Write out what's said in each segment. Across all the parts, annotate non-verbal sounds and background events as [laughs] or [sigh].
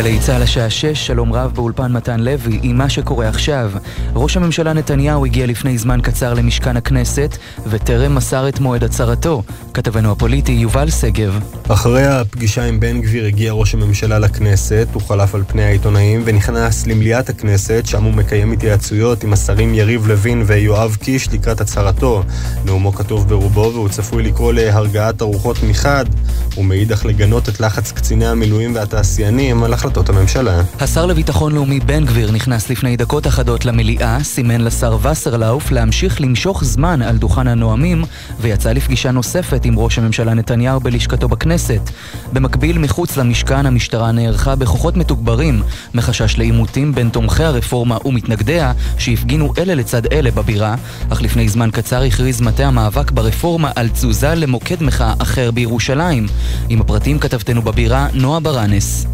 גלי צה"ל השעה 6, שלום רב באולפן מתן לוי עם מה שקורה עכשיו. ראש הממשלה נתניהו הגיע לפני זמן קצר למשכן הכנסת וטרם מסר את מועד הצהרתו. כתבנו הפוליטי יובל שגב. אחרי הפגישה עם בן גביר הגיע ראש הממשלה לכנסת, הוא חלף על פני העיתונאים ונכנס למליאת הכנסת, שם הוא מקיים התייעצויות עם השרים יריב לוין ויואב קיש לקראת הצהרתו. נאומו כתוב ברובו והוא צפוי לקרוא להרגעת הרוחות מחד, ומאידך לגנות את לחץ קציני המילואים והתעשיינים על החלטות הממשלה. השר לביטחון לאומי בן גביר נכנס לפני דקות אחדות למליאה, סימן לשר וסרלאוף להמשיך למשוך זמן על דוכן הנואמים, ויצא לפגישה נוספת עם ראש הממשלה נתניהו בלשכתו בכנסת. במקביל, מחוץ למשכן המשטרה נערכה בכוחות מתוגברים, מחשש לעימותים בין תומכי הרפורמה ומתנגדיה, שהפגינו אלה לצד אלה בבירה, אך לפני זמן קצר הכריז מטה המאבק ברפורמה על תזוזה למוקד מחאה אחר בירושלים. עם הפרטים כתבתנו בבירה, נועה ברנס.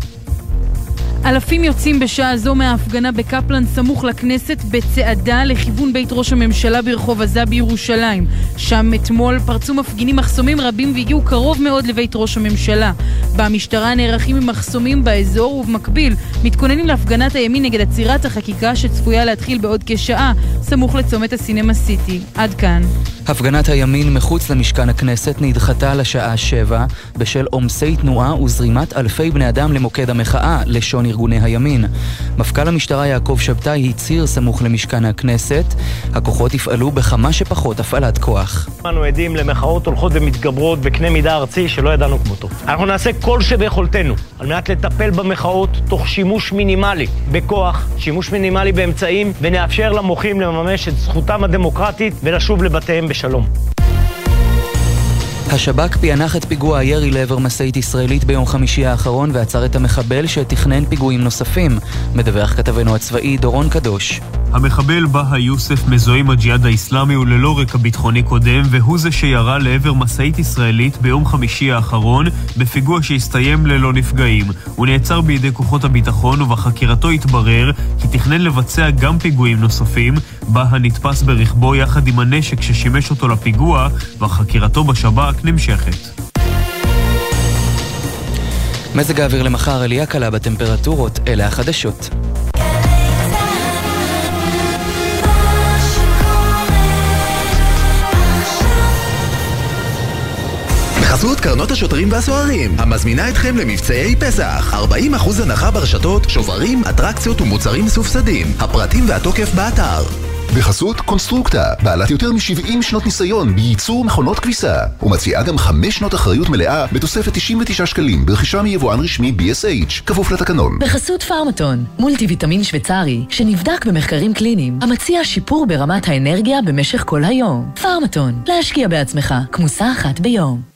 אלפים יוצאים בשעה זו מההפגנה בקפלן סמוך לכנסת בצעדה לכיוון בית ראש הממשלה ברחוב עזה בירושלים. שם אתמול פרצו מפגינים מחסומים רבים והגיעו קרוב מאוד לבית ראש הממשלה. במשטרה נערכים עם מחסומים באזור ובמקביל מתכוננים להפגנת הימין נגד עצירת החקיקה שצפויה להתחיל בעוד כשעה סמוך לצומת הסינמה סיטי. עד כאן. הפגנת הימין מחוץ למשכן הכנסת נדחתה לשעה שבע בשל עומסי תנועה וזרימת אלפי בני אדם למוקד המחאה, לשון ארגוני הימין. מפכ"ל המשטרה יעקב שבתאי הצהיר סמוך למשכן הכנסת, הכוחות יפעלו בכמה שפחות הפעלת כוח. אנו עדים למחאות הולכות ומתגברות בקנה מידה ארצי שלא ידענו כמותו. אנחנו נעשה כל שביכולתנו על מנת לטפל במחאות תוך שימוש מינימלי בכוח, שימוש מינימלי באמצעים, ונאפשר למוחים לממש את זכותם הדמוקרטית ולשוב לבתיהם בשלום. השב"כ פענח את פיגוע הירי לעבר משאית ישראלית ביום חמישי האחרון ועצר את המחבל שתכנן פיגועים נוספים. מדווח כתבנו הצבאי דורון קדוש. המחבל בהא יוסף מזוהה עם הג'יהאד האיסלאמי וללא רקע ביטחוני קודם, והוא זה שירה לעבר משאית ישראלית ביום חמישי האחרון, בפיגוע שהסתיים ללא נפגעים. הוא נעצר בידי כוחות הביטחון, ובחקירתו התברר כי תכנן לבצע גם פיגועים נוספים. בהא נתפס ברכבו יחד עם הנשק ששימש אותו לפיגוע, וחקירתו בשב"כ נמשכת. מזג האוויר למחר עלייה קלה בטמפרטורות, אלה החדשות. בחסות קרנות השוטרים והסוהרים, המזמינה אתכם למבצעי פסח. 40% הנחה ברשתות, שוברים, אטרקציות ומוצרים מסופסדים. הפרטים והתוקף באתר. בחסות קונסטרוקטה, בעלת יותר מ-70 שנות ניסיון בייצור מכונות כביסה, ומציעה גם 5 שנות אחריות מלאה בתוספת 99 שקלים ברכישה מיבואן רשמי BSH, כפוף לתקנון. בחסות פארמטון, מולטי ויטמין שוויצרי, שנבדק במחקרים קליניים, המציע שיפור ברמת האנרגיה במשך כל היום. פארמטון, להשקיע בעצמך, כמוסה אחת ביום.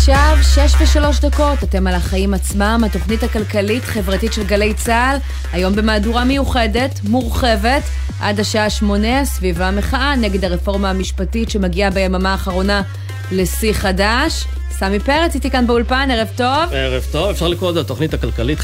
עכשיו שש ושלוש דקות, אתם על החיים עצמם, התוכנית הכלכלית-חברתית של גלי צה"ל, היום במהדורה מיוחדת, מורחבת, עד השעה שמונה, סביב המחאה נגד הרפורמה המשפטית שמגיעה ביממה האחרונה לשיא חדש. סמי פרץ איתי כאן באולפן, ערב טוב. ערב טוב, אפשר לקרוא לזה התוכנית הכלכלית,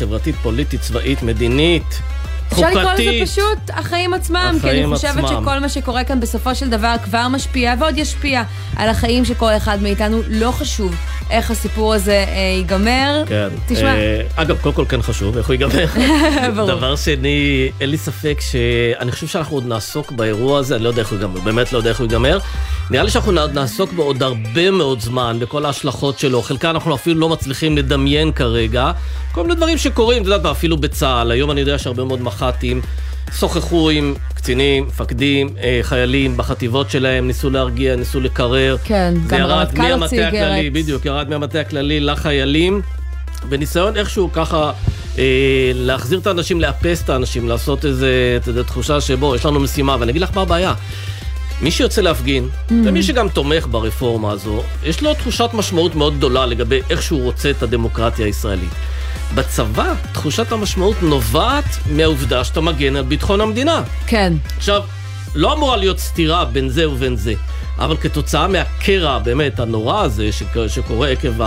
אפשר לקרוא לזה פשוט החיים עצמם, כי אני חושבת עצמם. שכל מה שקורה כאן בסופו של דבר כבר משפיע ועוד ישפיע על החיים של כל אחד מאיתנו. לא חשוב איך הסיפור הזה אה, ייגמר. כן. תשמע. אה, אגב, קודם כל כן חשוב, איך הוא ייגמר. [laughs] ברור. דבר שני, אין לי ספק שאני חושב שאנחנו עוד נעסוק באירוע הזה, אני לא יודע איך הוא ייגמר, באמת לא יודע איך הוא ייגמר. נראה לי שאנחנו נעסוק בו עוד הרבה מאוד זמן, בכל ההשלכות שלו. חלקן אנחנו אפילו לא מצליחים לדמיין כרגע. כל מיני דברים שקורים, את יודעת אפילו בצה"ל. היום אני יודע שהרבה מאוד מח"טים שוחחו עם קצינים, מפקדים, אה, חיילים בחטיבות שלהם, ניסו להרגיע, ניסו לקרר. כן, גם ירד הרמטכ"ל מהמטה הוציא איגרת. בדיוק, ירד מהמטה הכללי לחיילים, בניסיון איכשהו ככה אה, להחזיר את האנשים, לאפס את האנשים, לעשות איזה, אתה יודע, תחושה שבו, יש לנו משימה, ואני אגיד לך מה הבעיה. מי שיוצא להפגין, Mm. ומי שגם תומך ברפורמה הזו, יש לו תחושת משמעות מאוד גדולה לגבי איך שהוא רוצה את הדמוקרטיה הישראלית. בצבא, תחושת המשמעות נובעת מהעובדה שאתה מגן על ביטחון המדינה. כן. עכשיו, לא אמורה להיות סתירה בין זה ובין זה. אבל כתוצאה מהקרע באמת הנורא הזה שקורה עקב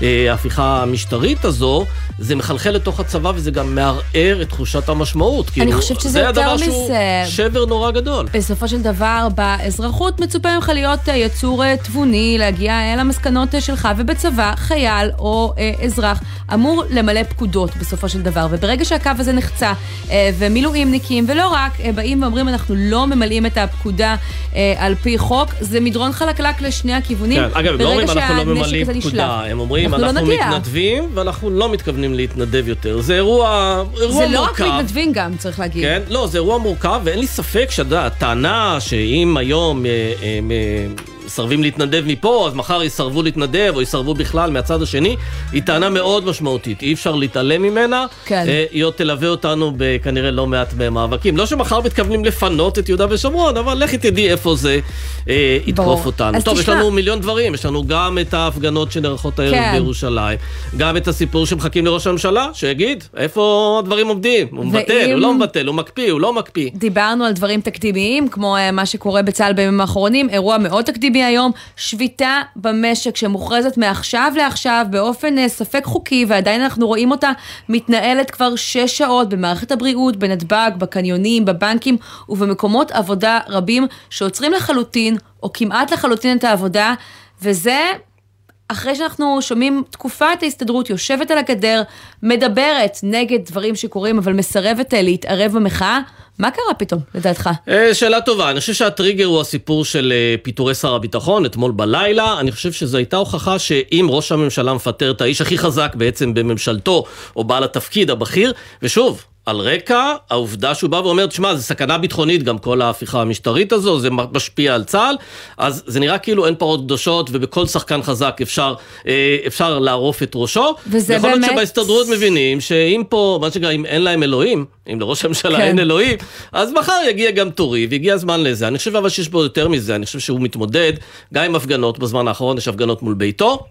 ההפיכה המשטרית הזו, זה מחלחל לתוך הצבא וזה גם מערער את תחושת המשמעות. אני כאילו, חושבת שזה יותר מזה. זה הדבר שהוא שבר נורא גדול. בסופו של דבר, באזרחות מצופה ממך להיות אה, יצור אה, תבוני, להגיע אל המסקנות אה, שלך, ובצבא, חייל או אזרח אמור למלא פקודות בסופו של דבר. וברגע שהקו הזה נחצה, ומילואימניקים, ולא רק, באים ואומרים, אנחנו לא ממלאים את הפקודה על פי חוק, זה מדרון חלקלק לשני הכיוונים. כן, אגב, לא אומרים אנחנו לא ממלאים פקודה, הם אומרים אנחנו, אנחנו לא מתנדבים ואנחנו לא מתכוונים להתנדב יותר. זה אירוע, אירוע זה מורכב. זה לא רק מתנדבים גם, צריך להגיד. כן, לא, זה אירוע מורכב, ואין לי ספק שהטענה שאם היום... אה, אה, אה, מסרבים להתנדב מפה, אז מחר יסרבו להתנדב, או יסרבו בכלל מהצד השני, היא טענה מאוד משמעותית, אי אפשר להתעלם ממנה. כן. אה, היא עוד תלווה אותנו בכנראה לא מעט מאבקים. לא שמחר מתכוונים לפנות את יהודה ושומרון, אבל לכי תדעי איפה זה אה, יתקוף אותנו. טוב, תשמע... יש לנו מיליון דברים, יש לנו גם את ההפגנות שנערכות הערב כן. בירושלים, גם את הסיפור שמחכים לראש הממשלה, שיגיד איפה הדברים עומדים. הוא מבטל, ואם... הוא לא מבטל, הוא מקפיא, הוא לא מקפיא. דיברנו על דברים תקדימיים, כמו אה, מה שקורה בצה"ל בימים האחרונים, אירוע מאוד תקדימי. מהיום שביתה במשק שמוכרזת מעכשיו לעכשיו באופן אה, ספק חוקי, ועדיין אנחנו רואים אותה מתנהלת כבר שש שעות במערכת הבריאות, בנתב"ג, בקניונים, בבנקים ובמקומות עבודה רבים שעוצרים לחלוטין, או כמעט לחלוטין את העבודה, וזה אחרי שאנחנו שומעים תקופת ההסתדרות יושבת על הגדר, מדברת נגד דברים שקורים, אבל מסרבת אה, להתערב במחאה, מה קרה פתאום, לדעתך? אה, שאלה טובה. אני חושב שהטריגר הוא הסיפור של אה, פיטורי שר הביטחון אתמול בלילה. אני חושב שזו הייתה הוכחה שאם ראש הממשלה מפטר את האיש הכי חזק בעצם בממשלתו, או בעל התפקיד הבכיר, ושוב, על רקע העובדה שהוא בא ואומר, תשמע, זה סכנה ביטחונית, גם כל ההפיכה המשטרית הזו, זה משפיע על צה"ל, אז זה נראה כאילו אין פרות קדושות, ובכל שחקן חזק אפשר, אה, אפשר לערוף את ראשו. וזה באמת... יכול להיות שבהסתדרות מבינים שאם פה, מה שנקרא, אם אין להם אלוהים, אם לראש הממשלה כן. אין אלוהים, אז מחר יגיע גם תורי, והגיע הזמן לזה. אני חושב אבל שיש בו יותר מזה, אני חושב שהוא מתמודד גם עם הפגנות, בזמן האחרון יש הפגנות מול ביתו.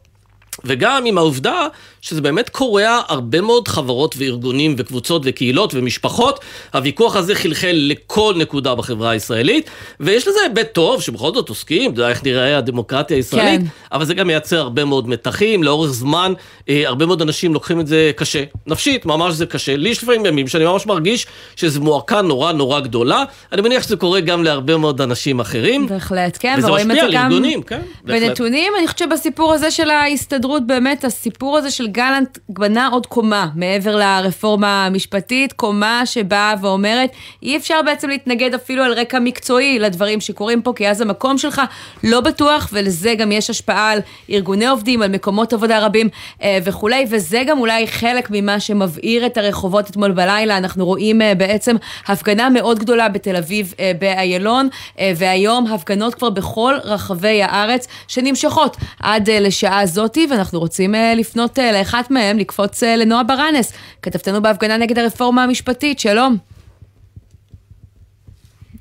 וגם עם העובדה שזה באמת קורע הרבה מאוד חברות וארגונים וקבוצות וקהילות ומשפחות. הוויכוח הזה חלחל לכל נקודה בחברה הישראלית, ויש לזה היבט טוב, שבכל זאת עוסקים, אתה יודע איך נראה הדמוקרטיה הישראלית, כן. אבל זה גם מייצר הרבה מאוד מתחים, לאורך זמן אה, הרבה מאוד אנשים לוקחים את זה קשה. נפשית, ממש זה קשה. לי יש לפעמים ימים שאני ממש מרגיש שזו מועקה נורא נורא גדולה. אני מניח שזה קורה גם להרבה מאוד אנשים אחרים. בהחלט, כן, ורואים את זה גם... וזה משפיע על ארגונים, כן. בנתונים, אני חושבת שבסיפור הזה של ההסתדרות, באמת הסיפור הזה של גלנט בנה עוד קומה מעבר לרפורמה המשפטית, קומה שבאה ואומרת, אי אפשר בעצם להתנגד אפילו על רקע מקצועי לדברים שקורים פה, כי אז המקום שלך לא בטוח, ולזה גם יש השפעה על ארגוני עובדים, על מקומות עבודה רבים אה, וכולי, וזה גם אולי חלק ממה שמבעיר את הרחובות אתמול בלילה. אנחנו רואים אה, בעצם הפגנה מאוד גדולה בתל אביב אה, באיילון, והיום הפגנות כבר בכל רחבי הארץ שנמשכות עד לשעה זאתי, ואנחנו רוצים אה, לפנות אה, לאחת מהם, לקפוץ אה, לנועה ברנס, כתבתנו בהפגנה נגד הרפורמה המשפטית, שלום.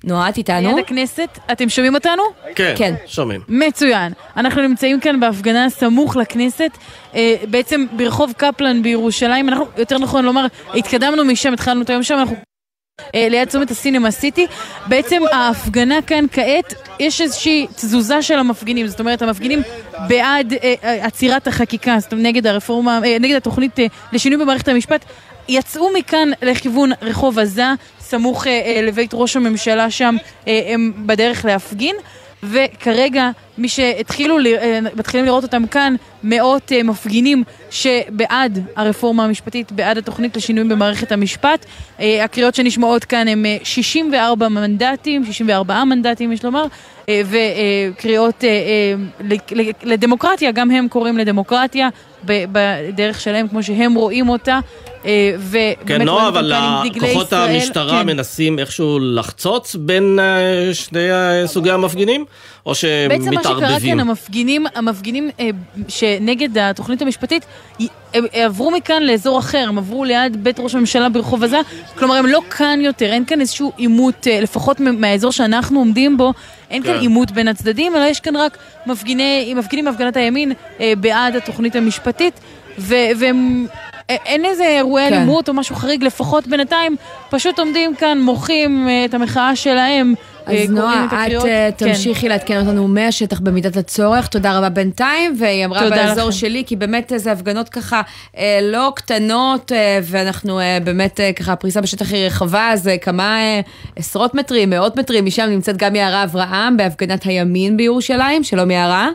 נועה, את איתנו? ליד הכנסת, אתם שומעים אותנו? כן, כן, שומעים. מצוין. אנחנו נמצאים כאן בהפגנה סמוך לכנסת, בעצם ברחוב קפלן בירושלים. אנחנו, יותר נכון לומר, התקדמנו משם, התחלנו את היום שם, אנחנו ליד צומת הסינמה סיטי. בעצם ההפגנה כאן כעת, יש איזושהי תזוזה של המפגינים, זאת אומרת המפגינים בעד אה, אה, עצירת החקיקה, זאת אומרת נגד הרפורמה, אה, נגד התוכנית אה, לשינוי במערכת המשפט, יצאו מכאן לכיוון רחוב עזה, סמוך אה, אה, לבית ראש הממשלה שם, אה, הם בדרך להפגין. וכרגע מי שהתחילו, אה, מתחילים לראות אותם כאן, מאות אה, מפגינים שבעד הרפורמה המשפטית, בעד התוכנית לשינויים במערכת המשפט. אה, הקריאות שנשמעות כאן הם 64 מנדטים, 64 מנדטים יש לומר, וקריאות לדמוקרטיה, גם הם קוראים לדמוקרטיה בדרך שלהם כמו שהם רואים אותה. כן, נועה, אבל כוחות המשטרה כן. מנסים איכשהו לחצוץ בין שני סוגי המפגינים? או שמתערבבים? בעצם מה שקרה כאן, המפגינים, המפגינים אה, שנגד התוכנית המשפטית, הם עברו מכאן לאזור אחר, הם עברו ליד בית ראש הממשלה ברחוב עזה, כלומר הם לא כאן יותר, אין כאן איזשהו עימות, אה, לפחות מהאזור שאנחנו עומדים בו, אין כן. כאן עימות בין הצדדים, אלא יש כאן רק מפגיני, מפגינים מהפגנת הימין אה, בעד התוכנית המשפטית, והם... אה, אין איזה אירועי כן. אלימות או משהו חריג, לפחות בינתיים, פשוט עומדים כאן, מוחים אה, את המחאה שלהם אז קוראים נועה, את. אה, כן. תמשיכי לעדכן אותנו מהשטח במידת הצורך, תודה רבה בינתיים, והיא אמרה באזור. שלי, כי באמת זה הפגנות ככה אה, לא קטנות, אה, ואנחנו אה, באמת אה, ככה, הפריסה בשטח היא רחבה, אז אה, כמה אה, עשרות מטרים, מאות מטרים, משם נמצאת גם יערה אברהם בהפגנת הימין בירושלים, שלום יערה.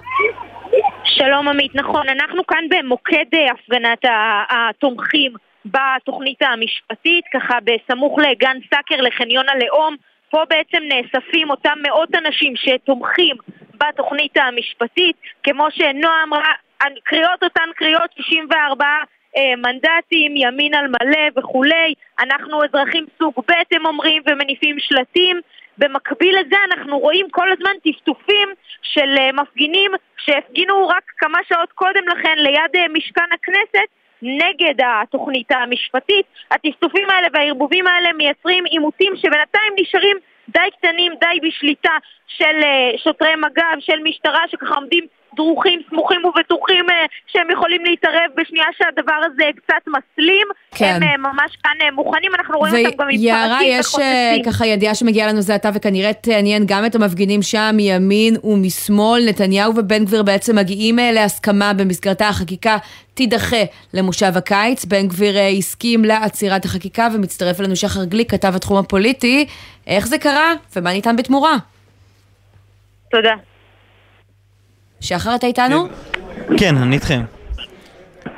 שלום עמית, נכון, אנחנו כאן במוקד אה, הפגנת התומכים בתוכנית המשפטית, ככה בסמוך לגן סאקר לחניון הלאום, פה בעצם נאספים אותם מאות אנשים שתומכים בתוכנית המשפטית, כמו שנועה אמרה, הקריאות אותן קריאות 64 אה, מנדטים, ימין על מלא וכולי, אנחנו אזרחים סוג ב' הם אומרים ומניפים שלטים. במקביל לזה אנחנו רואים כל הזמן טפטופים של אה, מפגינים שהפגינו רק כמה שעות קודם לכן ליד אה, משכן הכנסת נגד התוכנית המשפטית. הטפטופים האלה והערבובים האלה מייצרים עימותים שבינתיים נשארים די קטנים, די בשליטה של אה, שוטרי מג"ב, של משטרה שככה עומדים דרוכים, סמוכים ובטוחים אה, שהם יכולים להתערב בשנייה שהדבר הזה קצת מסלים. כן. הם אה, ממש כאן אה, מוכנים, אנחנו רואים אותם גם עם ויערה, יש וחוצצים. ככה ידיעה שמגיעה לנו זה עתה וכנראה תעניין גם את המפגינים שם מימין ומשמאל. נתניהו ובן גביר בעצם מגיעים להסכמה במסגרתה החקיקה תידחה למושב הקיץ. בן גביר הסכים לעצירת החקיקה ומצטרף אלינו שחר גליק, כתב התחום הפוליטי. איך זה קרה ומה ניתן בתמורה? תודה. שחר, אתה איתנו? כן, אני איתכם.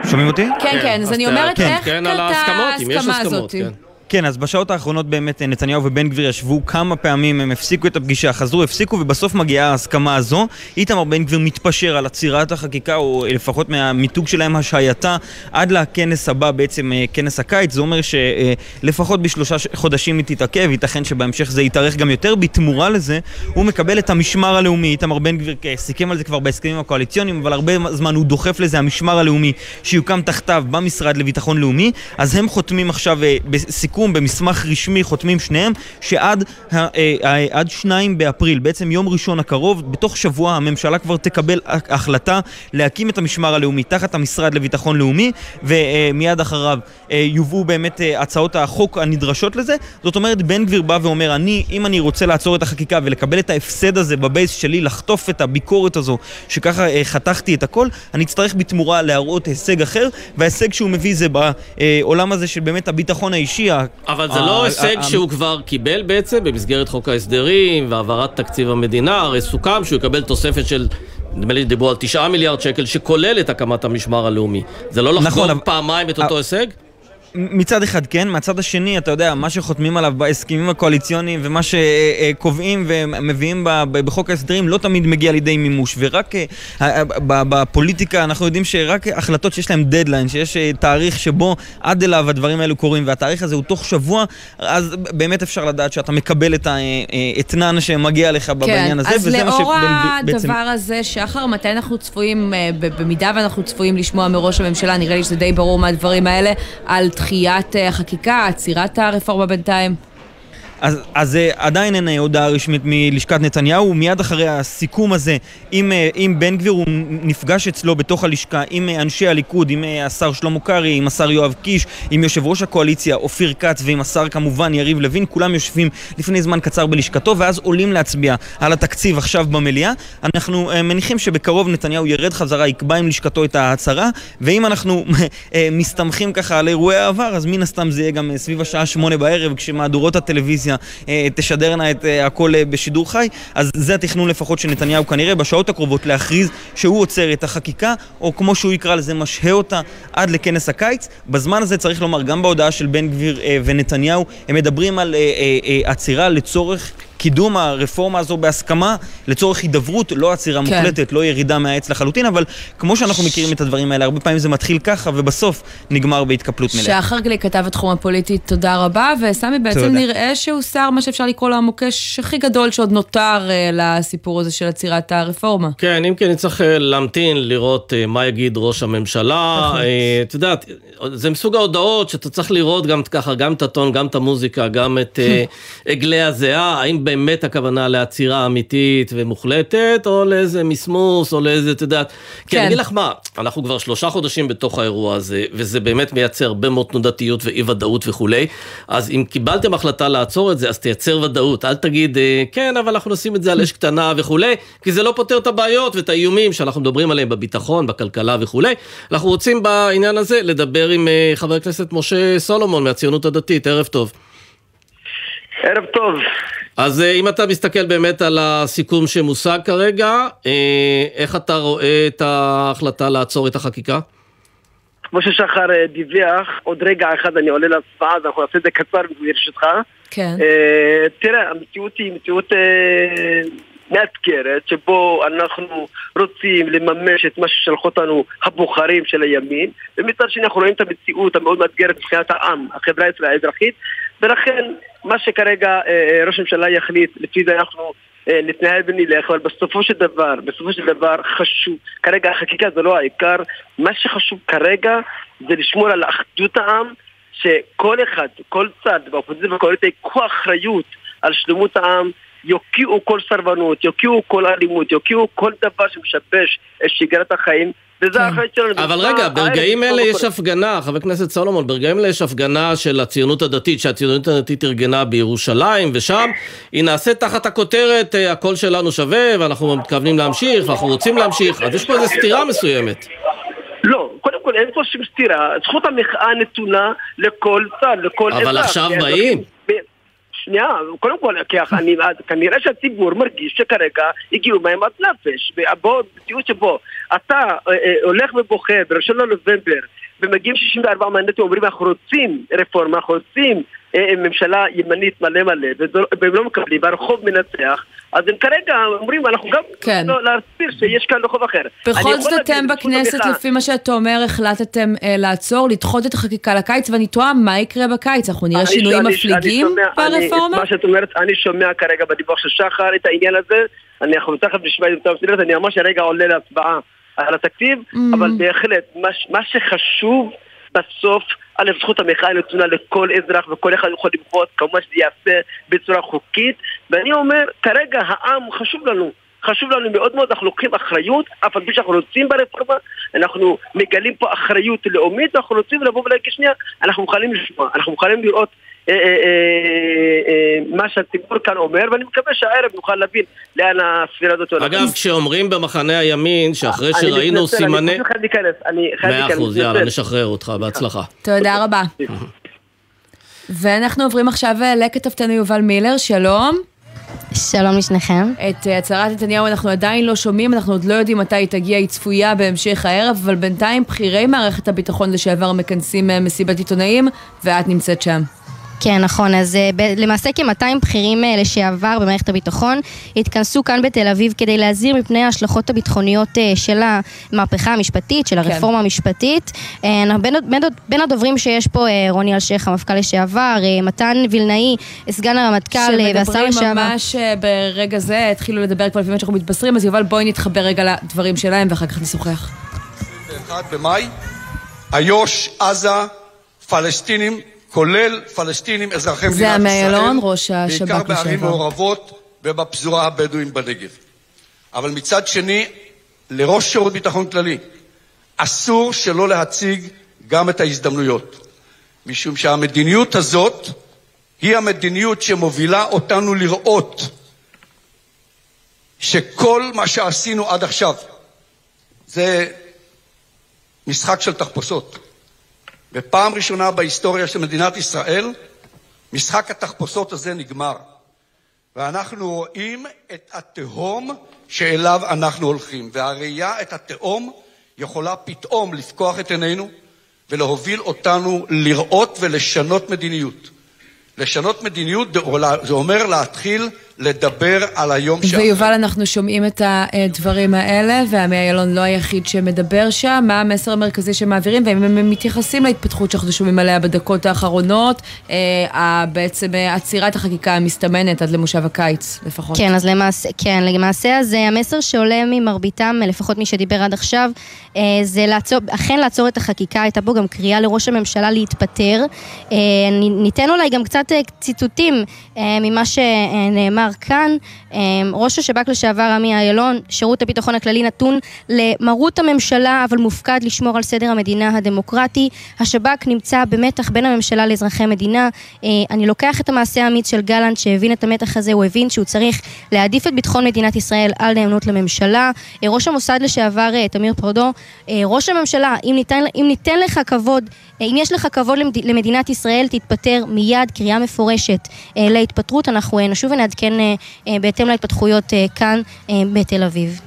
שומעים אותי? כן, כן, אז אני אומרת, כן. איך כן, על קרתה ההסכמות, אם יש ההסכמה הסכמות, הזאת? כן. אז בשעות האחרונות באמת אה, נתניהו ובן גביר ישבו כמה פעמים, הם הפסיקו את הפגישה, חזרו, הפסיקו, ובסוף מגיעה ההסכמה הזו. איתמר בן גביר מתפשר על עצירת החקיקה, או לפחות מהמיתוג שלהם השעייתה, עד לכנס הבא, בעצם אה, כנס הקיץ. זה אומר שלפחות בשלושה חודשים היא תתעכב, ייתכן שבהמשך זה יתארך גם יותר. בתמורה לזה, הוא מקבל את המשמר הלאומי. איתמר בן גביר אה, סיכם על זה כבר בהסכמים הקואליציוניים, אבל הרבה זמן הוא דוחף לזה, המשמר הלאומי, שיוקם תחתיו במשרד לביטחון לאומי. אז הם חותמים עכשיו אה, בסיכום, במסמך רשמי, חותמים שניהם, שעד אה, אה, עד שניים באפריל, בעצם יום ראשון הקרוב, בתוך שבוע הממשלה כבר תקבל החלטה להקים את המשמר הלאומי תחת המשרד לביטחון לאומי, ומיד אחריו אה, יובאו באמת הצעות החוק הנדרשות לזה. זאת אומרת, בן גביר בא ואומר, אני, אם אני רוצה לעצור את החקיקה ולקבל את ההפסד הזה בבייס שלי, לחטוף את הביקורת הזו, שככה חתכתי את הכל, אני אצטרך בתמורה להראות הישג אחר, וההישג שהוא מביא זה בעולם הזה של באמת הביטחון האישי. אבל זה לא הישג שהוא כבר קיבל בעצם במסגרת חוק ההסדרים והעברת תקציב המדינה, הרי סוכם שהוא יקבל תוספת של, נדמה לי דיברו על תשעה מיליארד שקל, שכולל את הקמת המשמר הלאומי. זה לא נכון, לחגוג אבל- פעמיים את אותו הישג? מצד אחד כן, מהצד השני, אתה יודע, מה שחותמים עליו בהסכמים הקואליציוניים ומה שקובעים ומביאים בחוק ההסדרים לא תמיד מגיע לידי מימוש. ורק אה, בפוליטיקה אנחנו יודעים שרק החלטות שיש להן דדליין, שיש אה, תאריך שבו עד אליו הדברים האלו קורים, והתאריך הזה הוא תוך שבוע, אז באמת אפשר לדעת שאתה מקבל את האתנן שמגיע לך בעניין הזה, כן, אז לאור שבן- בעצם... הדבר הזה, שחר, מתי אנחנו צפויים, אה, במידה ואנחנו צפויים לשמוע מראש הממשלה, נראה לי שזה די ברור מהדברים האלה, על דחיית אה, החקיקה, עצירת הרפורמה בינתיים. אז, אז אה, עדיין אין אה, הודעה רשמית מלשכת נתניהו, מיד אחרי הסיכום הזה עם, אה, עם בן גביר הוא נפגש אצלו בתוך הלשכה עם אנשי הליכוד, עם השר שלמה קרעי, עם השר יואב קיש, עם יושב ראש הקואליציה אופיר כץ ועם השר כמובן יריב לוין, כולם יושבים לפני זמן קצר בלשכתו ואז עולים להצביע על התקציב עכשיו במליאה. אנחנו מניחים שבקרוב נתניהו ירד חזרה, יקבע עם לשכתו את ההצהרה, ואם אנחנו [laughs] מסתמכים ככה על אירועי העבר, אז מן הסתם זה יהיה גם סביב השעה שמונה בערב, כשמהדורות הטלוויזיה אה, תשדרנה את אה, הכל אה, בשידור חי, אז זה התכנון לפחות של נתניהו כנראה בשעות הקרובות להכריז שהוא עוצר את החקיקה, או כמו שהוא יקרא לזה, משהה אותה עד לכנס הקיץ. בזמן הזה צריך לומר, גם בהודעה של בן גביר ונתניהו, הם מדברים על עצירה לצורך... קידום הרפורמה הזו בהסכמה לצורך הידברות, לא עצירה כן. מוחלטת, לא ירידה מהעץ לחלוטין, אבל כמו שאנחנו מכירים את הדברים האלה, הרבה פעמים זה מתחיל ככה ובסוף נגמר בהתקפלות מלאה. שחר גליק, כתב התחום הפוליטי, תודה רבה, וסמי, בעצם תודה. נראה שהוסר מה שאפשר לקרוא לו המוקש הכי גדול שעוד נותר אה, לסיפור הזה של עצירת הרפורמה. כן, אם כן, נצטרך אה, להמתין, לראות אה, מה יגיד ראש הממשלה. נכון. את יודעת, זה מסוג ההודעות שאתה צריך לראות גם ככה, גם את הטון, גם את המוזיקה, גם את [laughs] עגלי הזיעה, האם באמת הכוונה לעצירה אמיתית ומוחלטת, או לאיזה מסמוס, או לאיזה, את יודעת. כי אני כן. אגיד לך מה, אנחנו כבר שלושה חודשים בתוך האירוע הזה, וזה באמת מייצר הרבה מאוד תנודתיות ואי ודאות וכולי. אז אם קיבלתם החלטה לעצור את זה, אז תייצר ודאות. אל תגיד, אה, כן, אבל אנחנו נשים את זה על אש קטנה וכולי, כי זה לא פותר את הבעיות ואת האיומים שאנחנו מדברים עליהם בביטחון, בכלכלה וכולי. אנחנו רוצים בעניין הזה לדבר עם אה, חבר הכנסת משה סולומון מהציונות הדתית. ערב טוב. ערב טוב. אז אה, אם אתה מסתכל באמת על הסיכום שמושג כרגע, אה, איך אתה רואה את ההחלטה לעצור את החקיקה? כמו ששחר אה, דיווח, עוד רגע אחד אני עולה להצבעה, אז אנחנו נעשה את זה קצר ברשותך. כן. אה, תראה, המציאות היא מציאות מאתגרת, שבו אנחנו רוצים לממש את מה ששלחו אותנו הבוחרים של הימין, ומצד שני אנחנו רואים את המציאות המאוד מאתגרת מבחינת העם, החברה הישראלית האזרחית, ולכן מה שכרגע אה, אה, ראש הממשלה יחליט, לפי זה אנחנו אה, נתנהל ונלך, אבל בסופו של דבר, בסופו של דבר חשוב, כרגע החקיקה זה לא העיקר, מה שחשוב כרגע זה לשמור על אחדות העם, שכל אחד, כל צד באופוזיציה ובקואליציה ייקחו אחריות על שלמות העם, יוקיעו כל סרבנות, יוקיעו כל אלימות, יוקיעו כל דבר שמשבש את שגרת החיים, שלנו. אבל רגע, ברגעים אלה יש בכל- הפגנה, חבר הכנסת סולומון, ברגעים אלה יש הפגנה של הציונות הדתית, שהציונות הדתית ארגנה בירושלים, ושם היא נעשית תחת הכותרת אה, הקול שלנו שווה, ואנחנו מתכוונים להמשיך, ואנחנו רוצים להמשיך, אז יש פה איזו סתירה מסוימת. לא, קודם כל אין פה שום סתירה, זכות המחאה נתונה לכל צד, לכל אבל אזרח. עכשיו כן, באים. שנייה, קודם כל, אני, כנראה שהציבור מרגיש שכרגע הגיעו מהם עד נפש. בוא, מציאות שבו אתה אה, אה, הולך ובוחר בראשון לנובמבר ומגיעים 64 מנדטים ואומרים אנחנו רוצים רפורמה, אנחנו רוצים ממשלה ימנית מלא מלא, והם לא מקבלים, והרחוב מנצח, אז הם כרגע אומרים אנחנו גם כן. לא, להסביר שיש כאן רחוב אחר. בכל זאת אתם בכנסת, לפי מה שאתה אומר, החלטתם אה, לעצור, לדחות את החקיקה לקיץ, ואני תוהה מה יקרה בקיץ, אנחנו נראה שינויים מפליגים ברפורמה? מה שאת אומרת, אני שומע כרגע בדיווח של שחר את העניין הזה, אני- אנחנו תכף נשמע את זה אני ממש הרגע עולה להצבעה על התקציב, Mm. אבל בהחלט, מה מה שחשוב בסוף, א', זכות המחאה נתונה לכל אזרח וכל אחד יכול למחות, כמובן שזה ייעשה בצורה חוקית, ואני אומר, כרגע העם חשוב לנו. חשוב לנו מאוד מאוד, אנחנו לוקחים אחריות, אף על פי שאנחנו רוצים ברפורמה, אנחנו מגלים פה אחריות לאומית, אנחנו רוצים לבוא ולהגיד שנייה, אנחנו מוכנים לשמוע, אנחנו מוכנים לראות מה שהציבור כאן אומר, ואני מקווה שהערב נוכל להבין לאן הספירה הזאת הולכת. אגב, כשאומרים במחנה הימין, שאחרי שראינו סימני... אני חייב להיכנס, אני חייב מאה להיכנס. אחוז, יאללה. נשחרר אותך, בהצלחה. תודה רבה. ואנחנו עוברים עכשיו אה, לכתבתנו יובל מילר, שלום. שלום לשניכם. את אה, הצהרת נתניהו אנחנו עדיין לא שומעים, אנחנו עוד לא יודעים מתי היא תגיע, היא צפויה בהמשך הערב, אבל בינתיים בכירי מערכת הביטחון לשעבר מכנסים אה, מסיבת עיתונאים, ואת נמצאת שם. כן, נכון. אז אה, ב- למעשה כ-200 בכירים אה, לשעבר במערכת הביטחון התכנסו כאן בתל אביב כדי להזהיר מפני ההשלכות הביטחוניות אה, של המהפכה המשפטית, של הרפורמה המשפטית. אה, בין, בין, בין הדוברים שיש פה רוני אלשיך, המפכ"ל לשעבר, מתן וילנאי, סגן הרמטכ"ל והשר שמדברים לשעבר. ממש אה, ברגע זה, התחילו לדבר כבר לפי מה שאנחנו מתבשרים, אז יובל בואי נתחבר רגע לדברים שלהם ואחר כך נשוחח. 1 במאי, איו"ש, עזה, פלסטינים, כולל פלסטינים אזרחי מדינת זה ישראל. עמי אילון, ראש השב"כ בעיקר בערים לשעבר. מעורבות ובפזורה הבדואית בנגב. אבל מצד שני, לראש שירות ביטחון כללי אסור שלא להציג גם את ההזדמנויות. משום שהמדיניות הזאת היא המדיניות שמובילה אותנו לראות שכל מה שעשינו עד עכשיו זה משחק של תחפושות. בפעם ראשונה בהיסטוריה של מדינת ישראל, משחק התחפושות הזה נגמר. ואנחנו רואים את התהום שאליו אנחנו הולכים. והראייה את התהום יכולה פתאום לפקוח את עינינו ולהוביל אותנו לראות ולשנות מדיניות. לשנות מדיניות זה אומר להתחיל לדבר על היום שאחרי. ויובל, אנחנו שומעים את הדברים האלה, ועמי אילון לא היחיד שמדבר שם. מה המסר המרכזי שמעבירים, והאם הם מתייחסים להתפתחות שאנחנו שומעים עליה בדקות האחרונות, אה, בעצם אה, עצירת החקיקה המסתמנת עד למושב הקיץ לפחות. כן, אז למעשה, כן, למעשה אז אה, המסר שעולה ממרביתם, לפחות מי שדיבר עד עכשיו, אה, זה לעצור, אכן לעצור את החקיקה, הייתה פה גם קריאה לראש הממשלה להתפטר. אה, ניתן אולי גם קצת ציטוטים ממה שנאמר שנאמר כאן. ראש השב"כ לשעבר עמי אילון, שירות הביטחון הכללי נתון למרות הממשלה, אבל מופקד לשמור על סדר המדינה הדמוקרטי. השב"כ נמצא במתח בין הממשלה לאזרחי המדינה. אני לוקח את המעשה האמיץ של גלנט שהבין את המתח הזה, הוא הבין שהוא צריך להעדיף את ביטחון מדינת ישראל על נאמנות לממשלה. ראש המוסד לשעבר תמיר פרדו, ראש הממשלה, אם ניתן, אם ניתן לך כבוד, אם יש לך כבוד למדינת ישראל, תתפטר מיד, קריאה מפורשת להתפטרות. אנחנו נשוב ונעדכן בהתאם להתפתחויות כאן בתל אביב.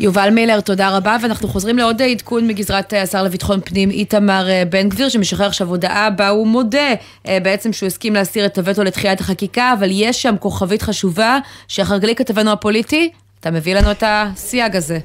יובל מילר, תודה רבה, ואנחנו חוזרים לעוד עדכון מגזרת השר לביטחון פנים איתמר בן גביר, שמשחרר עכשיו הודעה בה הוא מודה בעצם שהוא הסכים להסיר את הווטו לתחיית החקיקה, אבל יש שם כוכבית חשובה, שחר גליק כתבנו הפוליטי, אתה מביא לנו את הסייג הזה.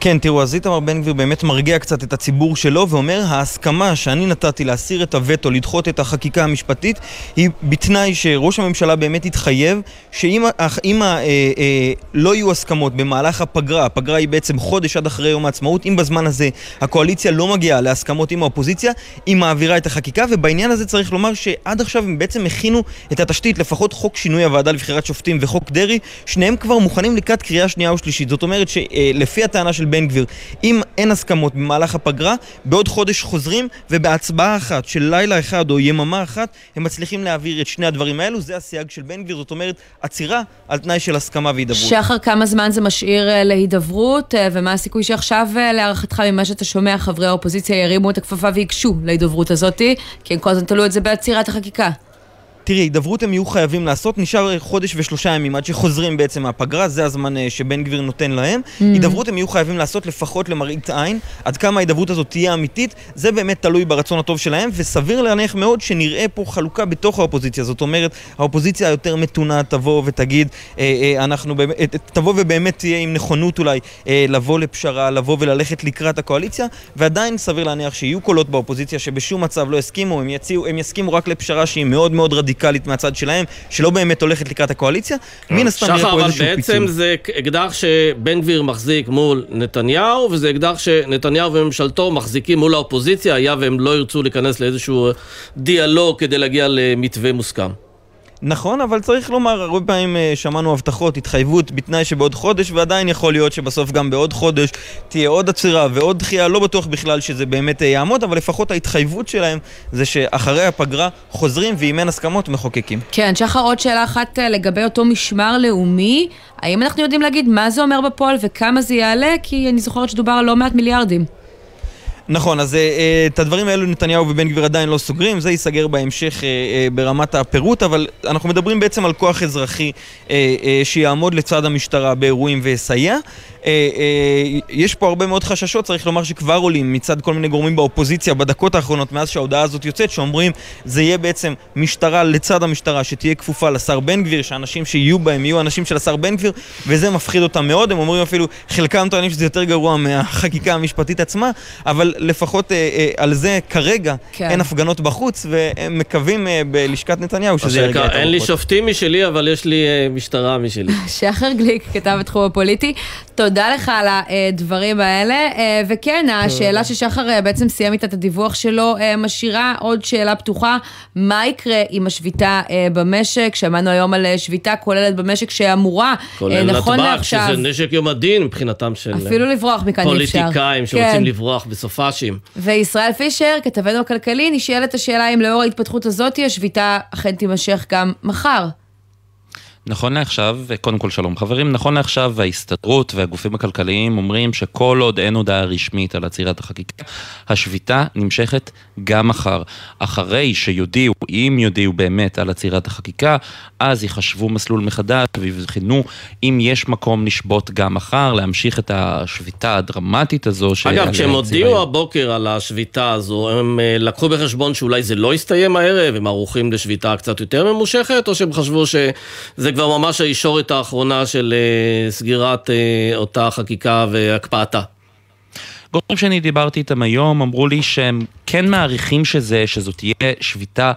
כן, תראו, אז איתמר בן גביר באמת מרגיע קצת את הציבור שלו ואומר, ההסכמה שאני נתתי להסיר את הווטו, לדחות את החקיקה המשפטית, היא בתנאי שראש הממשלה באמת יתחייב שאם אם, אה, אה, לא יהיו הסכמות במהלך הפגרה, הפגרה היא בעצם חודש עד אחרי יום העצמאות, אם בזמן הזה הקואליציה לא מגיעה להסכמות עם האופוזיציה, היא מעבירה את החקיקה, ובעניין הזה צריך לומר שעד עכשיו הם בעצם הכינו את התשתית, לפחות חוק שינוי הוועדה לבחירת שופטים וחוק דרעי, שניהם כבר מוכנים לקראת קריאה שנייה ושלישית. זאת אומרת שלפי הטענה של בן גביר. אם אין הסכמות במהלך הפגרה, בעוד חודש חוזרים, ובהצבעה אחת של לילה אחד או יממה אחת, הם מצליחים להעביר את שני הדברים האלו. זה הסייג של בן גביר, זאת אומרת, עצירה על תנאי של הסכמה והידברות. שחר, כמה זמן זה משאיר אה, להידברות, אה, ומה הסיכוי שעכשיו, אה, להערכתך, ממה שאתה שומע, חברי האופוזיציה ירימו את הכפפה וייגשו להידברות הזאת, כי הם כל הזמן תלו את זה בעצירת החקיקה. תראי, הידברות הם יהיו חייבים לעשות, נשאר חודש ושלושה ימים עד שחוזרים בעצם מהפגרה, זה הזמן אה, שבן גביר נותן להם. Mm. הידברות הם יהיו חייבים לעשות לפחות למראית עין, עד כמה ההידברות הזאת תהיה אמיתית, זה באמת תלוי ברצון הטוב שלהם, וסביר להניח מאוד שנראה פה חלוקה בתוך האופוזיציה. זאת אומרת, האופוזיציה היותר מתונה תבוא ותגיד, אה, אה, אנחנו באמת, תבוא ובאמת תהיה עם נכונות אולי אה, לבוא לפשרה, לבוא וללכת לקראת הקואליציה, ועדיין סביר להניח שיהיו קולות באופוזיציה שבשום מצב לא יסכימו, הם, יציעו, הם יסכימו רק לפשרה שהיא מאוד מאוד רדיקלית. רדיקלית מהצד שלהם, שלא באמת הולכת לקראת הקואליציה, מן הסתם יהיה פה איזשהו פיצול. שחר, אבל בעצם זה אקדח שבן גביר מחזיק מול נתניהו, וזה אקדח שנתניהו וממשלתו מחזיקים מול האופוזיציה, היה והם לא ירצו להיכנס לאיזשהו דיאלוג כדי להגיע למתווה מוסכם. נכון, אבל צריך לומר, הרבה פעמים אה, שמענו הבטחות, התחייבות בתנאי שבעוד חודש, ועדיין יכול להיות שבסוף גם בעוד חודש תהיה עוד עצירה ועוד דחייה, לא בטוח בכלל שזה באמת אה, יעמוד, אבל לפחות ההתחייבות שלהם זה שאחרי הפגרה חוזרים, ואם אין הסכמות, מחוקקים. כן, שחר, עוד שאלה אחת אה, לגבי אותו משמר לאומי, האם אנחנו יודעים להגיד מה זה אומר בפועל וכמה זה יעלה? כי אני זוכרת שדובר על לא מעט מיליארדים. נכון, אז אה, את הדברים האלו נתניהו ובן גביר עדיין לא סוגרים, זה ייסגר בהמשך אה, אה, ברמת הפירוט, אבל אנחנו מדברים בעצם על כוח אזרחי שיעמוד לצד המשטרה באירועים ויסייע. יש פה הרבה מאוד חששות, צריך לומר שכבר עולים מצד כל מיני גורמים באופוזיציה בדקות האחרונות מאז שההודעה הזאת יוצאת, שאומרים זה יהיה בעצם משטרה לצד המשטרה שתהיה כפופה לשר בן גביר, שאנשים שיהיו בהם יהיו אנשים של השר בן גביר, וזה מפחיד אותם מאוד, הם אומרים אפילו, חלקם טוענים שזה יותר גרוע מהחקיקה המשפטית עצמה, אבל לפחות אה, אה, על זה כרגע כן. אין הפגנות בחוץ, והם מקווים אה, בלשכת נתניהו שזה ירגיע את הרוחות. אין לי שופטים משלי, אבל יש לי אה, משטרה משלי. [laughs] שחר גליק כתב בתחום הפוליטי. תודה לך על הדברים האלה. אה, וכן, השאלה ששחר אה, בעצם סיים איתה את הדיווח שלו, אה, משאירה עוד שאלה פתוחה, מה יקרה עם השביתה במשק? שמענו היום על שביתה כוללת במשק שאמורה, נכון לעכשיו... כולל נתב"ג, שזה נשק יום הדין מבחינתם של... אפילו לברוח מכאן אי אפשר. פוליטיקאים שרוצים כן. לברוח בסופאשים. וישראל פישר, כתבנו הכלכלי, נשאלת השאלה אם לאור ההתפתחות הזאת, השביתה אכן תימשך גם מחר. נכון לעכשיו, קודם כל שלום חברים, נכון לעכשיו ההסתדרות והגופים הכלכליים אומרים שכל עוד אין הודעה רשמית על עצירת החקיקה, השביתה נמשכת גם מחר. אחרי שיודיעו, אם יודיעו באמת על עצירת החקיקה, אז יחשבו מסלול מחדש ויבחנו אם יש מקום לשבות גם מחר, להמשיך את השביתה הדרמטית הזו. אגב, כשהם הודיעו הבוקר על השביתה הזו, הם אה, לקחו בחשבון שאולי זה לא יסתיים הערב, הם ערוכים לשביתה קצת יותר ממושכת, או שהם חשבו שזה כבר ממש הישורת האחרונה של אה, סגירת אה, אותה חקיקה והקפאתה. גורמים שאני דיברתי איתם היום אמרו לי שהם כן מעריכים שזה, שזו תהיה שביתה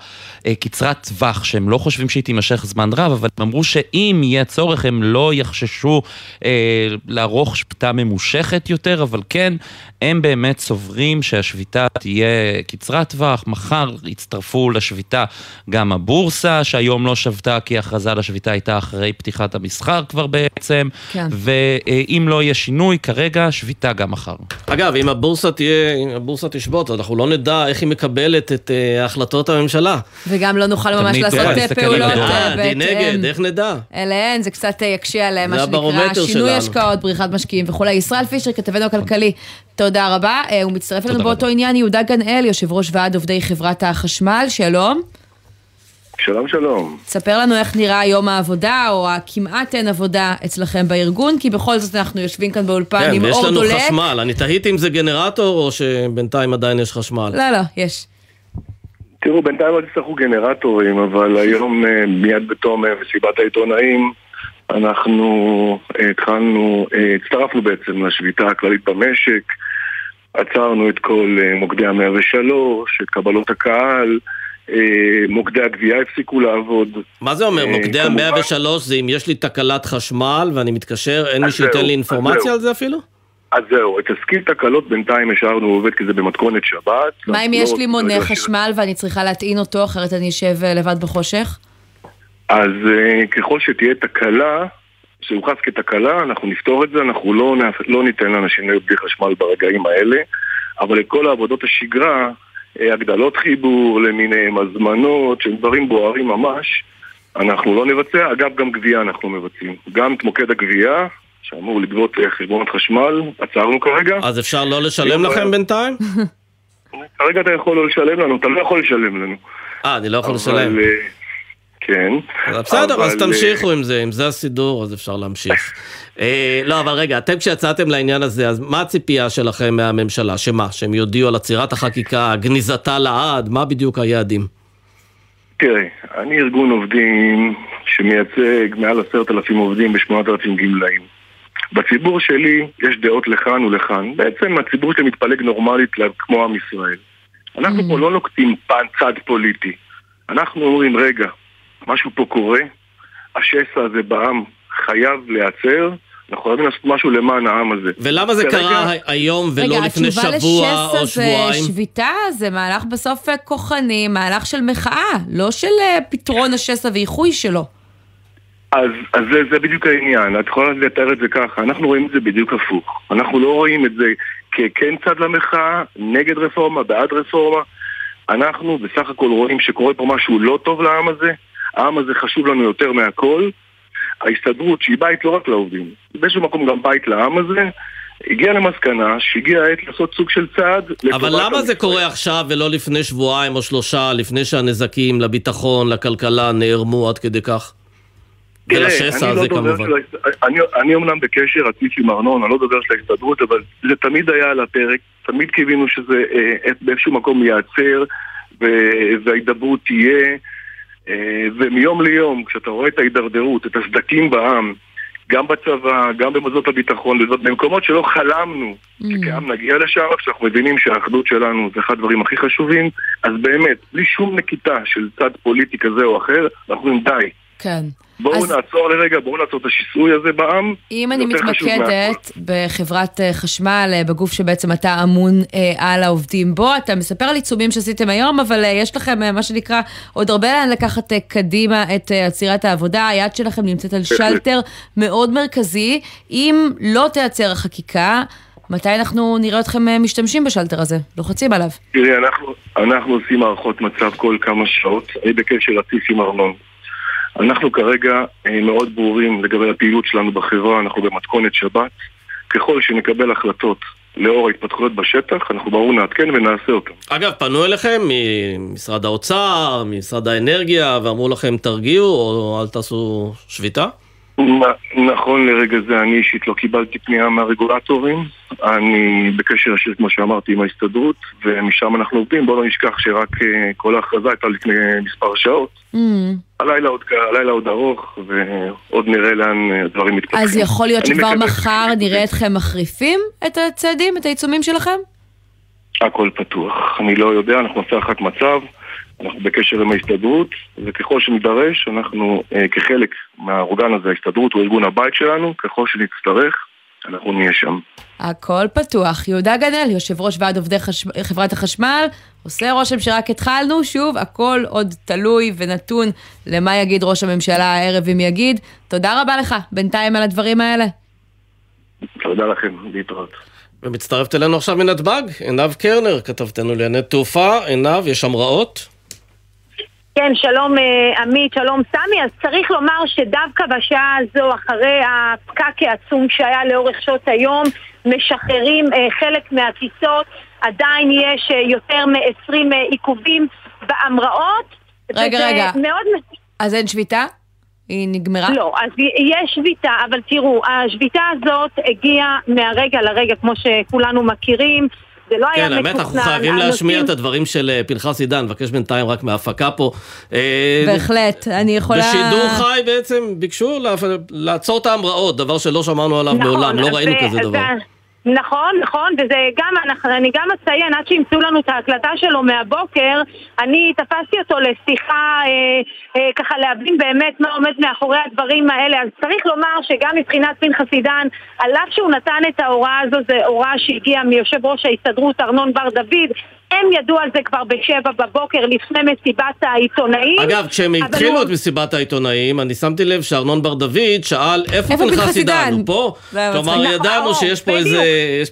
אה, קצרת טווח, שהם לא חושבים שהיא תימשך זמן רב, אבל הם אמרו שאם יהיה צורך הם לא יחששו אה, לערוך שביתה ממושכת יותר, אבל כן, הם באמת סוברים שהשביתה תהיה קצרת טווח. מחר יצטרפו לשביתה גם הבורסה, שהיום לא שבתה כי הכרזה לשביתה הייתה אחרי פתיחת המסחר כבר בעצם, כן. ואם לא יהיה שינוי, כרגע שביתה גם מחר. אגב, אם הבורסה תהיה, אם הבורסה תשבות, אנחנו לא נדע איך היא מקבלת את אה, החלטות הממשלה. וגם לא נוכל ממש לעשות אה, פעולות הגדול. אה, נגד, איך נדע? אליהן, זה קצת יקשה עליהם, מה שנקרא שינוי. השקעות, בריחת משקיעים וכולי. ישראל פישר, כתבנו הכלכלי, תודה רבה. הוא מצטרף אלינו באותו עניין, יהודה גנאל, יושב ראש ועד עובדי חברת החשמל, שלום. שלום שלום. תספר לנו איך נראה יום העבודה, או הכמעט אין עבודה אצלכם בארגון, כי בכל זאת אנחנו יושבים כאן באולפן כן, עם ויש אור לנו דולק. חשמל. אני תהיתי אם זה גנרטור, או שבינתיים עדיין יש חשמל. לא, לא, יש. תראו, בינתיים לא תצטרכו גנרטורים, אבל היום אה, מיד בתום אה, מסיבת העיתונאים אנחנו אה, התחלנו, הצטרפנו בעצם לשביתה הכללית במשק, עצרנו את כל מוקדי המאה ושלוש, את קבלות הקהל, מוקדי הגבייה הפסיקו לעבוד. מה זה אומר? אה, מוקדי כמובן- ה-103 זה אם יש לי תקלת חשמל ואני מתקשר, אין מי שייתן לי אינפורמציה. על זה אפילו? אז זהו, את תסקיר תקלות בינתיים השארנו עובד כי זה במתכונת שבת. מה אם יש לי מונה חשמל ואני צריכה להטעין אותו, אחרת אני אשב אה, לבד בחושך? אז ככל שתהיה תקלה, שיוחס כתקלה, אנחנו נפתור את זה, אנחנו לא, לא ניתן לאנשים להיות בלי חשמל ברגעים האלה, אבל את כל העבודות השגרה, אה, הגדלות חיבור למיניהם, הזמנות, שהם דברים בוערים ממש, אנחנו לא נבצע. אגב, גם גבייה אנחנו מבצעים. גם את מוקד הגבייה, שאמור לגבות אה, חשבונות חשמל, עצרנו כרגע. אז אפשר לא לשלם לא, לכם בינתיים? כרגע אתה יכול לא לשלם לנו, אתה לא יכול לשלם לנו. אה, אני לא יכול אבל, לשלם. כן. בסדר, אז אבל, אה, תמשיכו עם זה, אם זה הסידור, אז אפשר להמשיך. אה, לא, אבל רגע, אתם כשיצאתם לעניין הזה, אז מה הציפייה שלכם מהממשלה? שמה? שהם יודיעו על עצירת החקיקה, גניזתה לעד? מה בדיוק היעדים? תראה, אני ארגון עובדים שמייצג מעל עשרת אלפים עובדים ושמונת אלפים גמלאים. בציבור שלי יש דעות לכאן ולכאן. בעצם הציבור שלי מתפלג נורמלית כמו עם ישראל. אנחנו פה לא נוקטים צד פוליטי. אנחנו אומרים, רגע, משהו פה קורה, השסע הזה בעם חייב להיעצר, אנחנו חייבים לעשות משהו למען העם הזה. ולמה זה כרגע- קרה היום ולא רגע, לפני התשובה שבוע לשסע או זה שבועיים? שביתה, זה מהלך בסוף כוחני, מהלך של מחאה, לא של אה, פתרון השסע ואיחוי שלו. אז, אז זה, זה בדיוק העניין, את יכולה לתאר את זה ככה, אנחנו רואים את זה בדיוק הפוך. אנחנו לא רואים את זה ככן צד למחאה, נגד רפורמה, בעד רפורמה. אנחנו בסך הכל רואים שקורה פה משהו לא טוב לעם הזה, העם הזה חשוב לנו יותר מהכל. ההסתדרות, שהיא בית לא רק לעובדים, באיזשהו מקום גם בית לעם הזה, הגיעה למסקנה שהגיעה העת לעשות סוג של צעד אבל למה זה קורה עכשיו ולא לפני שבועיים או שלושה, לפני שהנזקים לביטחון, לכלכלה, נערמו עד כדי כך? ולשסע לא הזה דובר כמובן. של אני, אני אומנם בקשר רציף עם ארנון, אני לא דובר של ההסתדרות, אבל זה תמיד היה על הפרק, תמיד קיווינו שזה אה, באיזשהו מקום ייעצר וההידברות תהיה, אה, ומיום ליום, כשאתה רואה את ההידרדרות, את הסדקים בעם, גם בצבא, גם במוסדות הביטחון, במקומות שלא חלמנו שכעם נגיע לשם, כשאנחנו מבינים שהאחדות שלנו זה אחד הדברים הכי חשובים, אז באמת, בלי שום נקיטה של צד פוליטי כזה או אחר, אנחנו אומרים די. כן. בואו אז- נעצור לרגע, בואו נעצור את השיסוי הזה בעם. אם אני מתמקדת בחברת אה, חשמל, אה, בגוף שבעצם אתה אמון אה, על העובדים בו, אתה מספר על עיצומים שעשיתם היום, אבל אה, יש לכם אה, מה שנקרא עוד הרבה לאן לקחת אה, קדימה את אה, עצירת העבודה, היד שלכם נמצאת על. שלטר מאוד מרכזי. אם לא תיעצר החקיקה, מתי אנחנו נראה אתכם משתמשים בשלטר הזה? לוחצים עליו. תראי, אנחנו, אנחנו עושים הערכות מצב כל כמה שעות, אני בקשר רציף עם ארנון. אנחנו כרגע אה, מאוד ברורים לגבי הפעילות שלנו בחברה, אנחנו במתכונת שבת. ככל שנקבל החלטות לאור ההתפתחויות בשטח, אנחנו ברור נעדכן ונעשה אותן. אגב, פנו אליכם ממשרד האוצר, ממשרד האנרגיה, ואמרו לכם תרגיעו או אל תעשו שביתה? נכון לרגע זה אני אישית לא קיבלתי פנייה מהרגולטורים. אני בקשר ישיר כמו שאמרתי עם ההסתדרות ומשם אנחנו עובדים. בואו לא נשכח שרק אה, כל ההכרזה הייתה לפני מספר שעות. הלילה עוד, הלילה עוד ארוך ועוד נראה לאן אה, הדברים מתפתחים. אז יכול להיות שכבר מחר נראה אתכם מחריפים את הצעדים, את העיצומים שלכם? הכל פתוח. אני לא יודע, אנחנו נעשה הערכת מצב, אנחנו בקשר עם ההסתדרות, וככל שנידרש, אנחנו אה, כחלק מהאורגן הזה, ההסתדרות הוא ארגון הבית שלנו, ככל שנצטרך, אנחנו נהיה שם. הכל פתוח. יהודה גדל, יושב ראש ועד עובדי חש... חברת החשמל, עושה רושם שרק התחלנו, שוב, הכל עוד תלוי ונתון למה יגיד ראש הממשלה הערב אם יגיד. תודה רבה לך בינתיים על הדברים האלה. תודה לכם, להתראות. ומצטרפת אלינו עכשיו מנתב"ג, עינב קרנר, כתבתנו לענייני תעופה. עינב, יש המראות? כן, שלום אה, עמית, שלום סמי. אז צריך לומר שדווקא בשעה הזו, אחרי הפקק העצום שהיה לאורך שעות היום, משחררים אה, חלק מהטיסות, עדיין יש אה, יותר מ-20 עיכובים בהמראות. רגע, רגע. מאוד... אז אין שביתה? היא נגמרה? לא, אז יש שביתה, אבל תראו, השביתה הזאת הגיעה מהרגע לרגע, כמו שכולנו מכירים. זה לא כן, היה מתוכנן. כן, האמת, אנחנו חייבים הנושאים... להשמיע את הדברים של אה, פנחס עידן, נבקש בינתיים רק מההפקה פה. אה, בהחלט, אני יכולה... בשידור חי בעצם ביקשו לעצור את ההמראות, דבר שלא שמענו עליו נכון, מעולם, לא ראינו זה, כזה דבר. זה... נכון, נכון, וזה גם, אני גם אציין, עד שימצאו לנו את ההקלטה שלו מהבוקר, אני תפסתי אותו לשיחה, אה, אה, ככה להבין באמת מה עומד מאחורי הדברים האלה. אז צריך לומר שגם מבחינת פנחס עידן, על אף שהוא נתן את ההוראה הזו, זו הוראה שהגיעה מיושב ראש ההסתדרות ארנון בר דוד, הם ידעו על זה כבר בשבע בבוקר לפני מסיבת העיתונאים. אגב, כשהם התחילו הוא... את מסיבת העיתונאים, אני שמתי לב שארנון בר דוד שאל איפה פנחס עידן? הוא פה? כלומר, ידענו שיש פה, איזה,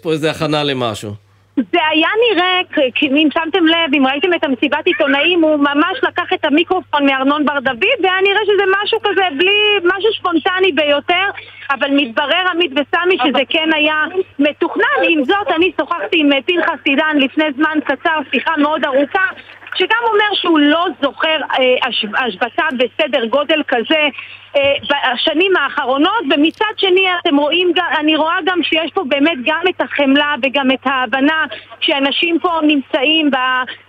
פה איזה הכנה למשהו. זה היה נראה, אם שמתם לב, אם ראיתם את המסיבת עיתונאים, הוא ממש לקח את המיקרופון מארנון בר דוד, והיה נראה שזה משהו כזה בלי, משהו ספונטני ביותר, אבל מתברר עמית וסמי שזה כן היה מתוכנן. עם זאת, אני שוחחתי עם פנחס עידן לפני זמן קצר, שיחה מאוד ארוכה, שגם אומר שהוא לא זוכר אה, השבתה בסדר גודל כזה אה, בשנים האחרונות, ומצד שני אתם רואים, אני רואה גם שיש פה באמת גם את החמלה וגם את ההבנה שאנשים פה נמצאים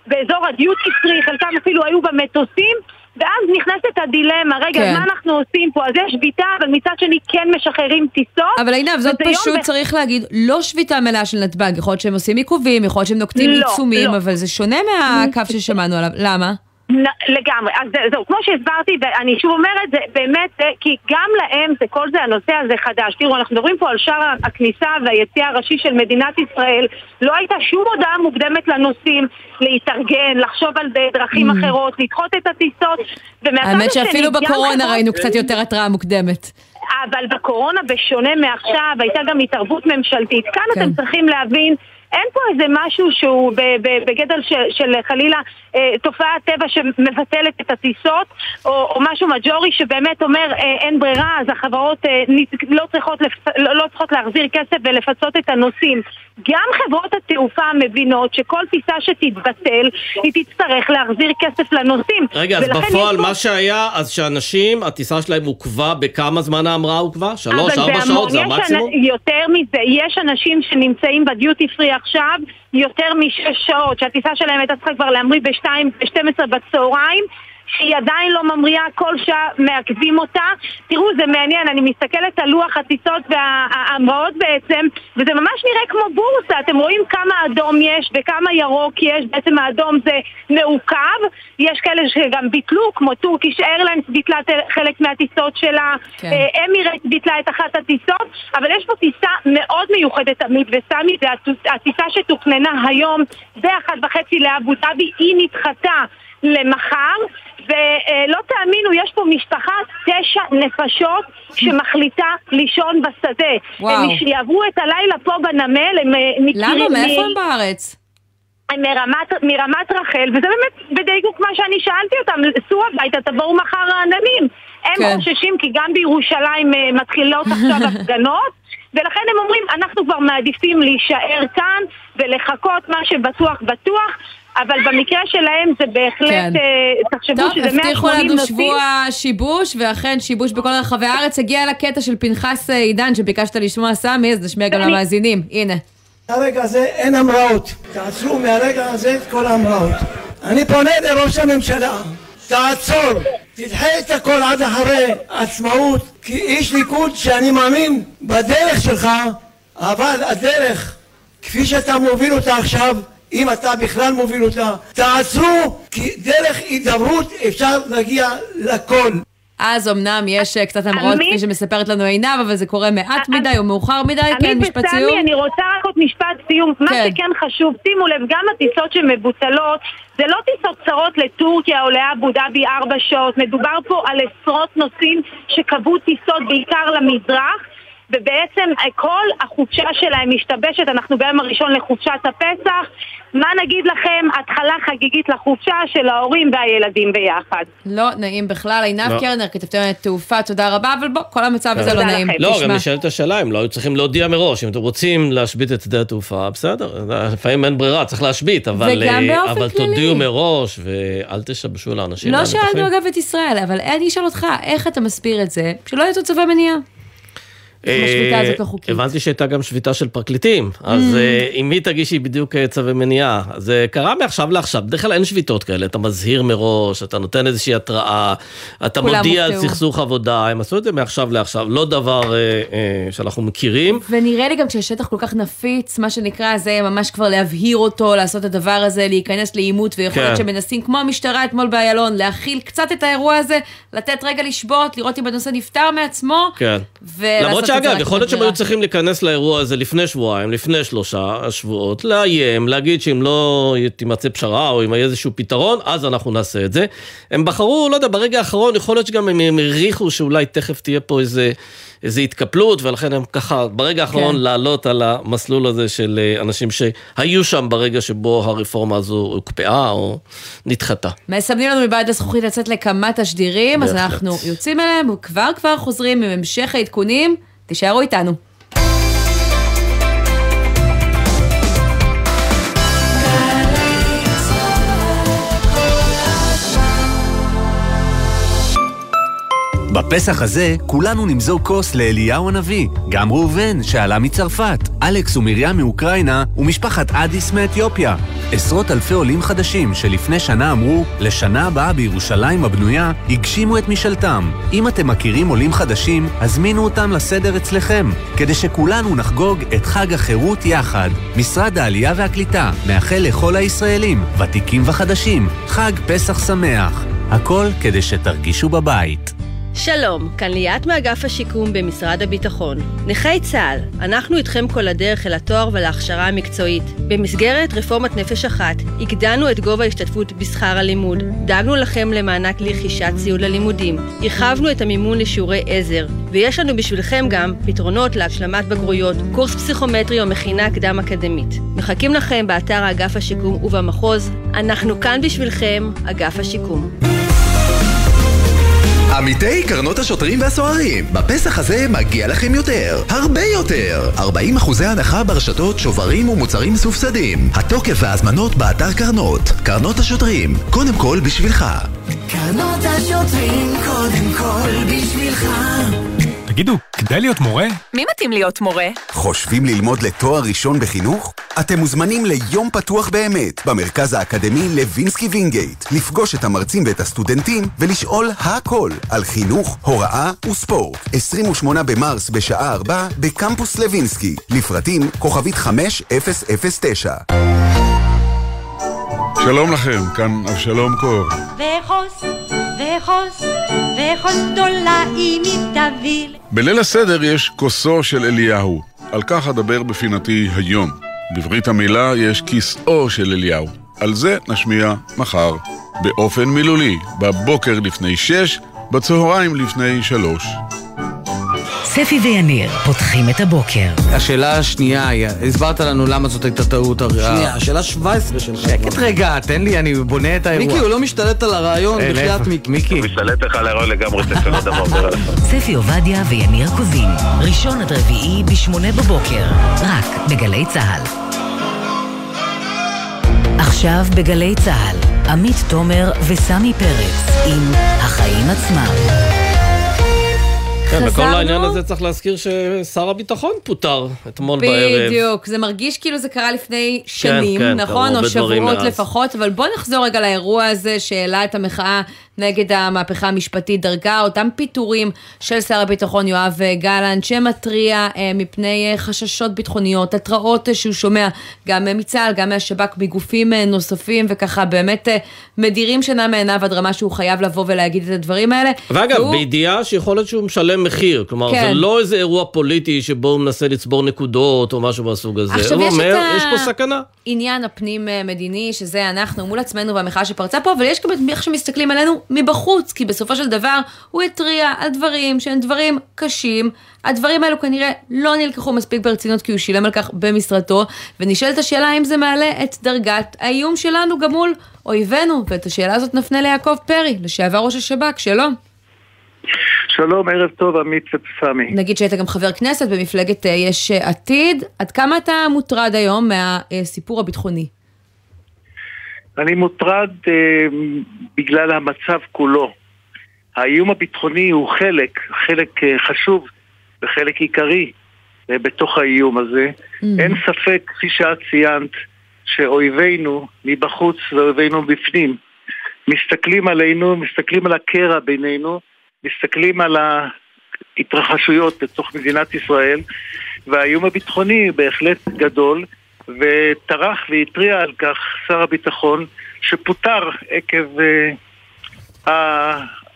באזור הדיוטי פרי, חלקם אפילו היו במטוסים ואז נכנסת הדילמה, רגע, כן. מה אנחנו עושים פה? אז יש שביתה, אבל מצד שני כן משחררים טיסות. אבל עינב, זאת פשוט, ב... צריך להגיד, לא שביתה מלאה של נתב"ג. יכול להיות שהם עושים עיכובים, יכול להיות שהם נוקטים לא, עיצומים, לא. אבל זה שונה מהקו [laughs] ששמענו עליו. למה? לגמרי, אז זהו, כמו שהסברתי, ואני שוב אומרת, זה באמת, זה, כי גם להם זה, כל זה, הנושא הזה חדש. תראו, אנחנו מדברים פה על שער הכניסה והיציאה הראשי של מדינת ישראל. לא הייתה שום הודעה מוקדמת לנוסעים להתארגן, לחשוב על דרכים mm. אחרות, לדחות את הטיסות. האמת שאפילו בקורונה חברות... ראינו קצת יותר התראה מוקדמת. אבל בקורונה, בשונה מעכשיו, הייתה גם התערבות ממשלתית. כאן כן. אתם צריכים להבין אין פה איזה משהו שהוא בגדר של, של חלילה אה, תופעת טבע שמבטלת את הטיסות, או, או משהו מג'ורי שבאמת אומר אה, אין ברירה, אז החברות אה, לא, צריכות לפ... לא, לא צריכות להחזיר כסף ולפצות את הנוסעים. גם חברות התעופה מבינות שכל טיסה שתתבטל, היא תצטרך להחזיר כסף לנוסעים. רגע, אז בפועל. מה שהיה, אז שאנשים, הטיסה שלהם עוכבה, בכמה זמן ההמראה עוכבה? שלוש, ארבע שעות, זה המקסימום? יותר מזה, יש אנשים שנמצאים בדיוטי פרי עכשיו יותר משש שעות, שהטיסה שלהם הייתה צריכה כבר להמריא ב-12 בצהריים. שהיא עדיין לא ממריאה, כל שעה מעכבים אותה. תראו, זה מעניין, אני מסתכלת על לוח הטיסות וההמראות בעצם, וזה ממש נראה כמו בורסה. אתם רואים כמה אדום יש וכמה ירוק יש, בעצם האדום זה מעוכב. יש כאלה שגם ביטלו, כמו טורקיש איירליינס ביטלה חלק מהטיסות שלה, כן. אה, אמירט ביטלה את אחת הטיסות, אבל יש פה טיסה מאוד מיוחדת, עמית וסמי, זה הטיסה שתוכננה היום, זה אחת וחצי לאבו דאבי, היא נדחתה. למחר, ולא תאמינו, יש פה משפחה, תשע נפשות שמחליטה לישון בשדה. וואו. הם יעברו את הלילה פה בנמל, הם אה, מכירים... למה? מאיפה הם בארץ? מרמת, מרמת רחל, וזה באמת בדיוק מה שאני שאלתי אותם, סעו הביתה, תבואו מחר רעננים. הם כן. חוששים כי גם בירושלים אה, מתחילות עכשיו [laughs] הפגנות, ולכן הם אומרים, אנחנו כבר מעדיפים להישאר כאן ולחכות מה שבטוח בטוח, אבל במקרה שלהם זה בהחלט, כן. uh, תחשבו טוב, שזה 180 נוסעים. טוב, הבטיחו לנו שבוע שיבוש, ואכן שיבוש בכל רחבי הארץ. הגיע לקטע של פנחס אה, עידן שביקשת לשמוע סמי, אז נשמיע גם למאזינים. הנה. מהרגע הזה אין המראות. תעצרו מהרגע הזה את כל ההמראות. אני פונה לראש הממשלה, תעצור, תדחה את הכל עד אחרי עצמאות, כי איש ליכוד שאני מאמין בדרך שלך, אבל הדרך, כפי שאתה מוביל אותה עכשיו, אם אתה בכלל מוביל אותה, תעצרו, כי דרך הידברות אפשר להגיע לכל. אז אמנם יש אה, קצת המראות, כפי שמספרת לנו עינב, אבל זה קורה מעט מדי או מאוחר מדי, כן, משפט סיום. עמית וסמי, אני רוצה רק עוד משפט סיום. מה שכן חשוב, שימו לב, גם הטיסות שמבוטלות, זה לא טיסות קצרות לטורקיה או לאבו דאבי ארבע שעות, מדובר פה על עשרות נוסעים שקבעו טיסות בעיקר למזרח. ובעצם כל החופשה שלהם משתבשת, אנחנו ביום הראשון לחופשת הפסח. מה נגיד לכם? התחלה חגיגית לחופשה של ההורים והילדים ביחד. לא נעים בכלל. עינב לא. קרנר, כתבתנו תעופה, תודה רבה, אבל בוא, כל המצב הזה לא נעים. לא. גם נשאלת השאלה אם לא היו צריכים להודיע מראש, אם אתם רוצים להשבית את שדה התעופה, בסדר, לפעמים אין ברירה, צריך להשבית, אבל, אה, אבל. תודיעו מראש ואל תשבשו לאנשים. לא. שאלנו אגב את ישראל, אבל אני אשאל אותך, איך אתה מסביר את זה, שלא יצאו צווי מניעה? השביתה הזאת לא חוקית. אה, הבנתי שהייתה גם שביתה של פרקליטים, אז Mm. אה, עם מי תגישי בדיוק אה, צווי מניעה? זה קרה מעכשיו לעכשיו, בדרך כלל אין שביתות כאלה, אתה מזהיר מראש, אתה נותן איזושהי התראה, אתה מודיע על. סכסוך עבודה, הם עשו את זה מעכשיו לעכשיו, לא דבר אה, אה, שאנחנו מכירים. ונראה לי גם כשהשטח כל כך נפיץ, מה שנקרא, זה ממש כבר להבהיר אותו, לעשות את הדבר הזה, להיכנס לעימות, ויכול להיות כן. שמנסים, כמו המשטרה אתמול באיילון, להכיל קצת את האירוע הזה, לתת רגע לשבות, לראות אם הנושא נפתר מעצמו, כן. שאגב, יכול להיות שהם. היו צריכים להיכנס לאירוע הזה לפני שבועיים, לפני שלושה שבועות, לאיים, להגיד שאם לא תימצא פשרה או אם יהיה איזשהו פתרון, אז אנחנו נעשה את זה. הם בחרו, לא יודע, ברגע האחרון, יכול להיות שגם הם העריכו שאולי תכף תהיה פה איזה... איזו התקפלות, ולכן הם ככה, ברגע האחרון כן. לעלות על המסלול הזה של אה, אנשים שהיו שם ברגע שבו הרפורמה הזו הוקפאה או נדחתה. מסמנים לנו מבעד לזכוכית לצאת לכמה תשדירים, אז. אנחנו יוצאים אליהם, וכבר כבר חוזרים עם המשך העדכונים, תישארו איתנו. בפסח הזה כולנו נמזוג כוס לאליהו הנביא, גם ראובן שעלה מצרפת, אלכס ומרים מאוקראינה ומשפחת אדיס מאתיופיה. עשרות אלפי עולים חדשים שלפני שנה אמרו, לשנה הבאה בירושלים הבנויה, הגשימו את משאלתם. אם אתם מכירים עולים חדשים, הזמינו אותם לסדר אצלכם, כדי שכולנו נחגוג את חג החירות יחד. משרד העלייה והקליטה מאחל לכל הישראלים, ותיקים וחדשים, חג פסח שמח. הכל כדי שתרגישו בבית. שלום, כאן ליאת מאגף השיקום במשרד הביטחון. נכי צה"ל, אנחנו איתכם כל הדרך אל התואר ולהכשרה המקצועית. במסגרת רפורמת נפש אחת, הגדלנו את גובה ההשתתפות בשכר הלימוד, דאגנו לכם למענק לרכישת ציוד ללימודים, הרחבנו את המימון לשיעורי עזר, ויש לנו בשבילכם גם פתרונות להשלמת בגרויות, קורס פסיכומטרי או מכינה קדם אקדמית. מחכים לכם באתר אגף השיקום ובמחוז, אנחנו כאן בשבילכם, אגף השיקום. עמיתי קרנות השוטרים והסוהרים, בפסח הזה מגיע לכם יותר, הרבה יותר. 40 אחוזי הנחה ברשתות, שוברים ומוצרים מסובסדים. התוקף וההזמנות באתר קרנות. קרנות השוטרים, קודם כל בשבילך. קרנות השוטרים קודם כל בשבילך. תגידו, כדאי להיות מורה? מי מתאים להיות מורה? חושבים ללמוד לתואר ראשון בחינוך? אתם מוזמנים ליום פתוח באמת במרכז האקדמי לוינסקי וינגייט לפגוש את המרצים ואת הסטודנטים ולשאול הכל על חינוך, הוראה וספורט 28 במרס בשעה 4 בקמפוס לוינסקי לפרטים כוכבית 5009 שלום לכם, כאן אבשלום קור. וחוס, בליל הסדר יש כוסו של אליהו. על כך אדבר בפינתי היום. בברית המילה יש כיסאו של אליהו. על זה נשמיע מחר. באופן מילולי, בבוקר לפני שש, בצהריים לפני שלוש. ספי ויניר פותחים את הבוקר. השאלה השנייה היא, הסברת לנו למה זאת הייתה טעות. שנייה, השאלה 17 שלך. שקט רגע, תן לי, אני בונה את האירוע. מיקי, הוא לא משתלט על הרעיון, בחייאת? מיקי. מיקי. משתלט לך על הרעיון לגמרי, זה דבר [laughs] מה לעשות. ספי עובדיה ויניר קוזין, ראשון עד רביעי בשמונה בבוקר, רק בגלי צה"ל. עכשיו בגלי צה"ל, עמית תומר וסמי פרץ עם החיים עצמם. כן, בכל העניין הזה צריך להזכיר ששר הביטחון פוטר אתמול בערב. בדיוק, זה מרגיש כאילו זה קרה לפני שנים, כן, נכון? קרו או שבועות. לפחות, אבל בוא נחזור רגע לאירוע הזה שהעלה את המחאה נגד המהפכה המשפטית דרכה, אותם פיטורים של שר הביטחון יואב גלנט, שמתריע אה, מפני אה, חששות ביטחוניות, התראות אה, שהוא שומע גם אה, מצה"ל, גם מהשב"כ, מגופים אה, נוספים, וככה באמת אה, מדירים שינה מעיניו עד רמה שהוא חייב לבוא ולהגיד את הדברים האלה. ואגב, והוא- בידיעה שיכול להיות שהוא משלם מחיר. כלומר, כן. זה לא איזה אירוע פוליטי שבו הוא מנסה לצבור נקודות או משהו מהסוג הזה. עכשיו הוא יש אומר, את ה- יש פה סכנה. עניין הפנים-מדיני, שזה אנחנו מול עצמנו והמחאה שפרצה פה, אבל יש גם את איך שמסתכלים עלינו מבחוץ, כי בסופו של דבר הוא התריע על דברים שהם דברים קשים. הדברים האלו כנראה לא נלקחו מספיק ברצינות כי הוא שילם על כך במשרתו, ונשאלת השאלה האם זה מעלה את דרגת האיום שלנו גם מול אויבינו, ואת השאלה הזאת נפנה ליעקב פרי, לשעבר ראש השב"כ, שלום. שלום, ערב טוב, עמית ופסמי. נגיד שהיית גם חבר כנסת במפלגת אה, יש עתיד, עד כמה אתה מוטרד היום מהסיפור הביטחוני? אני מוטרד אה, בגלל המצב כולו. האיום הביטחוני הוא חלק, חלק אה, חשוב וחלק עיקרי אה, בתוך האיום הזה. אין ספק, כפי שאת ציינת, שאויבינו מבחוץ ואויבינו בפנים מסתכלים עלינו, מסתכלים על הקרע בינינו, מסתכלים על ההתרחשויות בתוך מדינת ישראל, והאיום הביטחוני בהחלט גדול, וטרח והתריע על כך שר הביטחון, שפוטר עקב אה,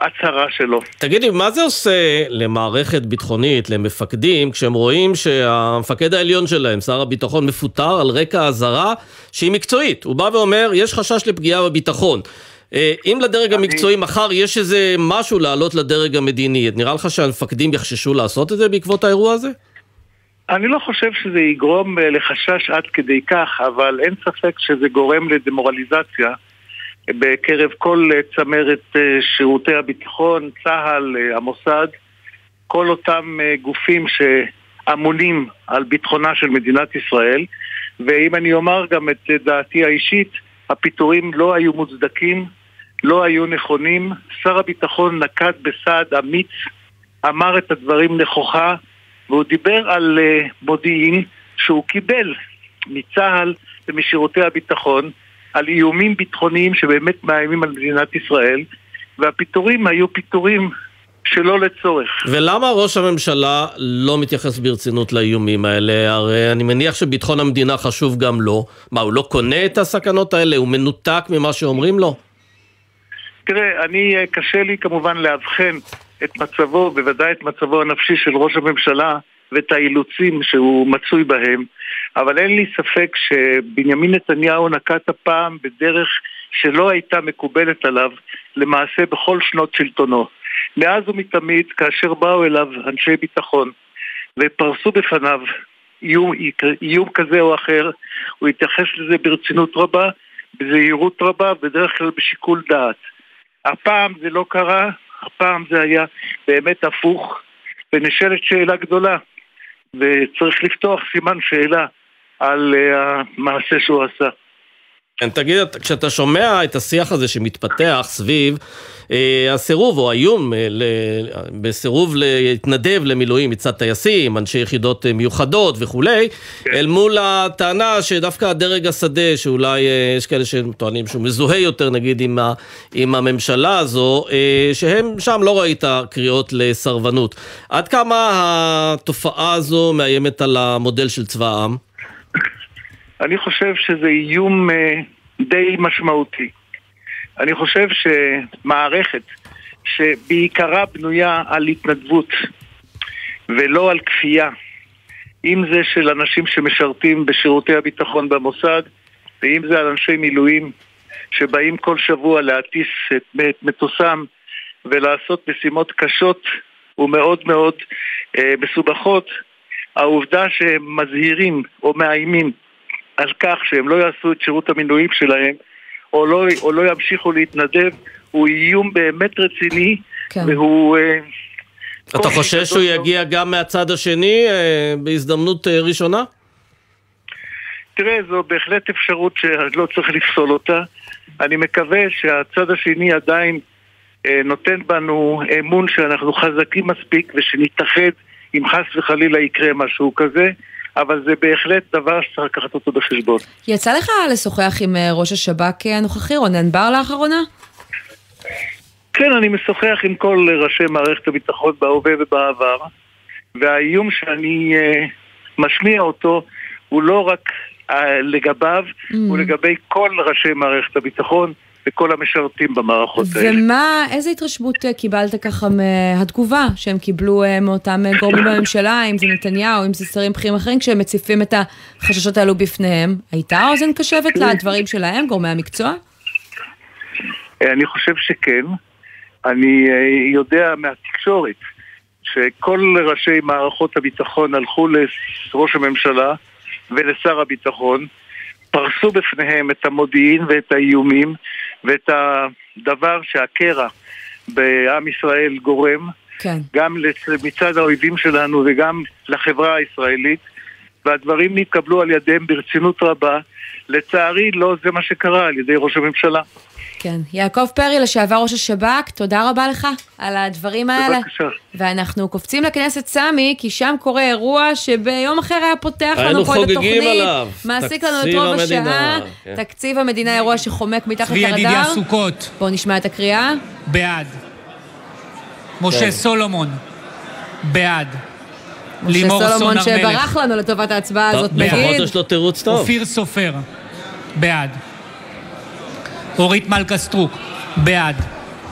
ההצהרה שלו. תגידי, מה זה עושה למערכת ביטחונית, למפקדים, כשהם רואים שהמפקד העליון שלהם, שר הביטחון, מפוטר על רקע אזהרה שהיא מקצועית? הוא בא ואומר, יש חשש לפגיעה בביטחון. אה, אם לדרג המקצועי מחר יש איזה משהו לעלות לדרג המדיני, נראה לך שהמפקדים יחששו לעשות את זה בעקבות האירוע הזה? אני לא חושב שזה יגרום אה, לחשש עד כדי כך, אבל אין ספק שזה גורם לדמורליזציה בקרב כל אה, צמרת אה, שירותי הביטחון, צה"ל, אה, המוסד, כל אותם אה, גופים שאמונים על ביטחונה של מדינת ישראל. ואם אני אומר גם את אה, דעתי האישית, הפיטורים לא היו מוצדקים, לא היו נכונים. שר הביטחון נקט בסעד אמיץ, אמר את הדברים נכוחה, והוא דיבר על uh, מודיעין שהוא קיבל מצה"ל ומשירותי הביטחון על איומים ביטחוניים שבאמת מאיימים על מדינת ישראל, והפיטורים היו פיטורים שלא לצורך. ולמה ראש הממשלה לא מתייחס ברצינות לאיומים האלה? הרי אני מניח שביטחון המדינה חשוב גם לו. מה, הוא לא קונה את הסכנות האלה? הוא מנותק ממה שאומרים לו? תראה, אני, אה, קשה לי כמובן לאבחן את מצבו, בוודאי את מצבו הנפשי של ראש הממשלה ואת האילוצים שהוא מצוי בהם, אבל אין לי ספק שבנימין נתניהו נקט הפעם בדרך שלא הייתה מקובלת עליו למעשה בכל שנות שלטונו. מאז ומתמיד, כאשר באו אליו אנשי ביטחון ופרסו בפניו איום, איום כזה או אחר, הוא התייחס לזה ברצינות רבה, בזהירות רבה, בדרך כלל בשיקול דעת. הפעם זה לא קרה, הפעם זה היה באמת הפוך, ונשאלת שאלה גדולה, וצריך לפתוח סימן שאלה על uh, המעשה שהוא עשה. כן, תגיד, כשאתה שומע את השיח הזה שמתפתח סביב אה, הסירוב או האיום אה, ל, בסירוב להתנדב למילואים מצד טייסים, אנשי יחידות אה, מיוחדות וכולי, כן. אל מול הטענה שדווקא הדרג השדה, שאולי אה, יש כאלה שטוענים שהוא מזוהה יותר נגיד עם, ה, עם הממשלה הזו, אה, שהם שם לא ראית קריאות לסרבנות. עד כמה התופעה הזו מאיימת על המודל של צבא העם? אני חושב שזה איום uh, די משמעותי. אני חושב שמערכת שבעיקרה בנויה על התנדבות ולא על כפייה, אם זה של אנשים שמשרתים בשירותי הביטחון במוסד, ואם זה על אנשי מילואים שבאים כל שבוע להטיס את, את מטוסם ולעשות משימות קשות ומאוד מאוד אה, מסובכות, העובדה שהם מזהירים או מאיימים על כך שהם לא יעשו את שירות המינויים שלהם או לא, או לא ימשיכו להתנדב הוא איום באמת רציני כן. והוא... אה, אתה חושש שהוא יגיע גם מהצד השני אה, בהזדמנות אה, ראשונה? תראה, זו בהחלט אפשרות שלא צריך לפסול אותה. אני מקווה שהצד השני עדיין אה, נותן בנו אמון שאנחנו חזקים מספיק ושנתאחד אם חס וחלילה יקרה משהו כזה, אבל זה בהחלט דבר שצריך לקחת אותו בחשבון. יצא לך לשוחח עם אה, ראש השב"כ הנוכחי, רונן בר לאחרונה? כן, אני משוחח עם כל ראשי מערכת הביטחון בהווה ובעבר, והאיום שאני uh, משמיע אותו הוא לא רק uh, לגביו, mm. הוא לגבי כל ראשי מערכת הביטחון וכל המשרתים במערכות האלה. ומה, איזה התרשמות אה, קיבלת ככה מהתגובה שהם קיבלו uh, מאותם גורמים בממשלה, אם זה נתניהו, אם זה שרים בכירים אחרים, כשהם מציפים את החששות האלו בפניהם? הייתה אוזן קשבת לדברים שלהם, גורמי המקצוע? אני חושב שכן. אני אה, יודע מהתקשורת שכל ראשי מערכות הביטחון הלכו לראש הממשלה ולשר הביטחון, פרסו בפניהם את המודיעין ואת האיומים ואת הדבר שהקרע בעם ישראל גורם, כן. גם מצד האויבים שלנו וגם לחברה הישראלית, והדברים נתקבלו על ידיהם ברצינות רבה. לצערי לא זה מה שקרה על ידי ראש הממשלה. כן. יעקב פרי, לשעבר ראש השב"כ, תודה רבה לך על הדברים האלה. בבקשה. ואנחנו קופצים לכנסת סמי, כי שם קורה אירוע שביום אחר היה פותח לנו פה את התוכנית. היינו חוגגים עליו. מעסיק לנו את רוב השעה. כן. תקציב המדינה, אירוע שחומק מתחת לרדאר. צבי ידידיה סוכות. בואו נשמע את הקריאה. בעד. משה כן. סולומון. בעד. משה סולומון שברח לנו לטובת ההצבעה הזאת, נגיד. לפחות יש לו תירוץ טוב. אופיר סופר. בעד. אורית מלכה סטרוק, בעד.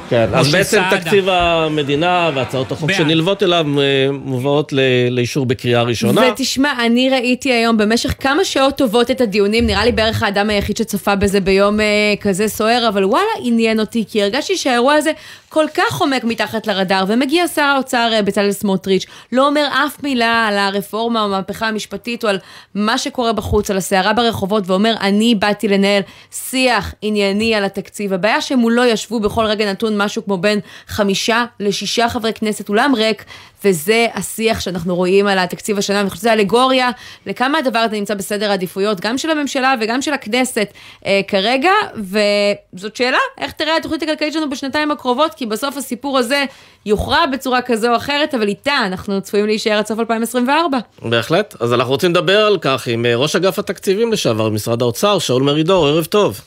כן, אז בעצם סעדה. תקציב המדינה והצעות החוק בעד. שנלוות אליו אה, מובאות לאישור בקריאה ראשונה. ותשמע, אני ראיתי היום במשך כמה שעות טובות את הדיונים, נראה לי בערך האדם היחיד שצפה בזה ביום אה, כזה סוער, אבל וואלה, עניין אותי, כי הרגשתי שהאירוע הזה כל כך עומק מתחת לרדאר, ומגיע שר האוצר אה, בצלאל סמוטריץ', לא אומר אף מילה על הרפורמה או המהפכה המשפטית, או על מה שקורה בחוץ, על הסערה ברחובות, ואומר, אני באתי לנהל שיח ענייני על התקציב. הבעיה שהם לא ישבו בכל רגע נתון משהו כמו בין חמישה לשישה חברי כנסת, אולם ריק, וזה השיח שאנחנו רואים על התקציב השנה, אני חושבת שזה אלגוריה לכמה הדבר הזה נמצא בסדר העדיפויות, גם של הממשלה וגם של הכנסת אה, כרגע, וזאת שאלה, איך תראה התוכנית הכלכלית שלנו בשנתיים הקרובות, כי בסוף הסיפור הזה יוכרע בצורה כזו או אחרת, אבל איתה אנחנו צפויים להישאר עד סוף 2024. בהחלט, אז אנחנו רוצים לדבר על כך עם אה, ראש אגף התקציבים לשעבר במשרד האוצר, שאול מרידור, ערב טוב.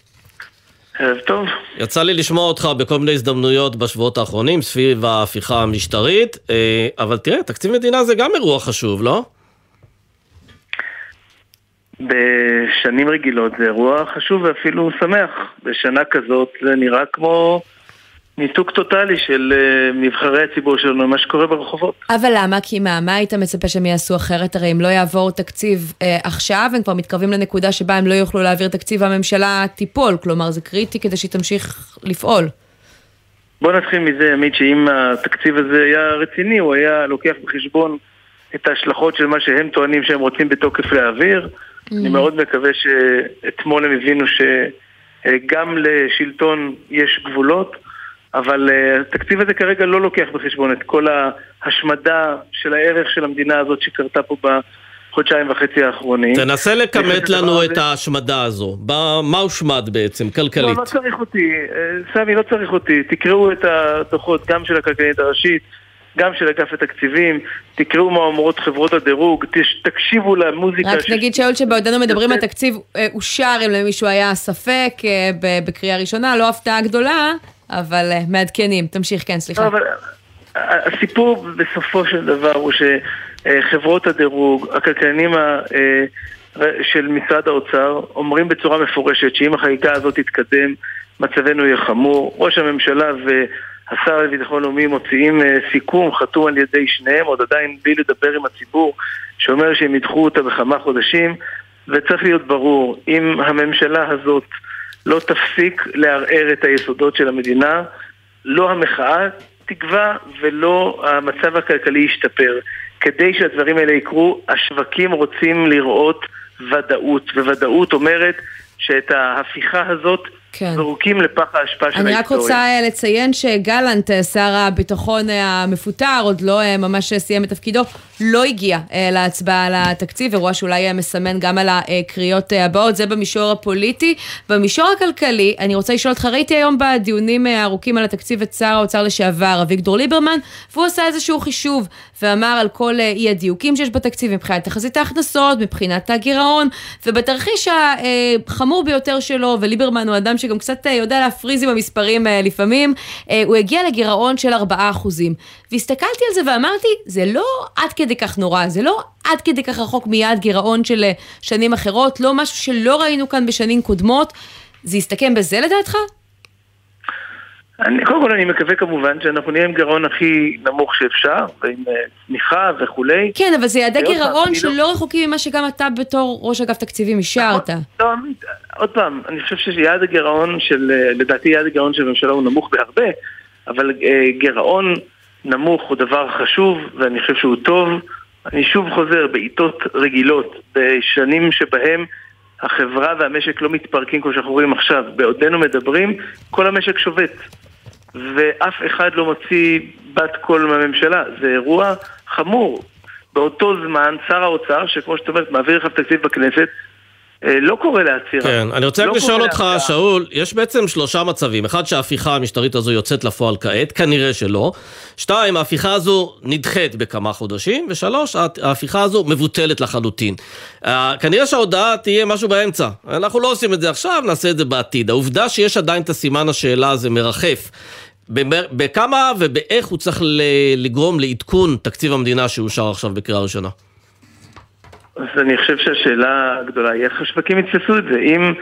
ערב טוב. יצא לי לשמוע אותך בכל מיני הזדמנויות בשבועות האחרונים סביב ההפיכה המשטרית, אה, אבל תראה, תקציב מדינה זה גם אירוע חשוב, לא? בשנים רגילות זה אירוע חשוב ואפילו שמח. בשנה כזאת זה נראה כמו ניתוק טוטאלי של uh, נבחרי הציבור שלנו, מה שקורה ברחובות. אבל למה? כי מה, מה היית מצפה שהם יעשו אחרת? הרי אם לא יעבור תקציב uh, עכשיו, הם כבר מתקרבים לנקודה שבה הם לא יוכלו להעביר תקציב והממשלה תיפול. כלומר, זה קריטי כדי שהיא תמשיך לפעול. בוא נתחיל מזה, עמית, שאם התקציב הזה היה רציני, הוא היה לוקח בחשבון את ההשלכות של מה שהם טוענים שהם רוצים בתוקף להעביר. Mm. אני מאוד מקווה שאתמול הם הבינו שגם לשלטון יש גבולות. אבל uh, התקציב הזה כרגע לא לוקח בחשבון את כל ההשמדה של הערך של המדינה הזאת שקרתה פה בחודשיים וחצי האחרונים. תנסה לכמת לנו את ההשמדה הזו. מה הושמד בעצם, כלכלית? לא, לא צריך אותי. אה, סמי, לא צריך אותי. תקראו את הדוחות גם של הכלכלית הראשית. גם של אגף התקציבים, תקראו מה אומרות חברות הדירוג, תקשיבו למוזיקה. רק נגיד שאול שבעודנו מדברים על תקציב אה, אושר, אם למישהו היה ספק בקריאה ראשונה, לא הפתעה גדולה, אבל uh, מעדכנים. תמשיך, כן, סליחה. אבל הסיפור בסופו של דבר הוא שחברות הדירוג, הכלכלנים. אה, של משרד האוצר אומרים בצורה מפורשת שאם החקיקה הזאת תתקדם מצבנו יהיה חמור. ראש הממשלה והשר לביטחון לאומי מוציאים אה, סיכום חתום על ידי שניהם, עוד עדיין בלי לדבר עם הציבור, שאומר שהם ידחו אותה בכמה חודשים, וצריך להיות ברור, אם הממשלה הזאת לא תפסיק לערער את היסודות של המדינה, לא המחאה תקבע ולא המצב הכלכלי ישתפר. כדי שהדברים האלה יקרו, השווקים רוצים לראות ודאות, וודאות אומרת שאת ההפיכה הזאת כן. זורקים לפח האשפה של אני רק ההיסטוריה. רוצה אה, לציין שגלנט, אה, שר הביטחון אה, המפוטר, עוד לא ממש סיים את תפקידו, לא הגיע להצבעה על התקציב, אירוע שאולי מסמן גם על הקריאות הבאות, זה במישור הפוליטי. במישור הכלכלי, אני רוצה לשאול אותך, ראיתי היום בדיונים הארוכים על התקציב את שר האוצר לשעבר, אביגדור ליברמן, והוא עשה איזשהו חישוב, ואמר על כל אי הדיוקים שיש בתקציב מבחינת תחזית ההכנסות, מבחינת הגירעון, ובתרחיש החמור ביותר שלו, וליברמן הוא אדם שגם קצת אה, יודע להפריז עם המספרים אה, לפעמים, אה, הוא הגיע לגירעון של 4%. והסתכלתי על זה ואמרתי, זה לא עד כדי כך נורא, זה לא עד כדי כך רחוק מיעד גירעון של שנים אחרות, לא משהו שלא ראינו כאן בשנים קודמות. זה יסתכם בזה לדעתך? אני, קודם כל אני מקווה כמובן שאנחנו נהיה עם גירעון הכי נמוך שאפשר, ועם אה, צמיחה וכולי. כן, אבל זה יעדי גירעון שלא רחוקים ממה שגם אתה בתור ראש אגף תקציבים אישרת. לא, עמית, עוד פעם, אני חושב שיעד הגירעון של, אה, לדעתי יעד הגירעון של הממשלה הוא נמוך בהרבה, אבל אה, גירעון נמוך הוא דבר חשוב, ואני חושב שהוא טוב. אני שוב חוזר, בעיתות רגילות, בשנים שבהם החברה והמשק לא מתפרקים כמו שאנחנו רואים עכשיו, בעודנו מדברים, כל המשק שובת. ואף אחד לא מוציא בת קול מהממשלה. זה אירוע חמור. באותו זמן, שר האוצר, שכמו שאת אומרת, מעביר לך תקציב בכנסת, לא קורא לעצירה. כן, אני רוצה לא רק לשאול קורא אותך, להפתעה. שאול, יש בעצם שלושה מצבים. אחד, שההפיכה המשטרית הזו יוצאת לפועל כעת, כנראה שלא. שתיים, ההפיכה הזו נדחית בכמה חודשים. ושלוש, הה- ההפיכה הזו מבוטלת לחלוטין. Uh, כנראה שההודעה תהיה משהו באמצע. אנחנו לא עושים את זה עכשיו, נעשה את זה בעתיד. העובדה שיש עדיין את הסימן השאלה הזה מרחף. בכמה ובאיך הוא צריך לגרום לעדכון תקציב המדינה שאושר עכשיו בקריאה ראשונה. אז אני חושב שהשאלה הגדולה היא איך השווקים יתפסו את זה. אם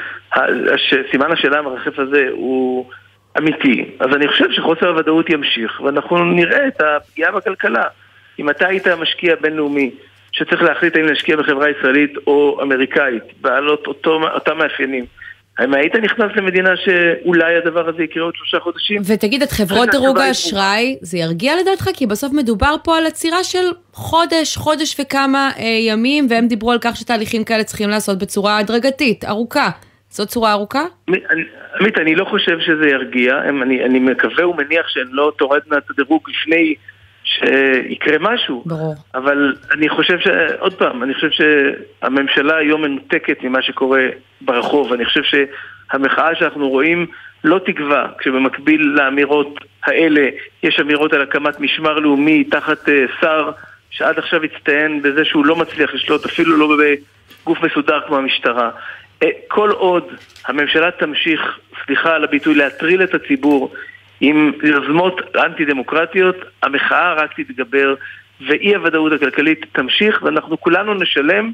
סימן השאלה המרחף הזה הוא אמיתי, אז אני חושב שחוסר הוודאות ימשיך, ואנחנו נראה את הפגיעה בכלכלה. אם אתה היית משקיע בינלאומי שצריך להחליט האם להשקיע בחברה ישראלית או אמריקאית, בעלות אותם מאפיינים, האם היית נכנס למדינה שאולי הדבר הזה יקרה עוד שלושה חודשים? ותגיד, את חברות דירוג האשראי, זה ירגיע לדעתך? כי בסוף מדובר פה על עצירה של חודש, חודש וכמה אה, ימים, והם דיברו על כך שתהליכים כאלה צריכים לעשות בצורה הדרגתית, ארוכה. זאת צורה ארוכה? עמית, אני- עמית, אני לא חושב שזה ירגיע, הם- אני, אני מקווה ומניח שהן לא תורדנה את הדירוג לפני שיקרה משהו. ברור. אבל אני חושב ש... עוד פעם, אני חושב שהממשלה היום מנותקת ממה שקורה ברחוב. אני חושב שהמחאה שאנחנו רואים לא תגווע, כשבמקביל לאמירות האלה יש אמירות על הקמת משמר לאומי תחת אה, שר שעד עכשיו הצטיין בזה שהוא לא מצליח לשלוט אפילו לא בגוף מסודר כמו המשטרה. אה, כל עוד הממשלה תמשיך, סליחה על הביטוי, להטריל את הציבור עם יוזמות אנטי דמוקרטיות, המחאה רק תתגבר ואי הוודאות הכלכלית תמשיך ואנחנו כולנו נשלם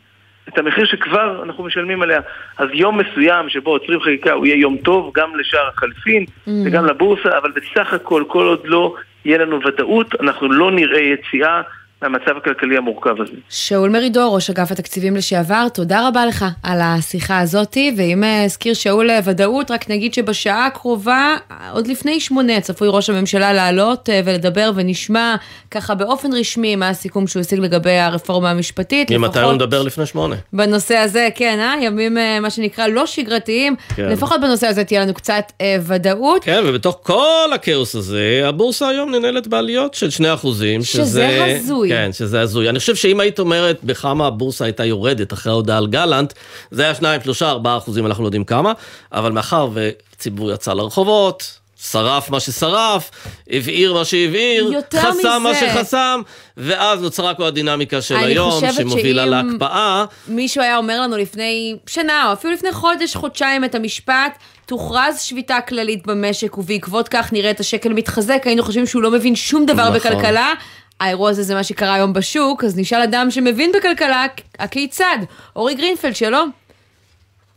את המחיר שכבר אנחנו משלמים עליה. אז יום מסוים שבו עוצרים חקיקה הוא יהיה יום טוב גם לשער החליפין Mm. וגם לבורסה, אבל בסך הכל כל עוד לא יהיה לנו ודאות, אנחנו לא נראה יציאה מהמצב הכלכלי המורכב הזה. שאול מרידור, ראש אגף התקציבים לשעבר, תודה רבה לך על השיחה הזאתי, ואם אה, הזכיר שאול אה, ודאות, רק נגיד שבשעה הקרובה, עוד לפני שמונה, צפוי ראש הממשלה לעלות אה, ולדבר, ונשמע ככה באופן רשמי מה הסיכום שהוא השיג לגבי הרפורמה המשפטית. ממתי הוא מדבר לפני שמונה? בנושא הזה, כן, אה? ימים אה, מה שנקרא לא שגרתיים, כן. לפחות בנושא הזה תהיה לנו קצת אה, ודאות. כן, ובתוך כל הכאוס הזה, הבורסה היום ננהלת בעליות של 2 אחוזים. שזה הזוי. כן, שזה הזוי. אני חושב שאם היית אומרת בכמה הבורסה הייתה יורדת אחרי ההודעה על גלנט, זה היה 2, 3, 4 אחוזים, אנחנו לא יודעים כמה, אבל מאחר והציבור יצא לרחובות, שרף מה ששרף, הבעיר מה שהבעיר, חסם מה מזה. שחסם, ואז נוצרה כל הדינמיקה של אני היום, חושבת שמובילה שאם- להקפאה. מישהו היה אומר לנו לפני שנה, או אפילו לפני חודש, חודשיים את המשפט, תוכרז שביתה כללית במשק, ובעקבות כך נראה את השקל מתחזק, היינו חושבים שהוא לא מבין שום דבר נכון. בכלכלה. האירוע הזה זה מה שקרה היום בשוק, אז נשאל אדם שמבין בכלכלה, הכיצד? אורי גרינפלד, שלום.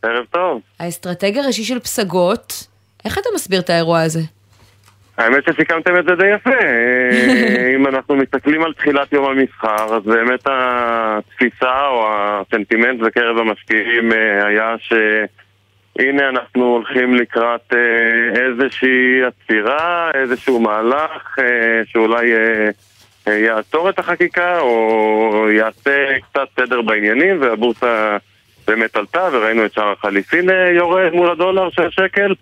ערב טוב. האסטרטג הראשי של פסגות, איך אתה מסביר את האירוע הזה? האמת שסיכמתם את זה די יפה. [laughs] אם אנחנו מסתכלים על תחילת יום המסחר, אז באמת התפיסה או הסנטימנט בקרב המשקיעים אה, היה שהנה אנחנו הולכים לקראת אה, איזושהי עצירה, איזשהו מהלך אה, שאולי יעצור את החקיקה או יעשה קצת סדר בעניינים והבורסה באמת עלתה וראינו את שער החליפין אה, יורד מול הדולר של השקל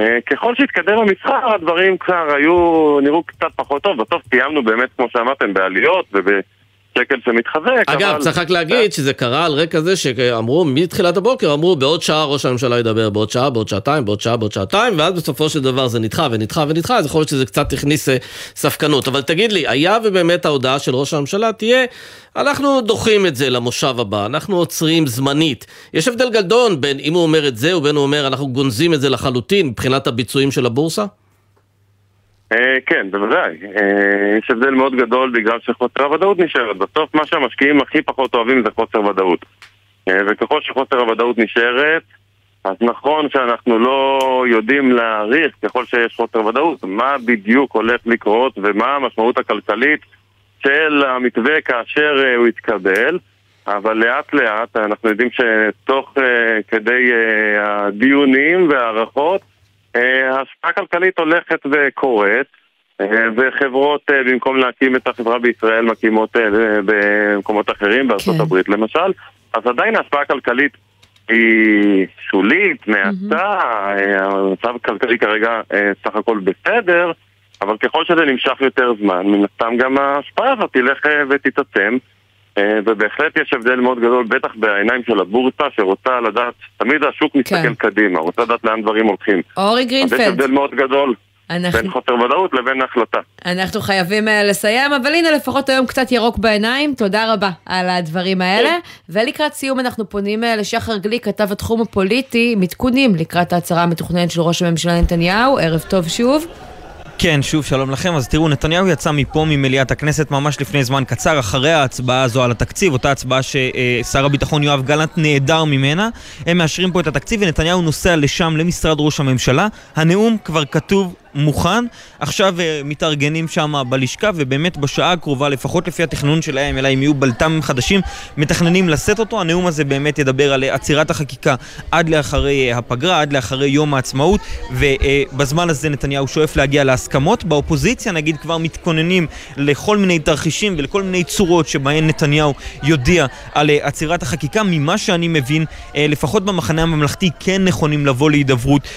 אה, ככל שהתקדם המסחר, הדברים כבר היו, נראו קצת פחות טוב. בסוף סיימנו באמת, כמו שאמרתם, בעליות ובשקל שמתחזק. אגב, אבל... צריך רק להגיד שזה קרה על רקע זה שאמרו, מתחילת הבוקר אמרו, בעוד שעה ראש הממשלה ידבר, בעוד שעה, בעוד שעתיים, בעוד שעה, בעוד שעתיים, ואז בסופו של דבר זה נדחה ונדחה ונדחה, אז יכול להיות שזה קצת הכניס אה, ספקנות. אבל תגיד לי, היה ובאמת ההודעה של ראש הממשלה תהיה, אנחנו דוחים את זה למושב הבא, אנחנו עוצרים זמנית. יש הבדל גדול בין אם הוא אומר את זה ובין הוא אומר, אנחנו גונזים את זה לחלוטין מבחינת הביצועים של הבורסה? אה, כן, בוודאי. אה, יש הבדל מאוד גדול בגלל שחוסר הוודאות נשארת. בסוף מה שהמשקיעים הכי פחות אוהבים זה חוסר ודאות. אה, וככל שחוסר הוודאות נשארת, אז נכון שאנחנו לא יודעים להעריך, ככל שיש חוסר ודאות, מה בדיוק הולך לקרות ומה המשמעות הכלכלית של המתווה כאשר הוא יתקבל. אבל לאט לאט אנחנו יודעים שתוך כדי הדיונים וההערכות ההשפעה הכלכלית הולכת וקורית אה, וחברות אה, במקום להקים את החברה בישראל מקימות אה, במקומות אחרים, בארצות כן. הברית למשל אז עדיין ההשפעה הכלכלית היא שולית, מעטה, אה, המצב הכלכלי כרגע אה, סך הכל בסדר אבל ככל שזה נמשך יותר זמן, מן הסתם גם ההשפעה הזאת תלך אה, ותתעצם אה, ובהחלט יש הבדל מאוד גדול, בטח בעיניים של הבורסה, שרוצה לדעת, תמיד השוק מסתכל כן. קדימה, רוצה לדעת לאן דברים הולכים. אורי אז יש גרינפלד, הבדל מאוד גדול אנחנו- בין חוסר ודאות לבין החלטה. אנחנו חייבים אה, לסיים, אבל הנה לפחות היום קצת ירוק בעיניים, תודה רבה על הדברים האלה. ולקראת סיום אנחנו פונים אה, לשחר גליק, כתב התחום הפוליטי, עם עדכונים לקראת ההצהרה המתוכננת של ראש הממשלה נתניהו, ערב טוב שוב. כן, שוב שלום לכם. אז תראו, נתניהו יצא מפה ממליאת הכנסת ממש לפני זמן קצר, אחרי ההצבעה הזו על התקציב, אותה הצבעה ששר הביטחון יואב גלנט נעדר ממנה. הם מאשרים פה את התקציב ונתניהו נוסע לשם, למשרד ראש הממשלה. הנאום כבר כתוב. מוכן, עכשיו uh, מתארגנים שם בלשכה ובאמת בשעה הקרובה, לפחות לפי התכנון שלהם, אלא אם יהיו בלת"מים חדשים, מתכננים לשאת אותו. הנאום הזה באמת ידבר על uh, עצירת החקיקה עד לאחרי uh, הפגרה, עד לאחרי יום העצמאות, ובזמן הזה נתניהו שואף להגיע להסכמות. באופוזיציה נגיד כבר מתכוננים לכל מיני תרחישים ולכל מיני צורות שבהן נתניהו יודיע על עצירת החקיקה. ממה שאני מבין, לפחות במחנה הממלכתי כן נכונים לבוא להידברות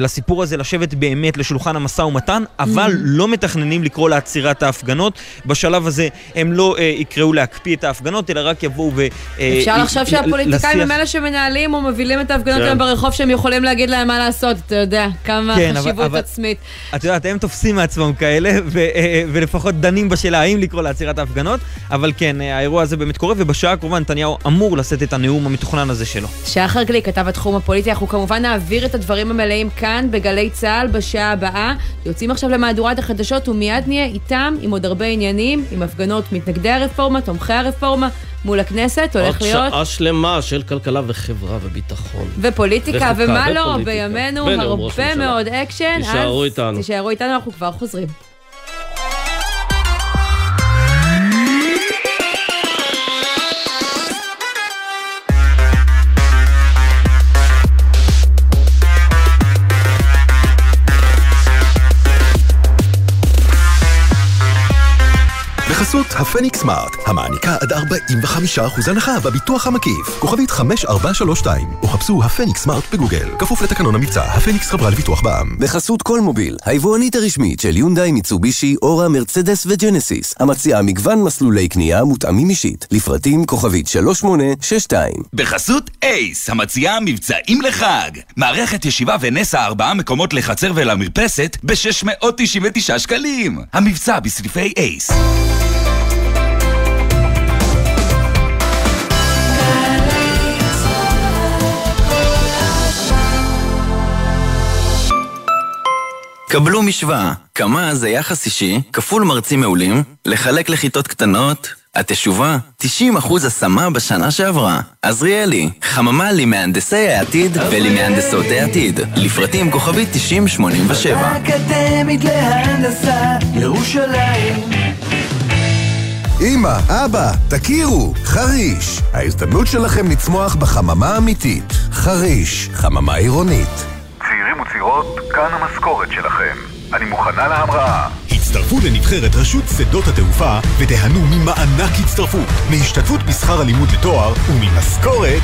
לסיפור הזה, לשבת באמת לשולחן המשא ומתן, אבל Mm. לא מתכננים לקרוא לעצירת ההפגנות. בשלב הזה הם לא uh, יקראו להקפיא את ההפגנות, אלא רק יבואו ו... אה, אפשר לחשוב שהפוליטיקאים הם אלה שמנהלים או מובילים את ההפגנות כן. ברחוב שהם יכולים להגיד להם מה לעשות, אתה יודע, כמה כן, חשיבות אבל- עצמית. את יודעת, הם תופסים מעצמם כאלה, ו- אה, ולפחות דנים בשאלה האם לקרוא לעצירת ההפגנות, אבל כן, אה, האירוע הזה באמת קורה, ובשעה הקרובה נתניהו אמור לשאת את הנאום המתוכנן הזה שלו. שחר גליק, כתב התחום הפוליטי, אנחנו כמובן נעביר את הדברים המלאים כאן בגלי צה"ל בשעה הבאה. יוצאים עכשיו למהדורת החדשות ומיד נהיה איתם עם עוד הרבה עניינים, עם הפגנות מתנגדי הרפורמה, תומכי הרפורמה, מול הכנסת, הולך עוד להיות... שעה שלמה של כלכלה וחברה וביטחון. ופוליטיקה, ומה לא. בימינו הרבה. מאוד אקשן. תישארו איתנו. תישארו איתנו, אנחנו כבר חוזרים. הפניקס סמארט, המעניקה עד 45% הנחה בביטוח המקיף. כוכבית 5432, או חפשו הפניקס סמארט בגוגל. כפוף לתקנון המבצע, הפניקס חברה לביטוח בע"מ. בחסות כל מוביל, היבואנית הרשמית של יונדאי, מיצובישי, אורה, מרצדס וג'נסיס, המציעה מגוון מסלולי קנייה מותאמים אישית, לפרטים כוכבית 3862. בחסות אייס, המציעה מבצעים לחג. מערכת ישיבה ונסה ארבעה מקומות לחצר ולמרפסת ב-699 שקלים. המבצע בסניפי אייס. קבלו משוואה, כמה זה יחס אישי, כפול מרצים מעולים, לחלק לכיתות קטנות, התשובה, 90% השמה בשנה שעברה. עזריאלי, חממה למהנדסי העתיד ולמהנדסות העתיד. לפרטים כוכבית 9087. אקדמית להנדסה, ירושלים. אמא, אבא, תכירו, חריש. ההזדמנות שלכם לצמוח בחממה אמיתית. חריש, חממה עירונית. צעירים וצעירות, כאן המשכורת שלכם. אני מוכנה להמראה. הצטרפו לנבחרת רשות שדות התעופה ותיהנו ממענק הצטרפות, מהשתתפות בשכר הלימוד לתואר וממשכורת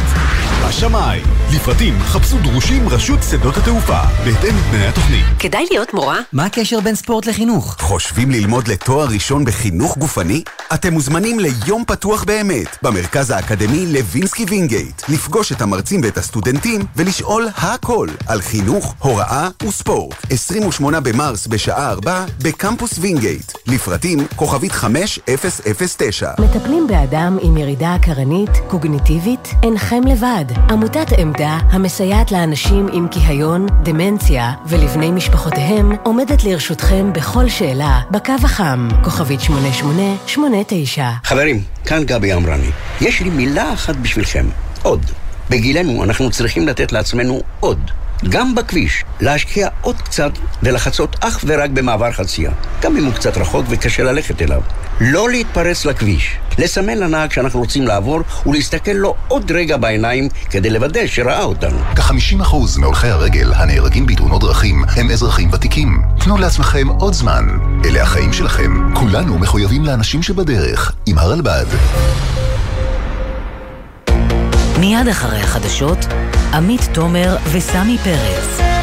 בשמיים. לפרטים חפשו דרושים רשות שדות התעופה, בהתאם לתנאי התוכנית. כדאי להיות מורה? מה הקשר בין ספורט לחינוך? חושבים ללמוד לתואר ראשון בחינוך גופני? אתם מוזמנים ליום פתוח באמת, במרכז האקדמי לוינסקי וינגייט. לפגוש את המרצים ואת הסטודנטים ולשאול הכל על חינוך, הוראה וספורט. 28 במרס בשעה 4 בקמפוס וינגייט. לפרטים כוכבית 5009. מטפלים באדם עם ירידה קרנית, קוגניטיבית? אינכם לבד. עמותת עמדה, המסייעת לאנשים עם כיהיון, דמנציה ולבני משפחותיהם, עומדת לרשותכם בכל שאלה בקו החם, כוכבית 8889. חברים, כאן גבי אמרני. יש לי מילה אחת בשבילכם, עוד. בגילנו אנחנו צריכים לתת לעצמנו עוד. גם בכביש, להשקיע עוד קצת ולחצות אך ורק במעבר חצייה, גם אם הוא קצת רחוק וקשה ללכת אליו. לא להתפרץ לכביש, לסמן לנהג שאנחנו רוצים לעבור ולהסתכל לו עוד רגע בעיניים כדי לוודא שראה אותנו. כ-50% מהולכי הרגל הנהרגים בתאונות דרכים הם אזרחים ותיקים. תנו לעצמכם עוד זמן. אלה החיים שלכם. כולנו מחויבים לאנשים שבדרך. עם הרלב"ד. מיד אחרי החדשות, עמית תומר וסמי פרץ.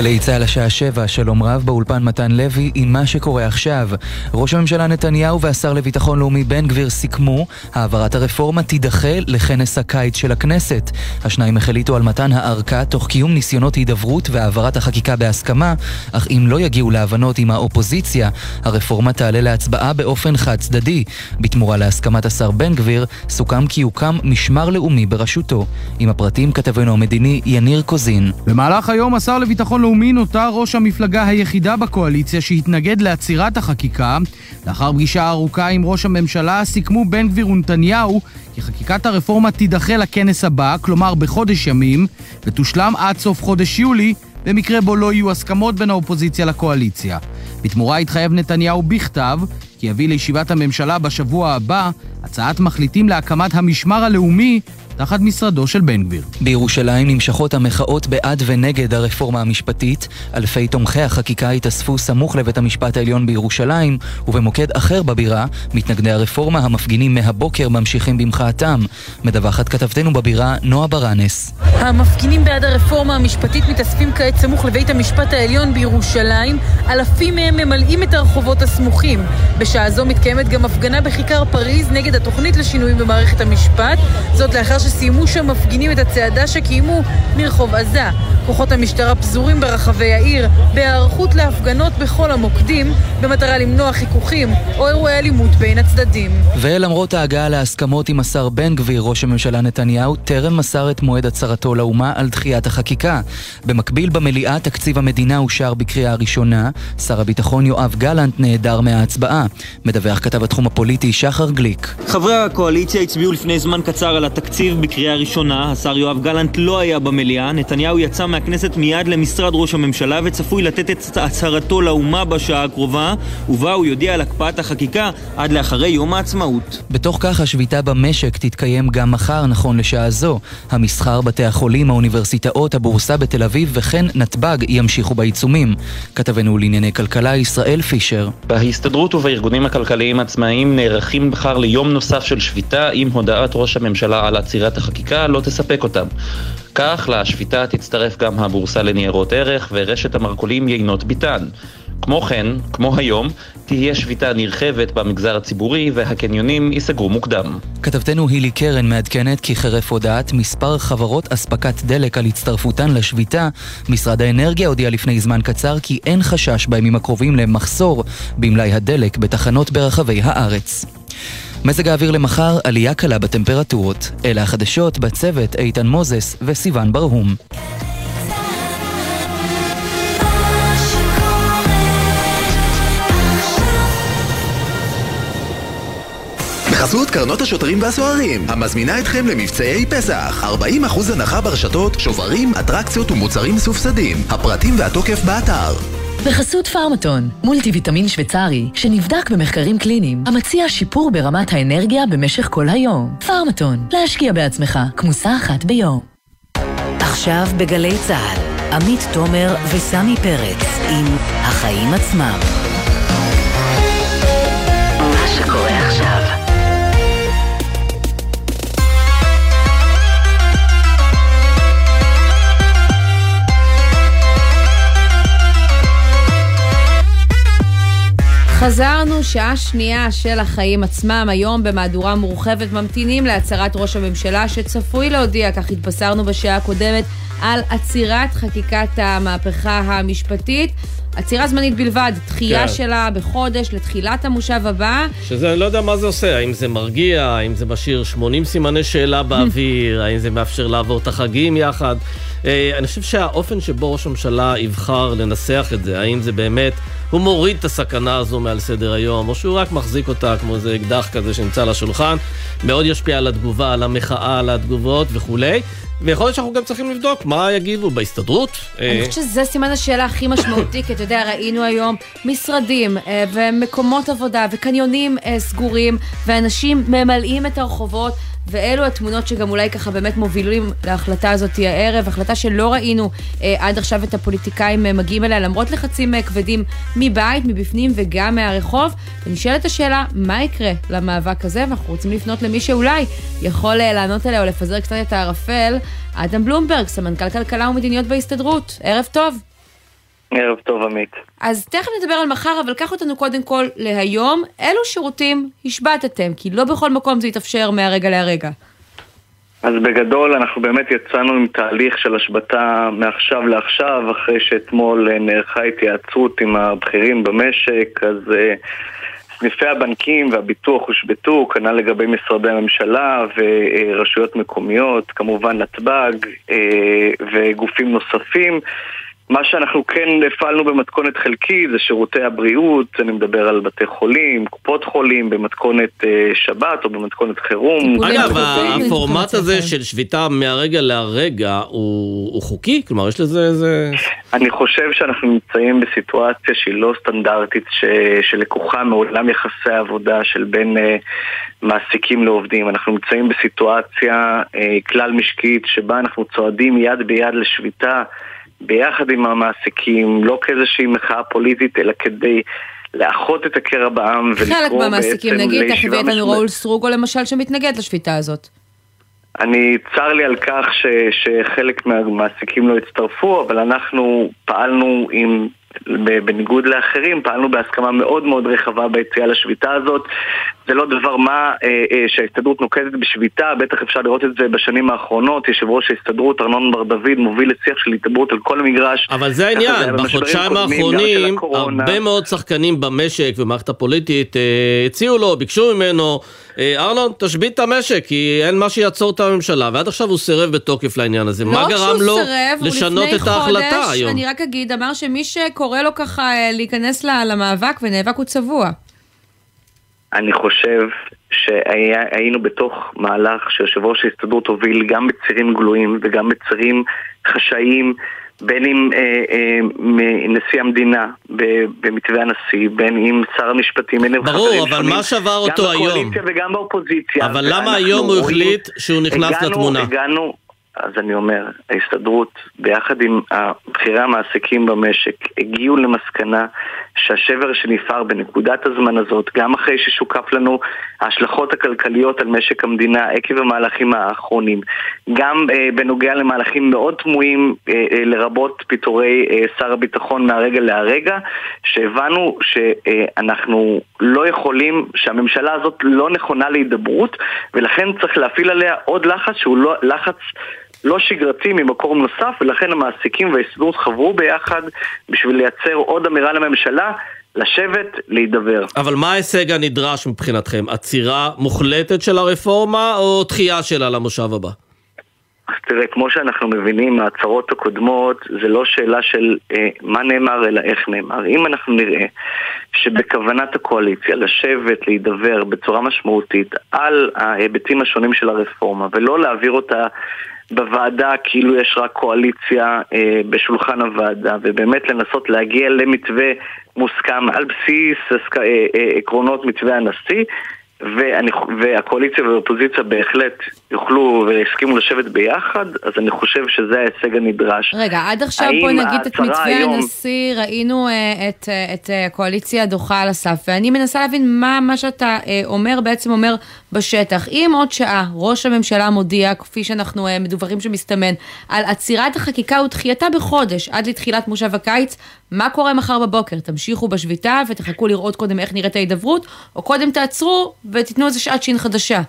גלי צה"ל השעה שבע, שלום רב באולפן מתן לוי עם מה שקורה עכשיו. ראש הממשלה נתניהו והשר לביטחון לאומי בן גביר סיכמו, העברת הרפורמה תידחה לכנס הקיץ של הכנסת. השניים החליטו על מתן הארכה תוך קיום ניסיונות הידברות והעברת החקיקה בהסכמה, אך אם לא יגיעו להבנות עם האופוזיציה, הרפורמה תעלה להצבעה באופן חד צדדי. בתמורה להסכמת השר בן גביר, סוכם כי יוקם משמר לאומי בראשותו. עם הפרטים כתבנו המדיני יניר קוזין. במהלך היום השר לביטחון לאומי נותר ראש המפלגה היחידה בקואליציה שהתנגד לעצירת החקיקה. לאחר פגישה ארוכה עם ראש הממשלה סיכמו בן גביר ונתניהו כי חקיקת הרפורמה תידחה לכנס הבא, כלומר בחודש ימים, ותושלם עד סוף חודש יולי, במקרה בו לא יהיו הסכמות בין האופוזיציה לקואליציה. בתמורה התחייב נתניהו בכתב כי יביא לישיבת הממשלה בשבוע הבא הצעת מחליטים להקמת המשמר הלאומי תחת משרדו של בן גביר. בירושלים נמשכות המחאות בעד ונגד הרפורמה המשפטית. אלפי תומכי החקיקה התאספו סמוך לבית המשפט העליון בירושלים, ובמוקד אחר בבירה, מתנגדי הרפורמה המפגינים מהבוקר ממשיכים במחאתם. מדווחת כתבתנו בבירה, נועה ברנס. המפגינים בעד הרפורמה המשפטית מתאספים כעת סמוך לבית המשפט העליון בירושלים. אלפים מהם ממלאים את הרחובות הסמוכים. בשעה זו מתקיימת גם הפגנה בכיכר פריז נגד התוכנית לשינויים במערכת המשפט. זאת לאחר שסיימו שם מפגינים את הצעדה שקיימו מרחוב עזה. כוחות המשטרה פזורים ברחבי העיר בהיערכות להפגנות בכל המוקדים במטרה למנוע חיכוכים או אירועי אלימות בין הצדדים. ולמרות ההגעה להסכמות עם השר בן גביר, ראש הממשלה נתניהו טרם מסר את מועד הצהרתו לאומה על דחיית החקיקה. במקביל במליאה תקציב המדינה אושר בקריאה ראשונה. שר הביטחון יואב גלנט נעדר מההצבעה. מדווח כתב התחום הפוליטי שחר גליק. חברי הקואליציה הצביעו לפני זמן קצר על התקציב בקריאה ראשונה. השר יואב גלנט לא היה במליאה. נתניהו יצא מהכנסת מיד למשרד ראש הממשלה וצפוי לתת את הצהרתו לאומה בשעה הקרובה, ובה הוא יודיע על הקפאת החקיקה עד לאחרי יום העצמאות. בתוך כך השביתה במשק תתקיים גם מחר, נכון לשעה זו. המסחר, בתי החולים, האוניברסיטאות, הבורסה בתל אביב וכן נתב"ג ימשיכו בעיצומים. כתבנו לענייני כלכלה ישראל פישר. בהסתדרות ובארגונים הכלכליים העצמאיים נערכים מחר ליום נוסף של שביתה אם הודעת ראש הממשלה על עצירת החקיקה לא תספק אותם. כך לשביתה תצטרף גם הבורסה לניירות ערך ורשת המרכולים יינות ביטן. כמו כן, כמו היום, תהיה שביתה נרחבת במגזר הציבורי והקניונים ייסגרו מוקדם. כתבתנו הילי קרן מעדכנת כי חרף הודעת מספר חברות אספקת דלק על הצטרפותן לשביתה, משרד האנרגיה הודיע לפני זמן קצר כי אין חשש בימים הקרובים למחסור במלאי הדלק בתחנות ברחבי הארץ. מזג האוויר למחר, עלייה קלה בטמפרטורות. אלה החדשות בצוות איתן מוזס וסיון ברהום. בחסות קרנות השוטרים והסוהרים, המזמינה אתכם למבצעי פסח. 40% הנחה ברשתות, שוברים, אטרקציות ומוצרים מסובסדים. הפרטים והתוקף באתר. בחסות פארמטון, מולטי ויטמין שוויצרי, שנבדק במחקרים קליניים, המציע שיפור ברמת האנרגיה במשך כל היום. פארמטון, להשקיע בעצמך, כמוסה אחת ביום. עכשיו בגלי צה"ל, עמית תומר וסמי פרץ עם החיים עצמם. חזרנו, שעה שנייה של החיים עצמם. היום במהדורה מורחבת ממתינים להצהרת ראש הממשלה שצפוי להודיע, כך התבשרנו בשעה הקודמת, על עצירת חקיקת המהפכה המשפטית. עצירה זמנית בלבד, דחייה כן. שלה בחודש לתחילת המושב הבא. שזה, אני לא יודע מה זה עושה, האם זה מרגיע, האם זה משאיר 80 סימני שאלה [laughs] באוויר, האם זה מאפשר לעבור את החגים יחד. אה, אני חושב שהאופן שבו ראש הממשלה יבחר לנסח את זה, האם זה באמת, הוא מוריד את הסכנה הזו מעל סדר היום, או שהוא רק מחזיק אותה כמו איזה אקדח כזה שנמצא על השולחן, מאוד ישפיע על התגובה, על המחאה, על התגובות וכולי. ויכול להיות שאנחנו גם צריכים לבדוק מה יגיבו בהסתדרות. אני אה, חושבת שזה סימן השאלה הכי משמעותי, כי אתה יודע, ראינו היום משרדים אה, ומקומות עבודה וקניונים אה, סגורים, ואנשים ממלאים את הרחובות, ואלו התמונות שגם אולי ככה באמת מובילים להחלטה הזאת הערב, החלטה שלא ראינו אה, עד עכשיו את הפוליטיקאים אה, מגיעים אליה, למרות לחצים אה, כבדים מבית, מבפנים וגם מהרחוב. ונשאלת השאלה, מה יקרה למאבק הזה? ואנחנו רוצים לפנות למי שאולי יכול אה, לענות עליה או לפזר קצת את הערפל. אדם בלומברג, סמנכ"ל כלכלה ומדיניות בהסתדרות. ערב טוב. ערב טוב, עמית. אז תכף נדבר על מחר, אבל קח אותנו קודם כל להיום. אילו שירותים השבתתם? כי לא בכל מקום זה יתאפשר מהרגע להרגע. אז בגדול אנחנו באמת יצאנו עם תהליך של השבתה מעכשיו לעכשיו, אחרי שאתמול אה, נערכה התייעצות עם הבכירים במשק, אז אה, סניפי הבנקים והביטוח הושבתו, כנ"ל לגבי משרדי הממשלה ורשויות מקומיות, כמובן נתב"ג אה, וגופים נוספים. מה שאנחנו כן הפעלנו במתכונת חלקית זה שירותי הבריאות, אני מדבר על בתי חולים, קופות חולים, במתכונת אה, שבת או במתכונת חירום. אגב. הפורמט הזה של שביתה מהרגע להרגע הוא הוא חוקי? כלומר, יש לזה איזה... אני חושב שאנחנו נמצאים בסיטואציה שהיא לא סטנדרטית, ש... שלקוחה מעולם יחסי העבודה של בין אה, מעסיקים לעובדים. אנחנו נמצאים בסיטואציה אה, כלל משקית שבה אנחנו צועדים יד ביד לשביתה ביחד עם המעסיקים, לא כאיזושהי מחאה פוליטית, אלא כדי לאחות את הקרע בעם ולקרוא חלק מהמעסיקים, בעצם נגיד, תכף לישיבה יהיה לנו. ראול סטרוגו למשל, שמתנגד לשביתה הזאת. אני צר לי על כך ש, שחלק מהמעסיקים לא הצטרפו, אבל אנחנו פעלנו עם, בניגוד לאחרים, פעלנו בהסכמה מאוד מאוד רחבה ביציאה לשביתה הזאת. זה לא דבר מה אה, אה, שההסתדרות נוקטת בשביתה, בטח אפשר לראות את זה בשנים האחרונות. יושב ראש ההסתדרות ארנון בר דוד מוביל לשיח של התעברות על כל המגרש. אבל זה העניין, בחודשיים האחרונים. הרבה מאוד שחקנים במשק ובמערכת הפוליטית אה, הציעו לו, ביקשו ממנו, ארנון, תשבית את המשק, כי אין מה שיעצור את הממשלה, ועד עכשיו הוא סירב בתוקף לעניין הזה. לא מה גרם לו סירב, הוא לשנות את ההחלטה חודש, היום? אני רק אגיד, אמר שמי שקורא לו ככה אה, להיכנס ל- למאבק ונאבק הוא צבוע. אני חושב שהיינו בתוך מהלך שיושב ראש ההסתדרות הוביל גם בצירים גלויים וגם בצירים חשאיים בין אם אה, אה, מנשיא המדינה במתווה הנשיא, בין אם שר המשפטים, בין אם ברור, חברים אבל שונים, מה שבר אותו גם היום? בקואליציה וגם באופוזיציה. אבל למה היום הוא החליט שהוא נכנס הגענו- לתמונה? הגענו, אז אני אומר, ההסתדרות, ביחד עם בכירי המעסיקים במשק, הגיעו למסקנה שהשבר שנפער בנקודת הזמן הזאת, גם אחרי ששוקף לנו ההשלכות הכלכליות על משק המדינה עקב המהלכים האחרונים, גם אה, בנוגע למהלכים מאוד תמוהים, אה, אה, לרבות פיטורי אה, שר הביטחון מהרגע להרגע, שהבנו שאנחנו לא יכולים, שהממשלה הזאת לא נכונה להידברות, ולכן צריך להפעיל עליה עוד לחץ שהוא לא, לחץ לא שגרתי ממקור נוסף, ולכן המעסיקים וההסתדרות חברו ביחד בשביל לייצר עוד אמירה לממשלה, לשבת, להידבר. אבל מה ההישג הנדרש מבחינתכם? עצירה מוחלטת של הרפורמה או דחייה שלה למושב הבא? אז תראה, כמו שאנחנו מבינים מההצהרות הקודמות, זה לא שאלה של אה, מה נאמר, אלא איך נאמר. אם אנחנו נראה שבכוונת הקואליציה לשבת, להידבר בצורה משמעותית על ההיבטים השונים של הרפורמה, ולא להעביר אותה בוועדה כאילו יש רק קואליציה אה, בשולחן הוועדה, ובאמת לנסות להגיע למתווה מוסכם על בסיס אה, אה, עקרונות מתווה הנשיא, ואני, והקואליציה והאופוזיציה בהחלט יוכלו והסכימו לשבת ביחד, אז אני חושב שזה ההישג הנדרש. רגע, עד עכשיו בוא נגיד את מתווה היום... הנשיא, ראינו uh, את, uh, את uh, הקואליציה דוחה על הסף, ואני מנסה להבין מה, מה שאתה uh, אומר, בעצם אומר בשטח. אם עוד שעה ראש הממשלה מודיע, כפי שאנחנו uh, מדווחים שמסתמן, על עצירת החקיקה ודחייתה בחודש עד לתחילת מושב הקיץ, מה קורה מחר בבוקר? תמשיכו בשביתה ותחכו לראות קודם איך נראית ההידברות, או קודם תעצרו ותיתנו איזה שעת שין חדשה?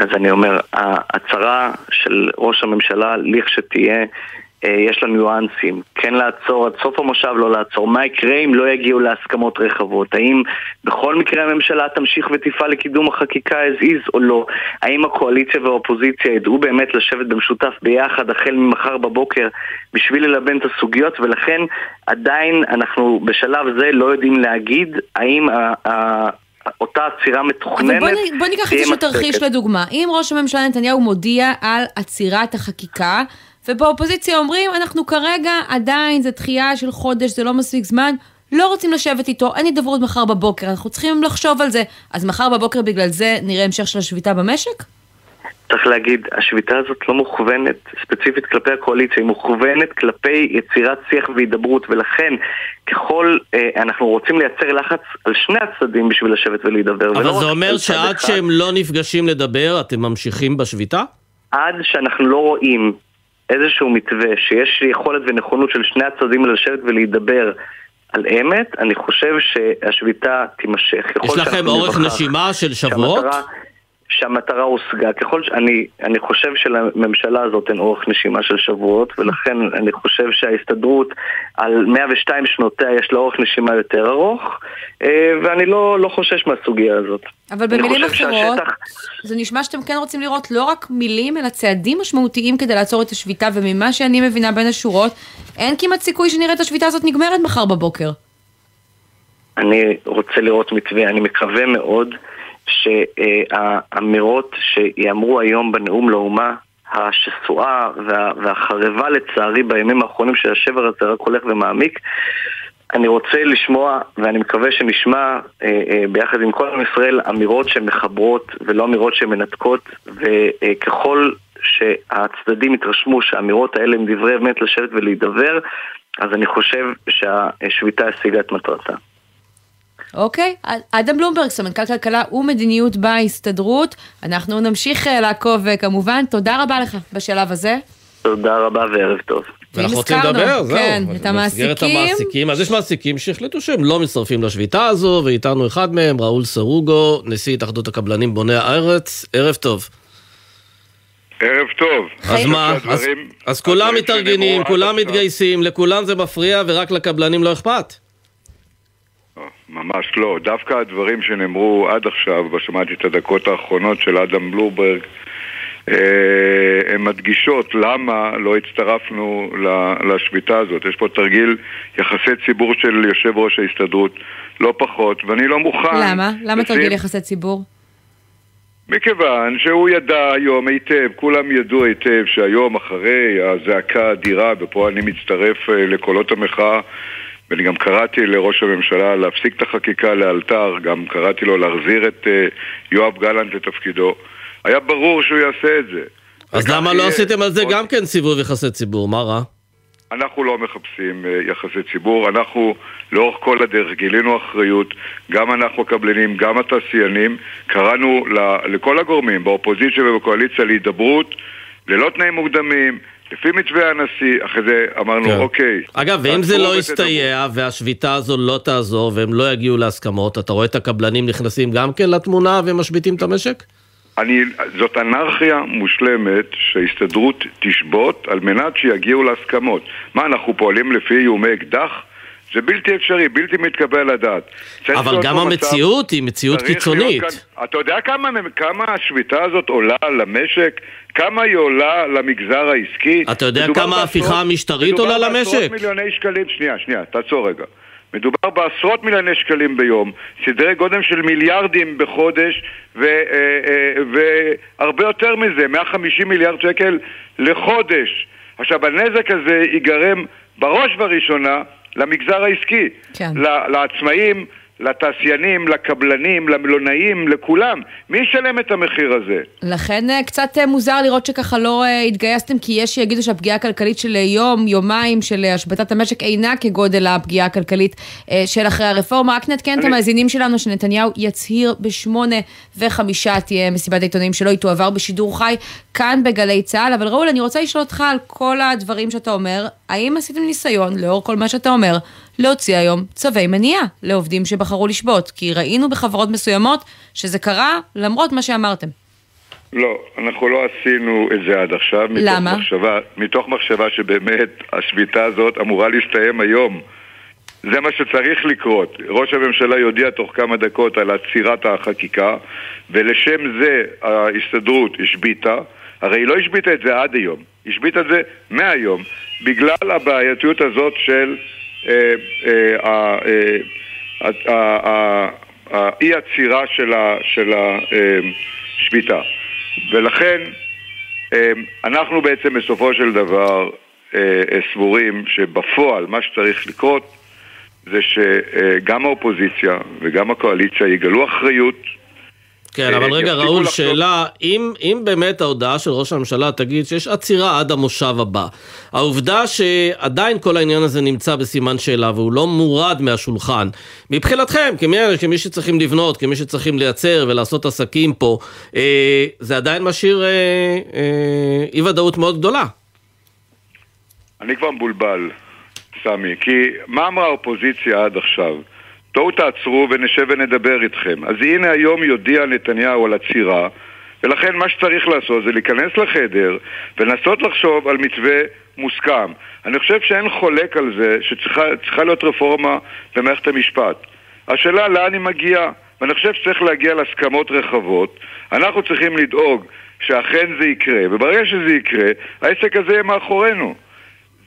אז אני אומר, ההצהרה של ראש הממשלה, לכשתהיה, אה, יש לה ניואנסים. כן לעצור עד סוף המושב, לא לעצור. מה יקרה אם לא יגיעו להסכמות רחבות? האם בכל מקרה הממשלה תמשיך ותפעל לקידום החקיקה as is או לא? האם הקואליציה והאופוזיציה ידעו באמת לשבת במשותף ביחד החל ממחר בבוקר בשביל ללבן את הסוגיות? ולכן עדיין אנחנו בשלב זה לא יודעים להגיד האם אותה עצירה מתוכננת. אבל בוא, בוא ניקח איזשהו תרחיש לדוגמה. אם ראש הממשלה נתניהו מודיע על עצירת החקיקה, ובאופוזיציה אומרים, אנחנו כרגע עדיין, זה דחייה של חודש, זה לא מספיק זמן, לא רוצים לשבת איתו, אין הידברות מחר בבוקר, אנחנו צריכים לחשוב על זה. אז מחר בבוקר בגלל זה נראה המשך של השביתה במשק? צריך להגיד, השביתה הזאת לא מוכוונת ספציפית כלפי הקואליציה, היא מוכוונת כלפי יצירת שיח והידברות, ולכן ככל אה, אנחנו רוצים לייצר לחץ על שני הצדדים בשביל לשבת ולהידבר. אבל זה אומר שעד אחד, שהם לא נפגשים לדבר, אתם ממשיכים בשביתה? עד שאנחנו לא רואים איזשהו מתווה שיש יכולת ונכונות של שני הצדדים לשבת ולהידבר על אמת, אני חושב שהשביתה תימשך. יש לכם אורך נשימה של שבועות? שהמטרה, שהמטרה הושגה. ככל שאני אני חושב שלממשלה הזאת אין אורך נשימה של שבועות, ולכן אני חושב שההסתדרות על 102 שנותיה יש לה אורך נשימה יותר ארוך, אה, ואני לא, לא חושש מהסוגיה הזאת. אבל במילים אחרות, שהשטח... זה נשמע שאתם כן רוצים לראות לא רק מילים, אלא צעדים משמעותיים כדי לעצור את השביתה, וממה שאני מבינה בין השורות, אין כמעט סיכוי שנראה את השביתה הזאת נגמרת מחר בבוקר. אני רוצה לראות מתווה, אני מקווה מאוד. שהאמירות שיאמרו היום בנאום לאומה השסועה וה, והחרבה לצערי בימים האחרונים שהשבר הזה רק הולך ומעמיק אני רוצה לשמוע, ואני מקווה שנשמע אה, אה, ביחד עם כל עם ישראל אמירות שמחברות ולא אמירות שמנתקות וככל שהצדדים יתרשמו שהאמירות האלה הם דברי אמת לשבת ולהידבר אז אני חושב שהשביתה השיגה את מטרתה. אוקיי, אדם בלומברג, סמנכ"ל כלכלה ומדיניות בהסתדרות. אנחנו נמשיך אה, לעקוב אה, כמובן. תודה רבה לך בשלב הזה. תודה רבה וערב טוב. ואנחנו רוצים לדבר, זהו. כן, את המעסיקים. המעסיקים. אז יש מעסיקים שהחליטו שהם לא מצטרפים לשביתה הזו, ואיתנו אחד מהם, ראול סרוגו, נשיא התאחדות הקבלנים בוני הארץ. ערב טוב. ערב טוב. אז מה, אז, אז כולם מתארגנים, כולם מתגייסים, לכולם זה מפריע ורק לקבלנים לא אכפת? ממש לא. דווקא הדברים שנאמרו עד עכשיו, ושמעתי את הדקות האחרונות של אדם בלוברג, אה, הן מדגישות למה לא הצטרפנו לשביתה הזאת. יש פה תרגיל יחסי ציבור של יושב ראש ההסתדרות, לא פחות, ואני לא מוכן... למה? למה לשים... תרגיל יחסי ציבור? מכיוון שהוא ידע היום היטב, כולם ידעו היטב שהיום אחרי הזעקה האדירה, ופה אני מצטרף אה, לקולות המחאה ואני גם קראתי לראש הממשלה להפסיק את החקיקה לאלתר, גם קראתי לו להחזיר את uh, יואב גלנט לתפקידו. היה ברור שהוא יעשה את זה. אז למה לא עשיתם על זה עוד... גם כן סיבוב יחסי ציבור? מה רע? אנחנו לא מחפשים uh, יחסי ציבור, אנחנו לאורך כל הדרך גילינו אחריות, גם אנחנו הקבלנים, גם התעשיינים, קראנו לכל הגורמים באופוזיציה ובקואליציה להידברות ללא תנאים מוקדמים, לפי מתווה הנשיא, אחרי זה אמרנו, כן. אוקיי. אגב, ואם זה לא יסתייע והשביתה הזו לא תעזור והם לא יגיעו להסכמות, אתה רואה את הקבלנים נכנסים גם כן לתמונה ומשביתים את המשק? אני, זאת אנרכיה מושלמת שההסתדרות תשבות על מנת שיגיעו להסכמות. מה, אנחנו פועלים לפי איומי אקדח? זה בלתי אפשרי, בלתי מתקבל על הדעת. צריך אבל גם המציאות מצב- היא מציאות קיצונית. כאן- אתה יודע כמה, כמה השביתה הזאת עולה למשק? כמה היא עולה למגזר העסקי? אתה יודע מדובר כמה ההפיכה בעשרות- המשטרית מדובר עולה בעשרות למשק? מיליוני שקלים, שנייה, שנייה, תעצור רגע. מדובר בעשרות מיליוני שקלים ביום, סדרי גודל של מיליארדים בחודש, ו- אה, אה, והרבה יותר מזה, 150 מיליארד שקל לחודש. עכשיו, הנזק הזה ייגרם בראש ובראשונה למגזר העסקי, כן. לעצמאים, לתעשיינים, לקבלנים, למלונאים, לכולם. מי ישלם את המחיר הזה? לכן אה, קצת אה, מוזר לראות שככה לא אה, התגייסתם, כי יש שיגידו שהפגיעה הכלכלית של יום, יומיים של השבתת המשק אינה כגודל הפגיעה הכלכלית של אחרי הרפורמה. רק נעדכן את המאזינים שלנו שנתניהו יצהיר בשמונה וחמישה תהיה מסיבת העיתונאים שלו, היא תועבר בשידור חי כאן בגלי צה"ל. אבל ראול, אני רוצה לשאול אותך על כל הדברים שאתה אומר, האם עשיתם ניסיון, לאור כל מה שאתה אומר, להוציא היום צווי מניעה לעובדים שבחרו לשבות? כי ראינו בחברות מסוימות שזה קרה למרות מה שאמרתם. לא, אנחנו לא עשינו את זה עד עכשיו. מתוך למה? מחשבה, מתוך מחשבה שבאמת השביתה הזאת אמורה להסתיים היום. זה מה שצריך לקרות. ראש הממשלה יודיע תוך כמה דקות על עצירת החקיקה, ולשם זה ההסתדרות השביתה. הרי היא לא השביתה את זה עד היום, השביתה את זה מהיום, בגלל הבעייתיות הזאת של אה, אה, אה, האי עצירה של השביתה. ולכן אנחנו בעצם בסופו של דבר סבורים שבפועל מה שצריך לקרות זה שגם האופוזיציה וגם הקואליציה יגלו אחריות. כן, אה, אבל רגע, יפסיקו ראול, לחשוב- שאלה, אם, אם באמת ההודעה של ראש הממשלה תגיד שיש עצירה עד המושב הבא, העובדה שעדיין כל העניין הזה נמצא בסימן שאלה והוא לא מורד מהשולחן, מבחינתכם, כמי, כמי שצריכים לבנות, כמי שצריכים לייצר ולעשות עסקים פה, אה, זה עדיין משאיר אה, אה, אי ודאות מאוד גדולה. אני כבר מבולבל, סמי, כי מה אמרה האופוזיציה עד עכשיו? בואו תעצרו ונשב ונדבר איתכם. אז הנה היום יודיע נתניהו על עצירה, ולכן מה שצריך לעשות זה להיכנס לחדר ולנסות לחשוב על מתווה מוסכם. אני חושב שאין חולק על זה שצריכה צריכה להיות רפורמה במערכת המשפט. השאלה לאן היא מגיעה, ואני חושב שצריך להגיע להסכמות רחבות. אנחנו צריכים לדאוג שאכן זה יקרה, וברגע שזה יקרה, העסק הזה יהיה מאחורינו.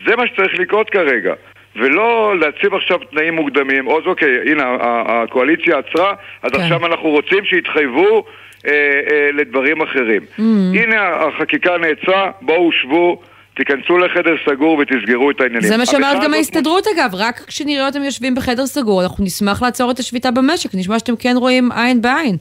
זה מה שצריך לקרות כרגע. ולא להציב עכשיו תנאים מוקדמים, או אוקיי, הנה, הקואליציה עצרה, אז כן. עכשיו אנחנו רוצים שיתחייבו אה, אה, לדברים אחרים. Mm. הנה, החקיקה נעצרה, בואו שבו, תיכנסו לחדר סגור ותסגרו את העניינים. זה מה שאומרת גם ההסתדרות אגב, רק כשנראה אותם יושבים בחדר סגור, אנחנו נשמח לעצור את השביתה במשק, נשמע שאתם כן רואים עין בעין.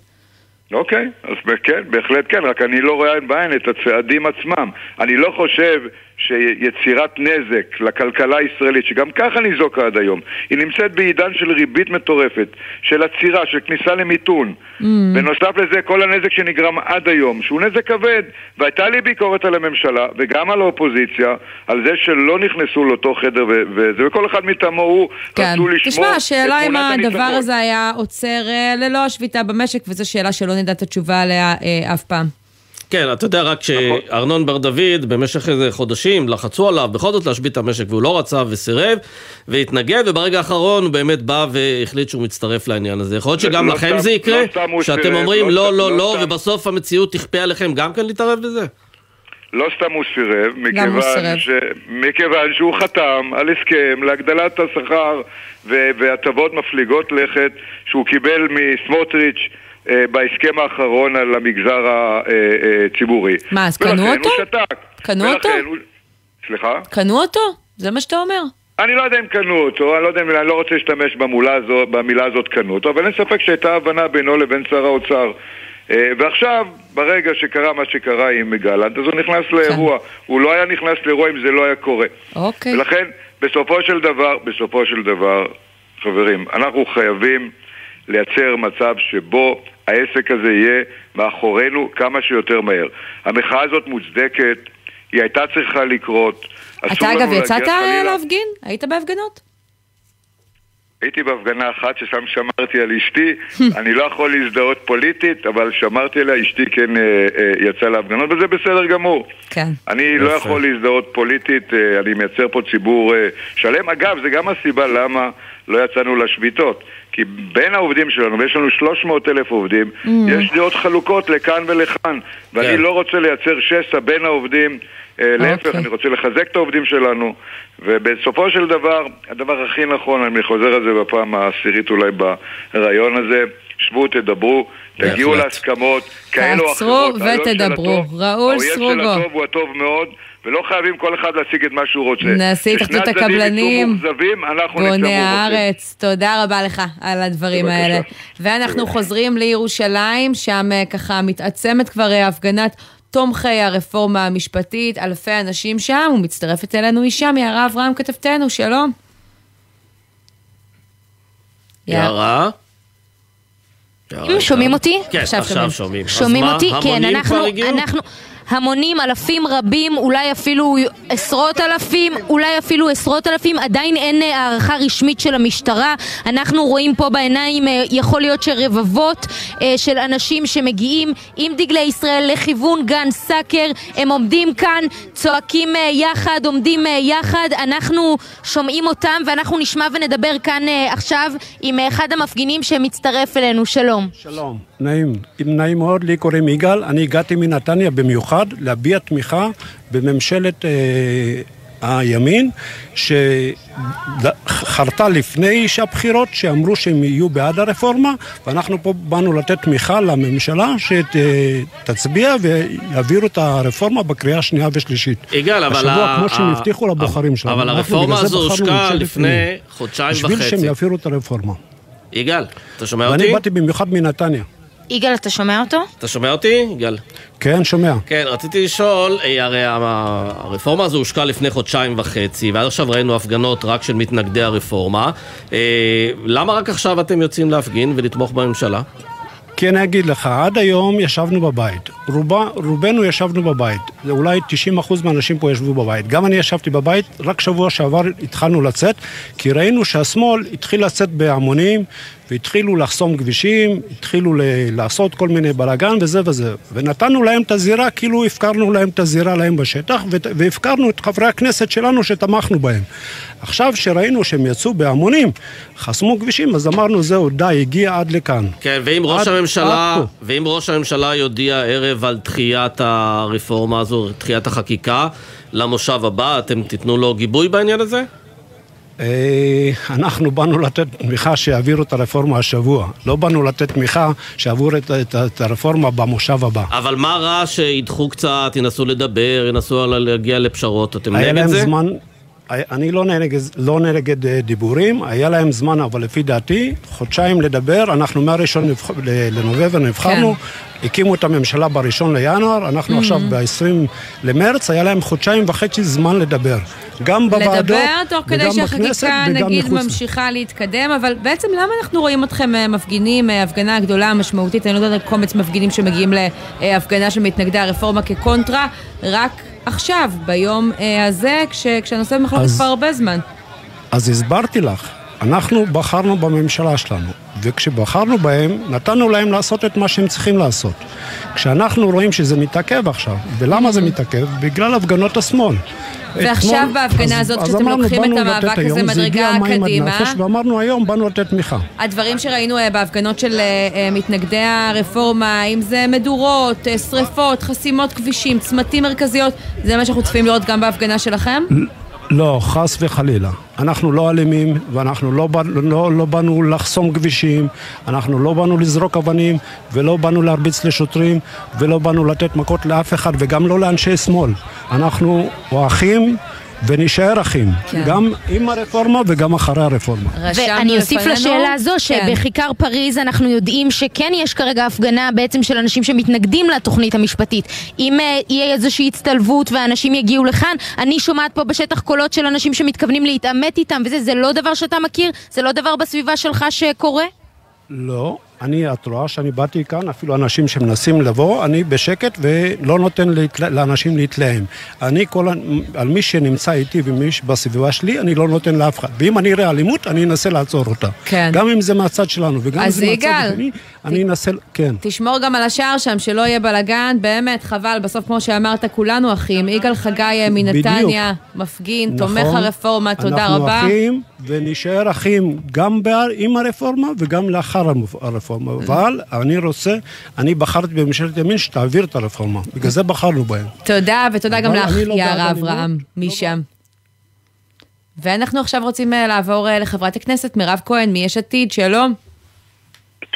אוקיי, אז כן, בהחלט כן, רק אני לא רואה עין בעין את הצעדים עצמם. אני לא חושב שיצירת נזק לכלכלה הישראלית, שגם ככה ניזוקה עד היום, היא נמצאת בעידן של ריבית מטורפת, של עצירה, של כניסה למיתון. Mm. בנוסף לזה, כל הנזק שנגרם עד היום, שהוא נזק כבד, והייתה לי ביקורת על הממשלה וגם על האופוזיציה, על זה שלא נכנסו לאותו חדר ו- וזה, וכל אחד מטעמו הוא כן. רצו לשמור תשמע, השאלה אם הדבר. הזה היה עוצר אה, ללא השביתה במשק, וזו שאלה שלא נדע את התשובה עליה אה, אף פעם. כן, אתה יודע, רק שארנון בר דוד במשך איזה חודשים לחצו עליו בכל זאת להשבית את המשק והוא לא רצה וסירב והתנגד וברגע האחרון הוא באמת בא והחליט שהוא מצטרף לעניין הזה. יכול להיות זה שגם לא לכם סתם- זה יקרה, לא הוא שאתם סירב, אומרים לא לא, לא, לא לא, סתם. ובסוף המציאות תכפה עליכם גם כן להתערב בזה? לא סתם הוא סירב, הוא מכיוון, סירב? ש... מכיוון שהוא חתם על הסכם להגדלת השכר. והטבות מפליגות לכת שהוא קיבל מסמוטריץ' בהסכם האחרון על המגזר הציבורי. מה, אז קנו ולכן אותו? הוא שתק. קנו ולכן אותו? הוא... סליחה? קנו אותו? זה מה שאתה אומר. אני לא יודע אם קנו אותו, אני לא יודע אני לא רוצה להשתמש במילה הזאת, במילה הזאת קנו אותו, אבל אין ספק שהייתה הבנה בינו לבין שר האוצר. אה, ועכשיו, ברגע שקרה מה שקרה עם גלנט, אז הוא נכנס לאירוע. הוא לא היה נכנס לאירוע אם זה לא היה קורה. אוקיי. ולכן, בסופו של דבר, בסופו של דבר, חברים, אנחנו חייבים לייצר מצב שבו העסק הזה יהיה מאחורינו כמה שיותר מהר. המחאה הזאת מוצדקת, היא הייתה צריכה לקרות. אתה אגב יצאת להפגין? היית בהפגנות? הייתי בהפגנה אחת ששם שמרתי על אשתי, [laughs] אני לא יכול להזדהות פוליטית, אבל שמרתי עליה, אשתי כן אה, אה, יצאה להפגנות, וזה בסדר גמור. כן. אני לא יכול להזדהות פוליטית, אה, אני מייצר פה ציבור אה, שלם. אגב, זה גם הסיבה למה לא יצאנו לשביתות. כי בין העובדים שלנו, ויש לנו 300 אלף עובדים, Mm. יש דעות חלוקות לכאן ולכאן. ואני כן. לא רוצה לייצר שסע בין העובדים. אה, להפך, אוקיי. אני רוצה לחזק את העובדים שלנו, ובסופו של דבר, הדבר הכי נכון, אני חוזר על זה בפעם העשירית אולי ברעיון הזה, שבו, תדברו, תגיעו. להסכמות כאלו או תעצרו אחרות. של ותדברו. ראול האויב של סרוגו. הטוב הוא הטוב מאוד, ולא חייבים כל אחד להשיג את מה שהוא רוצה. כששני התאחדות הקבלנים, בוני. הארץ, תודה רבה לך על הדברים בבקשה. האלה. ואנחנו חוזרים לירושלים, שם אה, ככה מתעצמת כבר אה, הפגנת תומכי הרפורמה המשפטית, אלפי אנשים שם, ומצטרפת אלינו משם, יערה אברהם כתבתנו, שלום. יערה? אם שומעים אותי? כן, עכשיו שומעים. שומעים אותי? כן? אנחנו, המונים, אלפים רבים, אולי אפילו עשרות אלפים, אולי אפילו עשרות אלפים, עדיין אין אה, הערכה רשמית של המשטרה. אנחנו רואים פה בעיניים, אה, יכול להיות שרבבות אה, של אנשים שמגיעים עם דגלי ישראל לכיוון גן סאקר, הם עומדים כאן, צועקים יחד, עומדים יחד, אנחנו שומעים אותם ואנחנו נשמע ונדבר כאן עכשיו עם אחד המפגינים שמצטרף אלינו. שלום. שלום, נעים. נעים מאוד, לי קוראים יגאל. אני הגעתי מנתניה במיוחד להביע תמיכה בממשלת אה, הימין, שחרתה לפני הבחירות, שאמרו שהם יהיו בעד הרפורמה, ואנחנו פה באנו לתת תמיכה לממשלה שתצביע ויעבירו את הרפורמה בקריאה שנייה ושלישית. יגאל, אבל... השבוע, ה- כמו שהם הבטיחו לבוחרים שלנו. אבל הרפורמה הזו הושקה ממשלת לפני. חודשיים בשביל וחצי. שהם יעבירו את הרפורמה. יגאל, אתה שומע אותי? ואני באתי במיוחד מנתניה. יגאל, אתה שומע אותו? אתה שומע אותי, יגאל? כן, שומע. כן, רציתי לשאול, אה, הרי הרפורמה הזו הושקה לפני חודשיים וחצי, ועד עכשיו ראינו הפגנות רק של מתנגדי הרפורמה. אה, למה רק עכשיו אתם יוצאים להפגין ולתמוך בממשלה? כי אני אגיד לך, עד היום ישבנו בבית. רובה, רובנו ישבנו בבית. זה אולי 90% מהאנשים פה ישבו בבית. גם אני ישבתי בבית, רק שבוע שעבר התחלנו לצאת, כי ראינו שהשמאל התחיל לצאת בהמונים, והתחילו לחסום כבישים, התחילו ל- לעשות כל מיני בלאגן וזה וזה. ונתנו להם את הזירה, כאילו הפקרנו להם את הזירה להם בשטח, ו- והפקרנו את חברי הכנסת שלנו שתמכנו בהם. עכשיו שראינו שהם יצאו בהמונים, חסמו כבישים, אז אמרנו, זהו, די, הגיע עד לכאן. כן, ואם ראש עד- הממשלה, עד. ואם ראש הממשלה יודיע הערב על דחיית הרפורמה הזו, דחיית החקיקה, למושב הבא, אתם תיתנו לו גיבוי בעניין הזה? אה, אנחנו באנו לתת תמיכה שיעבירו את הרפורמה השבוע. לא באנו לתת תמיכה שיעבירו את, את, את הרפורמה במושב הבא. אבל מה רע שידחו קצת, ינסו לדבר, ינסו להגיע לפשרות, אתם היה נגד להם זה? זמן, אני לא נגד, לא נגד אה, דיבורים, היה להם זמן, אבל לפי דעתי, חודשיים לדבר, אנחנו מהראשון נבח... לנובמבר נבחרנו, הקימו את הממשלה בראשון לינואר, אנחנו Mhm. עכשיו ב-20 למרץ, היה להם חודשיים וחצי זמן לדבר. גם בוועדות, לדבר תוך כדי וגם בכנסת, שהחקיקה וגם נגיד מחוץ. ממשיכה להתקדם, אבל בעצם למה אנחנו רואים אתכם אה, מפגינים, אה, הפגנה גדולה, משמעותית, אני לא יודעת, קומץ מפגינים שמגיעים להפגנה של מתנגדי הרפורמה כקונטרה, רק עכשיו, ביום אה, הזה, כש, כשהנושא במחלוקת כבר הרבה זמן. אז הסברתי לך, אנחנו בחרנו בממשלה שלנו, וכשבחרנו בהם, נתנו להם לעשות את מה שהם צריכים לעשות. כשאנחנו רואים שזה מתעכב עכשיו, ולמה זה מתעכב? בגלל הפגנות השמאל. ועכשיו בהפגנה הזאת, כשאתם לוקחים את המאבק הזה מדרגה קדימה. ואמרנו היום באנו לתת תמיכה. הדברים שראינו אה, בהפגנות של אה, אה, מתנגדי הרפורמה, אם זה מדורות, שריפות, חסימות כבישים, צמתים מרכזיות, זה מה שאנחנו צפויים לראות גם בהפגנה שלכם? לא, חס וחלילה. אנחנו לא אלימים, ואנחנו לא, לא, לא באנו לחסום כבישים, אנחנו לא באנו לזרוק אבנים, ולא באנו להרביץ לשוטרים, ולא באנו לתת מכות לאף אחד, וגם לא לאנשי שמאל. אנחנו אחים, ונישאר אחים. כן. גם עם הרפורמה וגם אחרי הרפורמה. ואני אוסיף לשאלה הזו, כן. שבכיכר פריז אנחנו יודעים שכן יש כרגע הפגנה בעצם של אנשים שמתנגדים לתוכנית המשפטית. אם אה, יהיה איזושהי הצטלבות ואנשים יגיעו לכאן, אני שומעת פה בשטח קולות של אנשים שמתכוונים להתעמת איתם וזה, זה לא דבר שאתה מכיר? זה לא דבר בסביבה שלך שקורה? לא, אני, את רואה שאני באתי כאן, אפילו אנשים שמנסים לבוא, אני בשקט ולא נותן להתלה, לאנשים להתלהם. אני כל, על מי שנמצא איתי ומי שבסביבה שלי, אני לא נותן לאף אחד. ואם אני אראה אלימות, אני אנסה לעצור אותה. כן. גם אם זה מהצד שלנו וגם אם זה מהצד השני, אני אנסה, כן. תשמור גם על השער שם, שלא יהיה בלאגן, באמת, חבל, בסוף כמו שאמרת, כולנו אחים. יגאל חגי מנתניה, מפגין, תומך נכון. הרפורמה, תודה אנחנו רבה. אחים, ונישאר אחים גם עם הרפורמה וגם לאחר המפ- הרפורמה. אבל אני רוצה, אני בחרתי בממשלת ימין שתעביר את הרפורמה. בגלל זה בחרנו בהם. תודה, ותודה גם לך, אני לא יערה אלימות. אברהם, משם. ואנחנו עכשיו רוצים אה, לעבור אה, לחברת הכנסת מירב כהן מיש עתיד, שלום.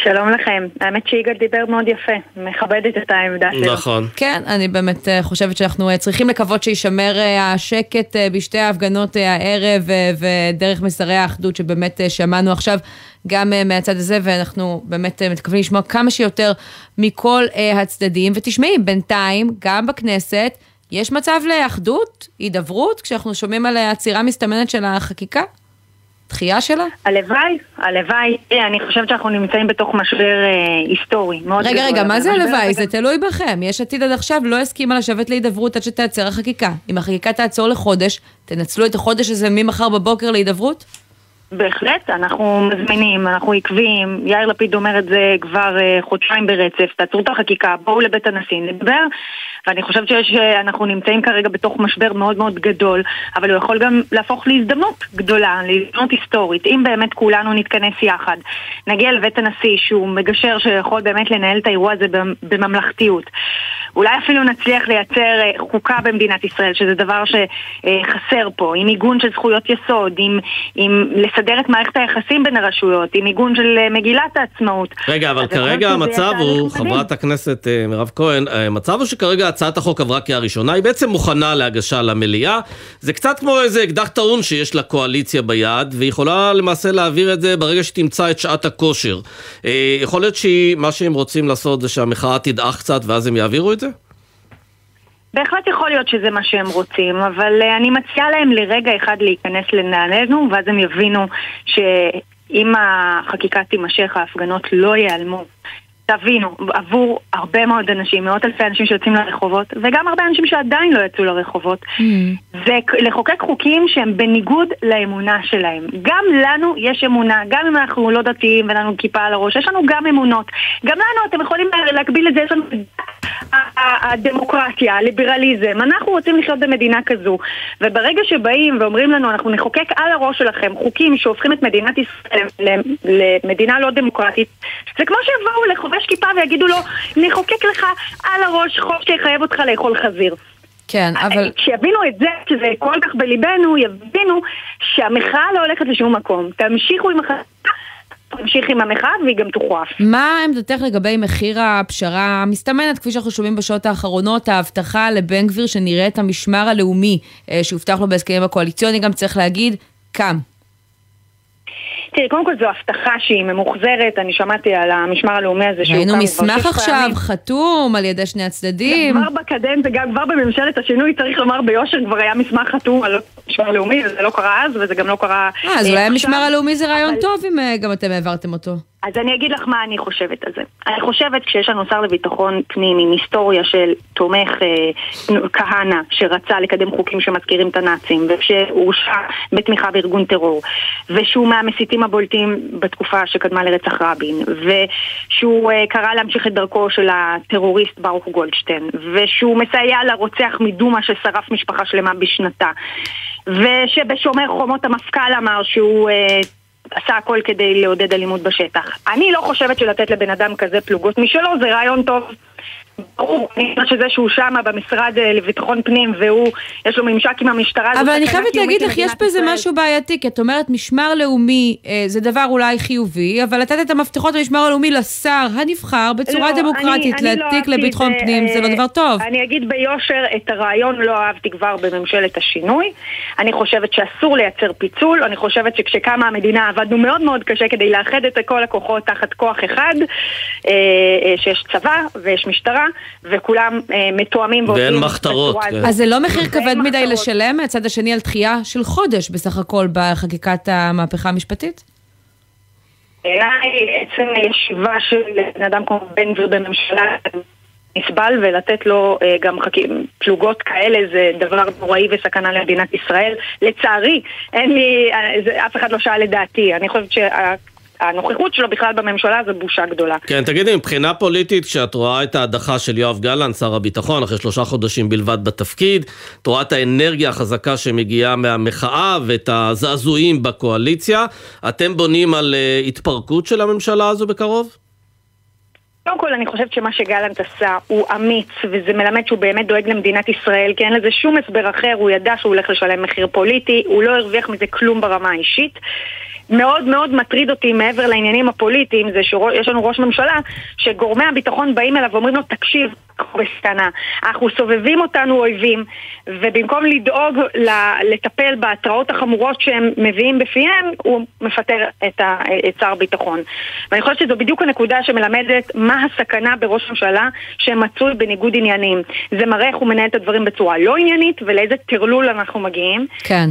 שלום לכם. האמת שיגאל דיבר מאוד יפה, מכבדת את העמדה שלו. נכון. כן, אני באמת אה, חושבת שאנחנו אה, צריכים לקוות שישמר אה, השקט בשתי ההפגנות הערב ודרך מסרי האחדות שבאמת שמענו עכשיו גם מהצד הזה, ואנחנו באמת מתכוונים לשמוע כמה שיותר מכל הצדדים. ותשמעי, בינתיים, גם בכנסת, יש מצב לאחדות, הידברות, כשאנחנו שומעים על עצירה מסתמנת של החקיקה? דחייה שלה? הלוואי, הלוואי. תראה, אני חושבת שאנחנו נמצאים בתוך משבר אה, היסטורי רגע. רגע, מה זה הלוואי? זה תלוי בכם. יש עתיד עד עכשיו לא הסכימה לשבת להידברות עד שתעצר החקיקה. אם החקיקה תעצור לחודש, תנצלו את החודש הזה ממחר בבוקר להידברות? בהחלט, אנחנו מזמינים, אנחנו עקביים, יאיר לפיד אומר את זה כבר אה, חודשיים ברצף, תעצרו את החקיקה, בואו לבית הנשיא, נדבר, ואני חושבת שאנחנו נמצאים כרגע בתוך משבר מאוד מאוד גדול, אבל הוא יכול גם להפוך להזדמנות גדולה, להזדמנות היסטורית, אם באמת כולנו נתכנס יחד, נגיע לבית הנשיא שהוא מגשר שיכול באמת לנהל את האירוע הזה במ- בממלכתיות. אולי אפילו נצליח לייצר אה, חוקה במדינת ישראל, שזה דבר שחסר פה, עם עיגון של זכויות יסוד, עם, עם לסדר את מערכת היחסים בין הרשויות, עם עיגון של אה, מגילת העצמאות. רגע, אבל כרגע המצב הוא. חברת הכנסת אה, מירב כהן, אה, המצב הוא שכרגע הצעת החוק עברה קריאה ראשונה, היא בעצם מוכנה להגשה למליאה. זה קצת כמו איזה אקדח טעון שיש לקואליציה ביד, והיא יכולה למעשה להעביר את זה ברגע שתמצא את שעת הכושר. יכול להיות שמה שהם רוצים לעשות זה שהמחאה תדעך קצת ואז הם יעבירו את זה? בהחלט יכול להיות שזה מה שהם רוצים, אבל uh, אני מציעה להם לרגע אחד להיכנס לנעלינו, ואז הם יבינו שאם החקיקה תימשך, ההפגנות לא ייעלמו. תבינו, עבור הרבה מאוד אנשים, מאות אלפי אנשים שיוצאים לרחובות, וגם הרבה אנשים שעדיין לא יצאו לרחובות, זה לחוקק חוקים שהם בניגוד לאמונה שלהם. גם לנו יש אמונה, גם אם אנחנו לא דתיים ואין לנו כיפה על הראש, יש לנו גם אמונות. גם לנו, אתם יכולים להקביל את זה, יש לנו הדמוקרטיה, הליברליזם. אנחנו רוצים לחיות במדינה כזו. וברגע שבאים ואומרים לנו, אנחנו נחוקק על הראש שלכם חוקים שהופכים את מדינת ישראל למדינה לא דמוקרטית, זה כמו שיבואו לחובש כיפה ויגידו לו, נחוקק לך על הראש חוק שיחייב אותך לאכול חזיר. כן, אבל... כשיבינו את זה, שזה כל כך בליבנו, יבינו שהמחאה לא הולכת לשום מקום. תמשיכו עם המחאה, תמשיך עם המחאה והיא גם תוכרף. מה עמדתך לגבי מחיר הפשרה המסתמנת, כפי שאנחנו שומעים בשעות האחרונות, ההבטחה לבן גביר שנראה את המשמר הלאומי אה, שהובטח לו בהסכמים הקואליציוניים, גם צריך להגיד, קם. תראי, קודם כל זו הבטחה שהיא ממוחזרת, אני שמעתי על המשמר הלאומי הזה שהוקם ראינו כבר מסמך שש עכשיו פעמים. חתום על ידי שני הצדדים. כבר בקדנציה, גם כבר בממשלת השינוי, צריך לומר ביושר, כבר היה מסמך חתום על המשמר הלאומי, וזה לא קרה אז, וזה גם לא קרה אה, אז אולי עכשיו. המשמר הלאומי זה רעיון טוב אם אה, גם אתם העברתם אותו. אז אני אגיד לך מה אני חושבת על זה. אני חושבת כשיש לנו שר לביטחון פנים עם היסטוריה של תומך אה, כהנא שרצה לקדם חוקים שמזכירים את הנאצים ושהורשע בתמיכה בארגון טרור ושהוא מהמסיתים הבולטים בתקופה שקדמה לרצח רבין ושהוא אה, קרא להמשיך את דרכו של הטרוריסט ברוך גולדשטיין ושהוא מסייע לרוצח מדומא ששרף משפחה שלמה בשנתה ושבשומר חומות המפכ"ל אמר שהוא אה, עשה הכל כדי לעודד אלימות בשטח. אני לא חושבת שלתת לבן אדם כזה פלוגות משלו זה רעיון טוב. ברור, אני חושבת שזה שהוא שמה במשרד אה, לביטחון פנים והוא, יש לו ממשק עם המשטרה. זו אבל אני חייבת להגיד לך, יש בזה. משהו בעייתי, כי את אומרת משמר לאומי אה, זה דבר אולי חיובי, אבל לתת את המפתחות למשמר הלאומי לשר הנבחר בצורה לא, דמוקרטית, אני- אני לא להעתיק אהבתי לביטחון את פנים, זה לא אה, דבר טוב. אני אגיד ביושר, את הרעיון לא אהבתי כבר בממשלת השינוי. אני חושבת שאסור לייצר פיצול, אני חושבת שכשקמה המדינה עבדנו מאוד מאוד קשה כדי לאחד את כל הכוחות תחת כוח אחד, אה, שיש צבא ויש משטרה, וכולם אה, מתואמים ועובדים ואין מחתרות, כן. אז זה לא מחיר כבד מדי מחתרות. לשלם מהצד השני על דחייה של חודש בסך הכל בחקיקת המהפכה המשפטית? בעיניי עצם הישיבה של בן אדם כמו בן גביר בממשלה נסבל ולתת לו אה, גם חכים, פלוגות כאלה זה דבר נוראי וסכנה למדינת ישראל. לצערי, אין לי, אה, זה, אף אחד לא שאל את דעתי. אני חושבת שהנוכחות שלו בכלל בממשלה זה בושה גדולה. כן, תגידי, מבחינה פוליטית, כשאת רואה את ההדחה של יואב גלנט, שר הביטחון, אחרי שלושה חודשים בלבד בתפקיד, את רואה את האנרגיה החזקה שמגיעה מהמחאה ואת הזעזועים בקואליציה, אתם בונים על אה, התפרקות של הממשלה הזו בקרוב? קודם כל, אני חושבת שמה שגלנט עשה הוא אמיץ, וזה מלמד שהוא באמת דואג למדינת ישראל, כי אין לזה שום הסבר אחר, הוא ידע שהוא הולך לשלם מחיר פוליטי, הוא לא הרוויח מזה כלום ברמה האישית. מאוד מאוד מטריד אותי מעבר לעניינים הפוליטיים זה שיש לנו ראש ממשלה שגורמי הביטחון באים אליו ואומרים לו תקשיב, אנחנו בסכנה, אנחנו סובבים אותנו אויבים ובמקום לדאוג לטפל בהתראות החמורות שהם מביאים בפיהם הוא מפטר את, שר הביטחון. ואני חושבת שזו בדיוק הנקודה שמלמדת מה הסכנה בראש ממשלה שמצוי בניגוד עניינים. זה מראה איך הוא מנהל את הדברים בצורה לא עניינית ולאיזה טרלול אנחנו מגיעים. כן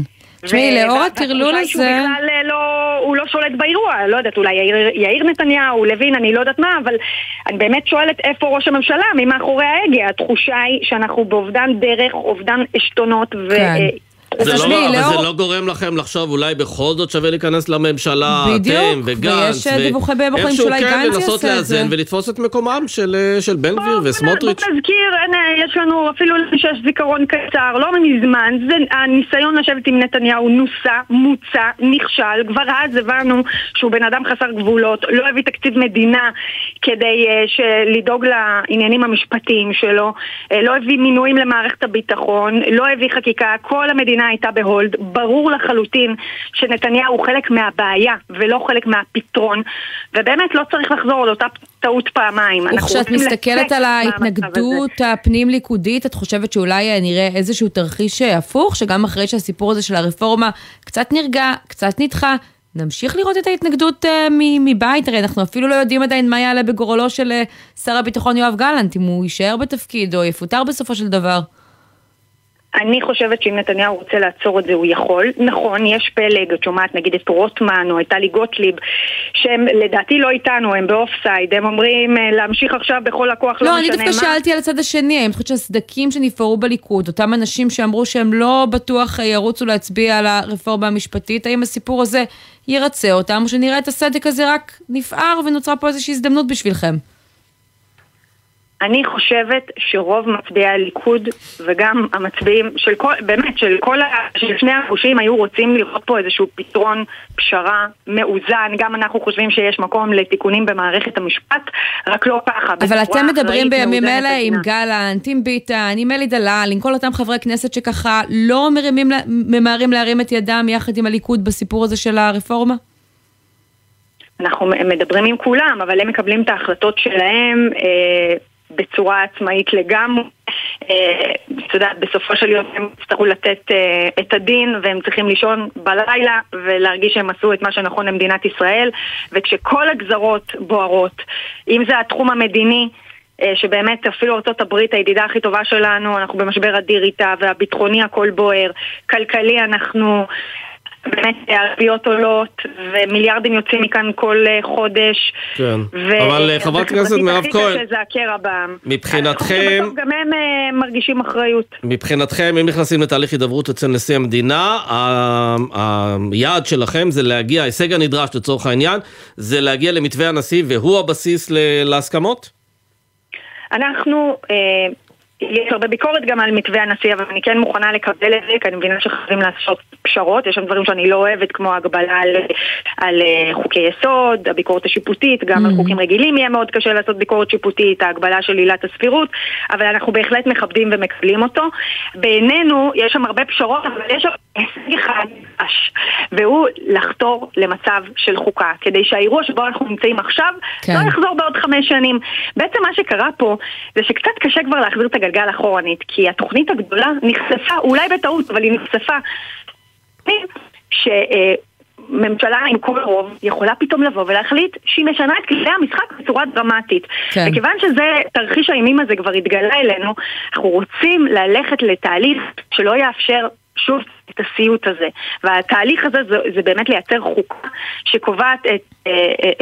תשמעי, לאור הטרלול הזה... שהוא בכלל אה, לא, הוא לא שולט באירוע, לא יודעת, אולי יאיר, יאיר נתניהו, לוין, אני לא יודעת מה, אבל אני באמת שואלת איפה ראש הממשלה, מי מאחורי ההגה. התחושה היא שאנחנו באובדן דרך, אובדן עשתונות, כן. ו... זה לא, לאור... אבל זה לא גורם לכם לחשוב אולי בכל זאת שווה להיכנס לממשלה, בדיוק, אתם וגנץ, ויש אה, דיווחי בבוחרים שאולי כן, גנץ לנסות יעשה את זה. לאזן ולתפוס את מקומם של, אה, של בן גביר וסמוטריץ'. בוא נזכיר, הנה, יש לנו אפילו שיש זיכרון קצר, לא מזמן, זה, הניסיון לשבת עם נתניהו נוסה, מוצע, נכשל, כבר אז הבנו שהוא בן אדם חסר גבולות, לא הביא תקציב מדינה כדי uh, לדאוג לעניינים המשפטיים שלו, uh, לא הביא מינויים למערכת הביטחון, לא הביא חקיקה, כל המדינה הייתה בהולד, ברור לחלוטין שנתניהו הוא חלק מהבעיה ולא חלק מהפתרון, ובאמת לא צריך לחזור על אותה טעות פעמיים. וכשאת מסתכלת על. ההתנגדות הפנים-ליכודית, את חושבת שאולי אה, נראה איזשהו תרחיש הפוך, שגם אחרי שהסיפור הזה של הרפורמה קצת נרגע, קצת נדחה, נמשיך לראות את ההתנגדות מ- מבית? הרי אנחנו אפילו לא יודעים עדיין מה יעלה בגורלו של אה, שר הביטחון יואב גלנט, אם הוא יישאר בתפקיד או יפוטר בסופו של דבר. אני חושבת שאם נתניהו רוצה לעצור את זה הוא יכול. נכון, יש פלג, את שומעת נגיד את רוטמן או את טלי גוטליב, שהם לדעתי לא איתנו, הם ב off side, הם אומרים אה, להמשיך עכשיו בכל הכוח, לא, לא, אני משנה דווקא מה. שאלתי על הצד השני, האם את חושבת שהסדקים שנפערו בליכוד, אותם אנשים שאמרו שהם לא בטוח אה, ירוצו להצביע על הרפורמה המשפטית, האם הסיפור הזה ירצה אותם, או שנראה את הסדק הזה רק נפער ונוצרה פה איזושהי הזדמנות בשבילכם? אני חושבת שרוב מצביעי הליכוד וגם המצביעים של כל, באמת, של כל, ה, של שני הגושים היו רוצים לראות פה איזשהו פתרון פשרה מאוזן, גם אנחנו חושבים שיש מקום לתיקונים במערכת המשפט, רק לא ככה. אבל אתם מדברים בימים אלה עם. גלנט, עם ביטן, עם אלי דלל, עם כל אותם חברי כנסת שככה לא מרימים, ממהרים להרים את ידם יחד עם הליכוד בסיפור הזה של הרפורמה? אנחנו מדברים עם כולם, אבל הם מקבלים את ההחלטות שלהם אה, בצורה עצמאית לגמרי. אה, את יודעת, בסופו של יום הם יצטרכו לתת אה, את הדין והם צריכים לישון בלילה ולהרגיש שהם עשו את מה שנכון למדינת ישראל וכשכל הגזרות בוערות, אם זה התחום המדיני אה, שבאמת אפילו ארה"ב הידידה הכי טובה שלנו, אנחנו במשבר אדיר איתה, והביטחוני הכל בוער, כלכלי אנחנו באמת הריביות עולות, ומיליארדים יוצאים מכאן כל אה, חודש. כן. ו- אבל אה, חברת הכנסת מירב כהן, קשה זה הקרע בעם. מבחינתכם, בסוף גם הם אה, מרגישים אחריות. מבחינתכם, אם נכנסים לתהליך הידברות אצל נשיא המדינה, ה- היעד שלכם זה להגיע, ההישג הנדרש לצורך העניין, זה להגיע למתווה הנשיא והוא הבסיס ל- להסכמות? אנחנו, אה, יש הרבה ביקורת גם על מתווה הנשיא, אבל אני כן מוכנה לקבל את זה, כי אני מבינה שחייבים לעשות פשרות, יש שם דברים שאני לא אוהבת, כמו הגבלה על, על אה, חוקי יסוד, הביקורת השיפוטית, גם על חוקים רגילים יהיה מאוד קשה לעשות ביקורת שיפוטית, ההגבלה של עילת הסבירות, אבל אנחנו בהחלט מכבדים ומקבלים אותו. בעינינו יש שם הרבה פשרות, אבל יש שם הישג אחד נדרש, והוא לחתור למצב של חוקה, כדי שהאירוע שבו אנחנו נמצאים עכשיו כן. לא יחזור בעוד חמש שנים. בעצם מה שקרה פה זה שקצת קשה כבר להחזיר את הגלגל אחורנית, כי התוכנית הגדולה נחשפה, אולי בטעות, אבל היא נחשפה. שממשלה עם כל רוב יכולה פתאום לבוא ולהחליט שהיא משנה את כללי המשחק בצורה דרמטית. כן. וכיוון שזה, תרחיש האימים הזה כבר התגלה אלינו, אנחנו רוצים ללכת לתהליך שלא יאפשר שוב את הסיוט הזה. והתהליך הזה זה, זה באמת לייצר חוקה שקובעת את, אה,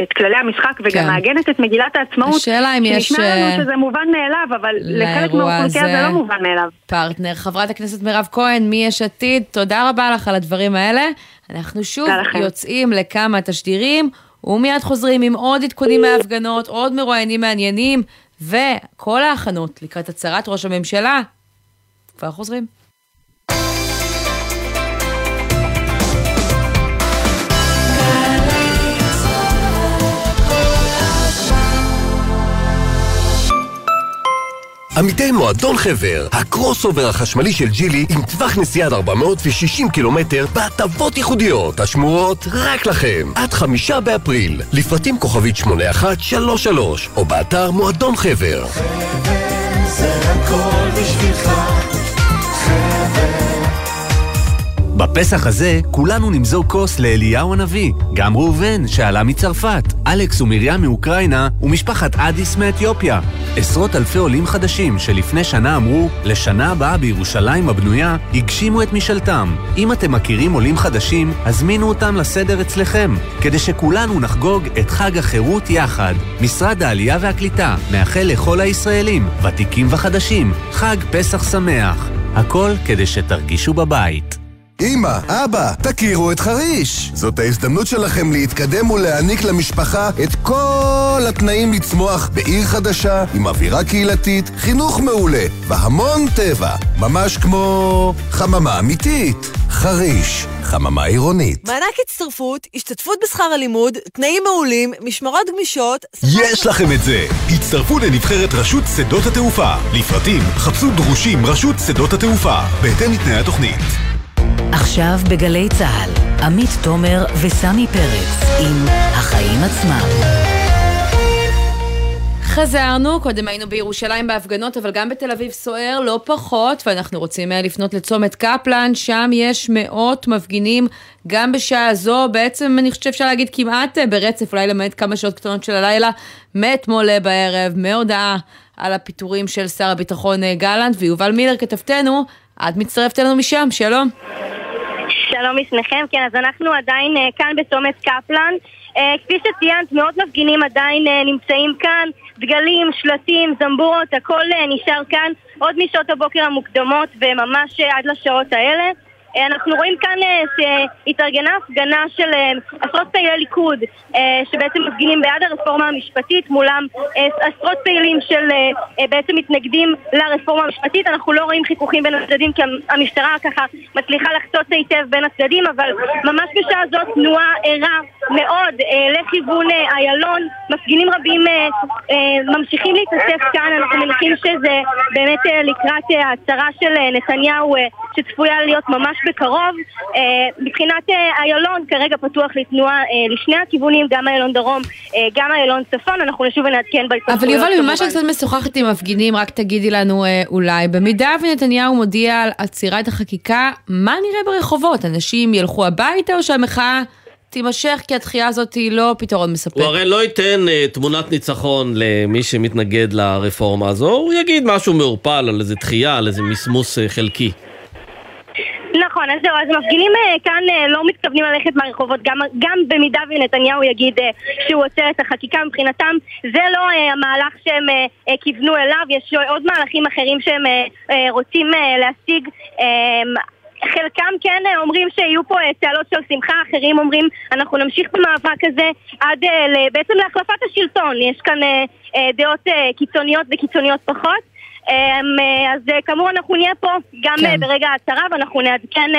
את כללי המשחק וגם כן. מעגנת את מגילת העצמאות. השאלה אם יש, שנשמע לנו אה, שזה מובן מאליו, אבל לחלק לאירוע מהאוכלוסייה זה לא מובן מאליו. פרטנר. חברת הכנסת מירב כהן מיש עתיד, תודה רבה לך על הדברים האלה. אנחנו שוב. יוצאים לכמה תשדירים, ומיד חוזרים עם עוד עדכונים מההפגנות, עוד מרואיינים מעניינים, וכל ההכנות לקראת הצהרת ראש הממשלה. כבר חוזרים. עמיתי מועדון חבר, הקרוס אובר החשמלי של ג'ילי עם טווח נסיעה עד 460 קילומטר בהטבות ייחודיות. השמורות רק לכם עד חמישה באפריל. לפרטים כוכבית 8133 או באתר מועדון חבר זה הכל בשבילך, בפסח הזה כולנו נמזוג כוס לאליהו הנביא, גם ראובן שעלה מצרפת, אלכס ומרים מאוקראינה ומשפחת אדיס מאתיופיה. עשרות אלפי עולים חדשים שלפני שנה אמרו, לשנה הבאה בירושלים הבנויה, הגשימו את משאלתם. אם אתם מכירים עולים חדשים, הזמינו אותם לסדר אצלכם, כדי שכולנו נחגוג את חג החירות יחד. משרד העלייה והקליטה מאחל לכל הישראלים, ותיקים וחדשים, חג פסח שמח. הכל כדי שתרגישו בבית. אמא, אבא, תכירו את חריש. זאת ההזדמנות שלכם להתקדם ולהעניק למשפחה את כל התנאים לצמוח בעיר חדשה, עם אווירה קהילתית, חינוך מעולה והמון טבע. ממש כמו חממה אמיתית. חריש, חממה עירונית. מענק הצטרפות, השתתפות בשכר הלימוד, תנאים מעולים, משמרות גמישות... יש לכם את זה! הצטרפו לנבחרת רשות שדות התעופה. לפרטים, חפשו דרושים רשות שדות התעופה, בהתאם לתנאי התוכנית. עכשיו בגלי צה"ל, עמית תומר וסמי פרץ עם החיים עצמם. חזרנו, קודם היינו בירושלים בהפגנות, אבל גם בתל אביב סוער לא פחות, ואנחנו רוצים אה, לפנות לצומת קפלן, שם יש מאות מפגינים גם בשעה זו, בעצם אני חושבת שאפשר להגיד כמעט אה, ברצף, אולי למעט כמה שעות קטנות של הלילה, מאתמול בערב, מהודעה על הפיטורים של שר הביטחון אה, גלנט, ויובל מילר כתבתנו, את מצטרפת אלינו משם, שלום. שלום לשניכם, כן, אז אנחנו עדיין uh, כאן בצומת קפלן. Uh, כפי שציינת, מאות מפגינים עדיין uh, נמצאים כאן, דגלים, שלטים, זמבורות, הכל נשאר כאן עוד משעות הבוקר המוקדמות וממש עד לשעות האלה. Uh, אנחנו רואים כאן uh, שהתארגנה הפגנה של uh, עשרות פעילי ליכוד שבעצם מפגינים בעד הרפורמה המשפטית מולם עשרות פעילים של בעצם מתנגדים לרפורמה המשפטית. אנחנו לא רואים חיכוכים בין הצדדים כי המשטרה ככה מצליחה לחצות היטב בין הצדדים אבל ממש בשעה זאת תנועה ערה מאוד לכיוון איילון. מפגינים רבים ממשיכים להתאסף כאן. אנחנו מניחים שזה באמת לקראת ההצהרה של נתניהו שצפויה להיות ממש בקרוב. אה, מבחינת אה, איילון כרגע פתוח לתנועה אה, לשני הכיוונים, גם איילון דרום, גם איילון צפון, אנחנו נשוב ונעדכן בהתפתחויות. אבל יובל, ממה. שקצת משוחחת עם מפגינים, רק תגידי לנו אולי, במידה ונתניהו מודיע על עצירת החקיקה, מה נראה ברחובות? אנשים ילכו הביתה או שהמחאה תימשך כי הדחייה הזאת היא לא פתרון מספק? הוא הרי לא ייתן uh, תמונת ניצחון למי שמתנגד לרפורמה הזו, הוא יגיד משהו מעורפל על איזה דחייה, על איזה מסמוס uh, חלקי. נכון, אז זהו, אז המפגינים אה, כאן אה, לא מתכוונים ללכת מהרחובות, גם, גם במידה ונתניהו יגיד אה, שהוא עוצר את החקיקה מבחינתם, זה לא המהלך שהם כיוונו אליו, יש עוד מהלכים אחרים שהם רוצים להשיג. אה, חלקם כן אומרים שיהיו פה צהלות של שמחה, אחרים אומרים אנחנו נמשיך במאבק הזה עד בעצם להחלפת השלטון. יש כאן דעות קיצוניות וקיצוניות פחות. אמ, אה, אז אה, כאמור אנחנו נהיה פה גם כן. אה, ברגע ההצהרה ואנחנו נעדכן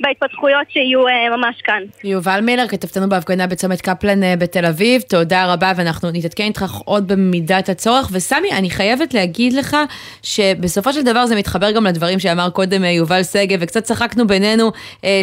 בהתפתחויות שיהיו ממש כאן. יובל מילר, כתבתנו בהפגנה בצומת קפלן בתל אביב, תודה רבה, ואנחנו נתעדכן איתך עוד במידת הצורך. וסמי, אני חייבת להגיד לך שבסופו של דבר זה מתחבר גם לדברים שאמר קודם יובל שגב, וקצת צחקנו בינינו,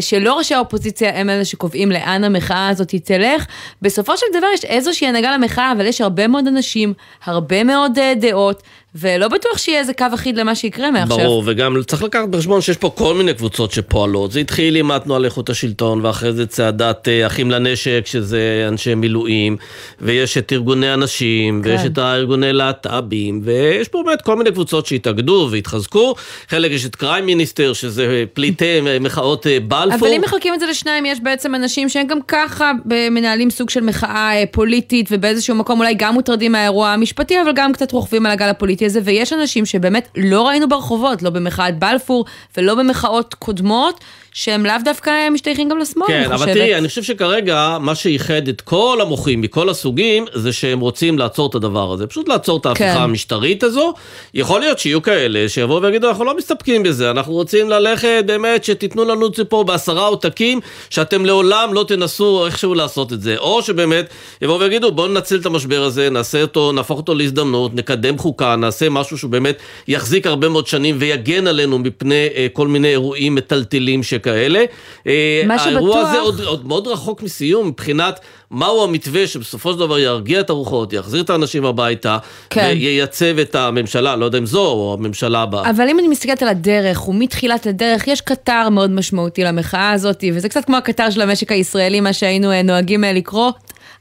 שלא ראשי האופוזיציה הם אלה שקובעים לאן המחאה הזאת תלך. בסופו של דבר יש איזושהי הנהגה למחאה, אבל יש הרבה מאוד אנשים, הרבה מאוד דעות, ולא בטוח שיהיה איזה קו אחיד למה שיקרה מעכשיו. ברור, וגם צריך לקחת בחשבון שיש פה כל מיני קבוצות שפועלות. זה התחיל עם התנועה לאיכות השלטון, ואחרי זה צעדת אה, אחים לנשק, שזה אנשי מילואים, ויש את ארגוני הנשים, כן. ויש את הארגוני להט"בים, ויש פה באמת כל מיני קבוצות שהתאגדו והתחזקו. חלק יש את קריים מיניסטר, שזה פליטי מחאות אה, בלפור. אבל אם מחלקים את זה לשניים, יש בעצם אנשים שהם גם ככה מנהלים סוג של מחאה אה, פוליטית, ובאיזשהו מקום אולי גם מוטרדים מהאירוע המשפטי, אבל גם קצת רוכבים על הגל הפוליטי הזה, ויש אנשים שבאמת לא ראינו ברחובות, לא במחאת בלפור ולא במחאות קודמות, שהם לאו דווקא משתייכים גם לשמאל, אני כן, חושבת. אבל תראי, אני חושב שכרגע מה שאיחד את כל המוחים מכל הסוגים, זה שהם רוצים לעצור את הדבר הזה. פשוט לעצור את ההפיכה כן. המשטרית הזו. יכול להיות שיהיו כאלה שיבואו ויגידו, אנחנו לא מסתפקים בזה, אנחנו רוצים ללכת באמת שתיתנו לנו פה בעשרה עותקים, שאתם לעולם לא תנסו איכשהו לעשות את זה. או שבאמת יבואו ויגידו, בואו ננצל את המשבר הזה, נעשה אותו, נהפוך אותו להזדמנות, נקדם חוקה, נעשה משהו שהוא באמת יחזיק הרבה מאוד שנים ויגן עלינו מפני אה, כל מיני אירועים מטלטלים שכאלה. אה, מה האירוע שבטוח- הזה עוד, עוד מאוד רחוק מסיום מבחינת מהו המתווה שבסופו של דבר ירגיע את הרוחות, יחזיר את האנשים הביתה, כן. וייצב את הממשלה, לא יודע אם זו או הממשלה הבאה. אבל אם אני מסתכלת על הדרך, ומתחילת הדרך, יש קטר מאוד משמעותי למחאה הזאת, וזה קצת כמו הקטר של המשק הישראלי, מה שהיינו אה, נוהגים אה, לקרוא.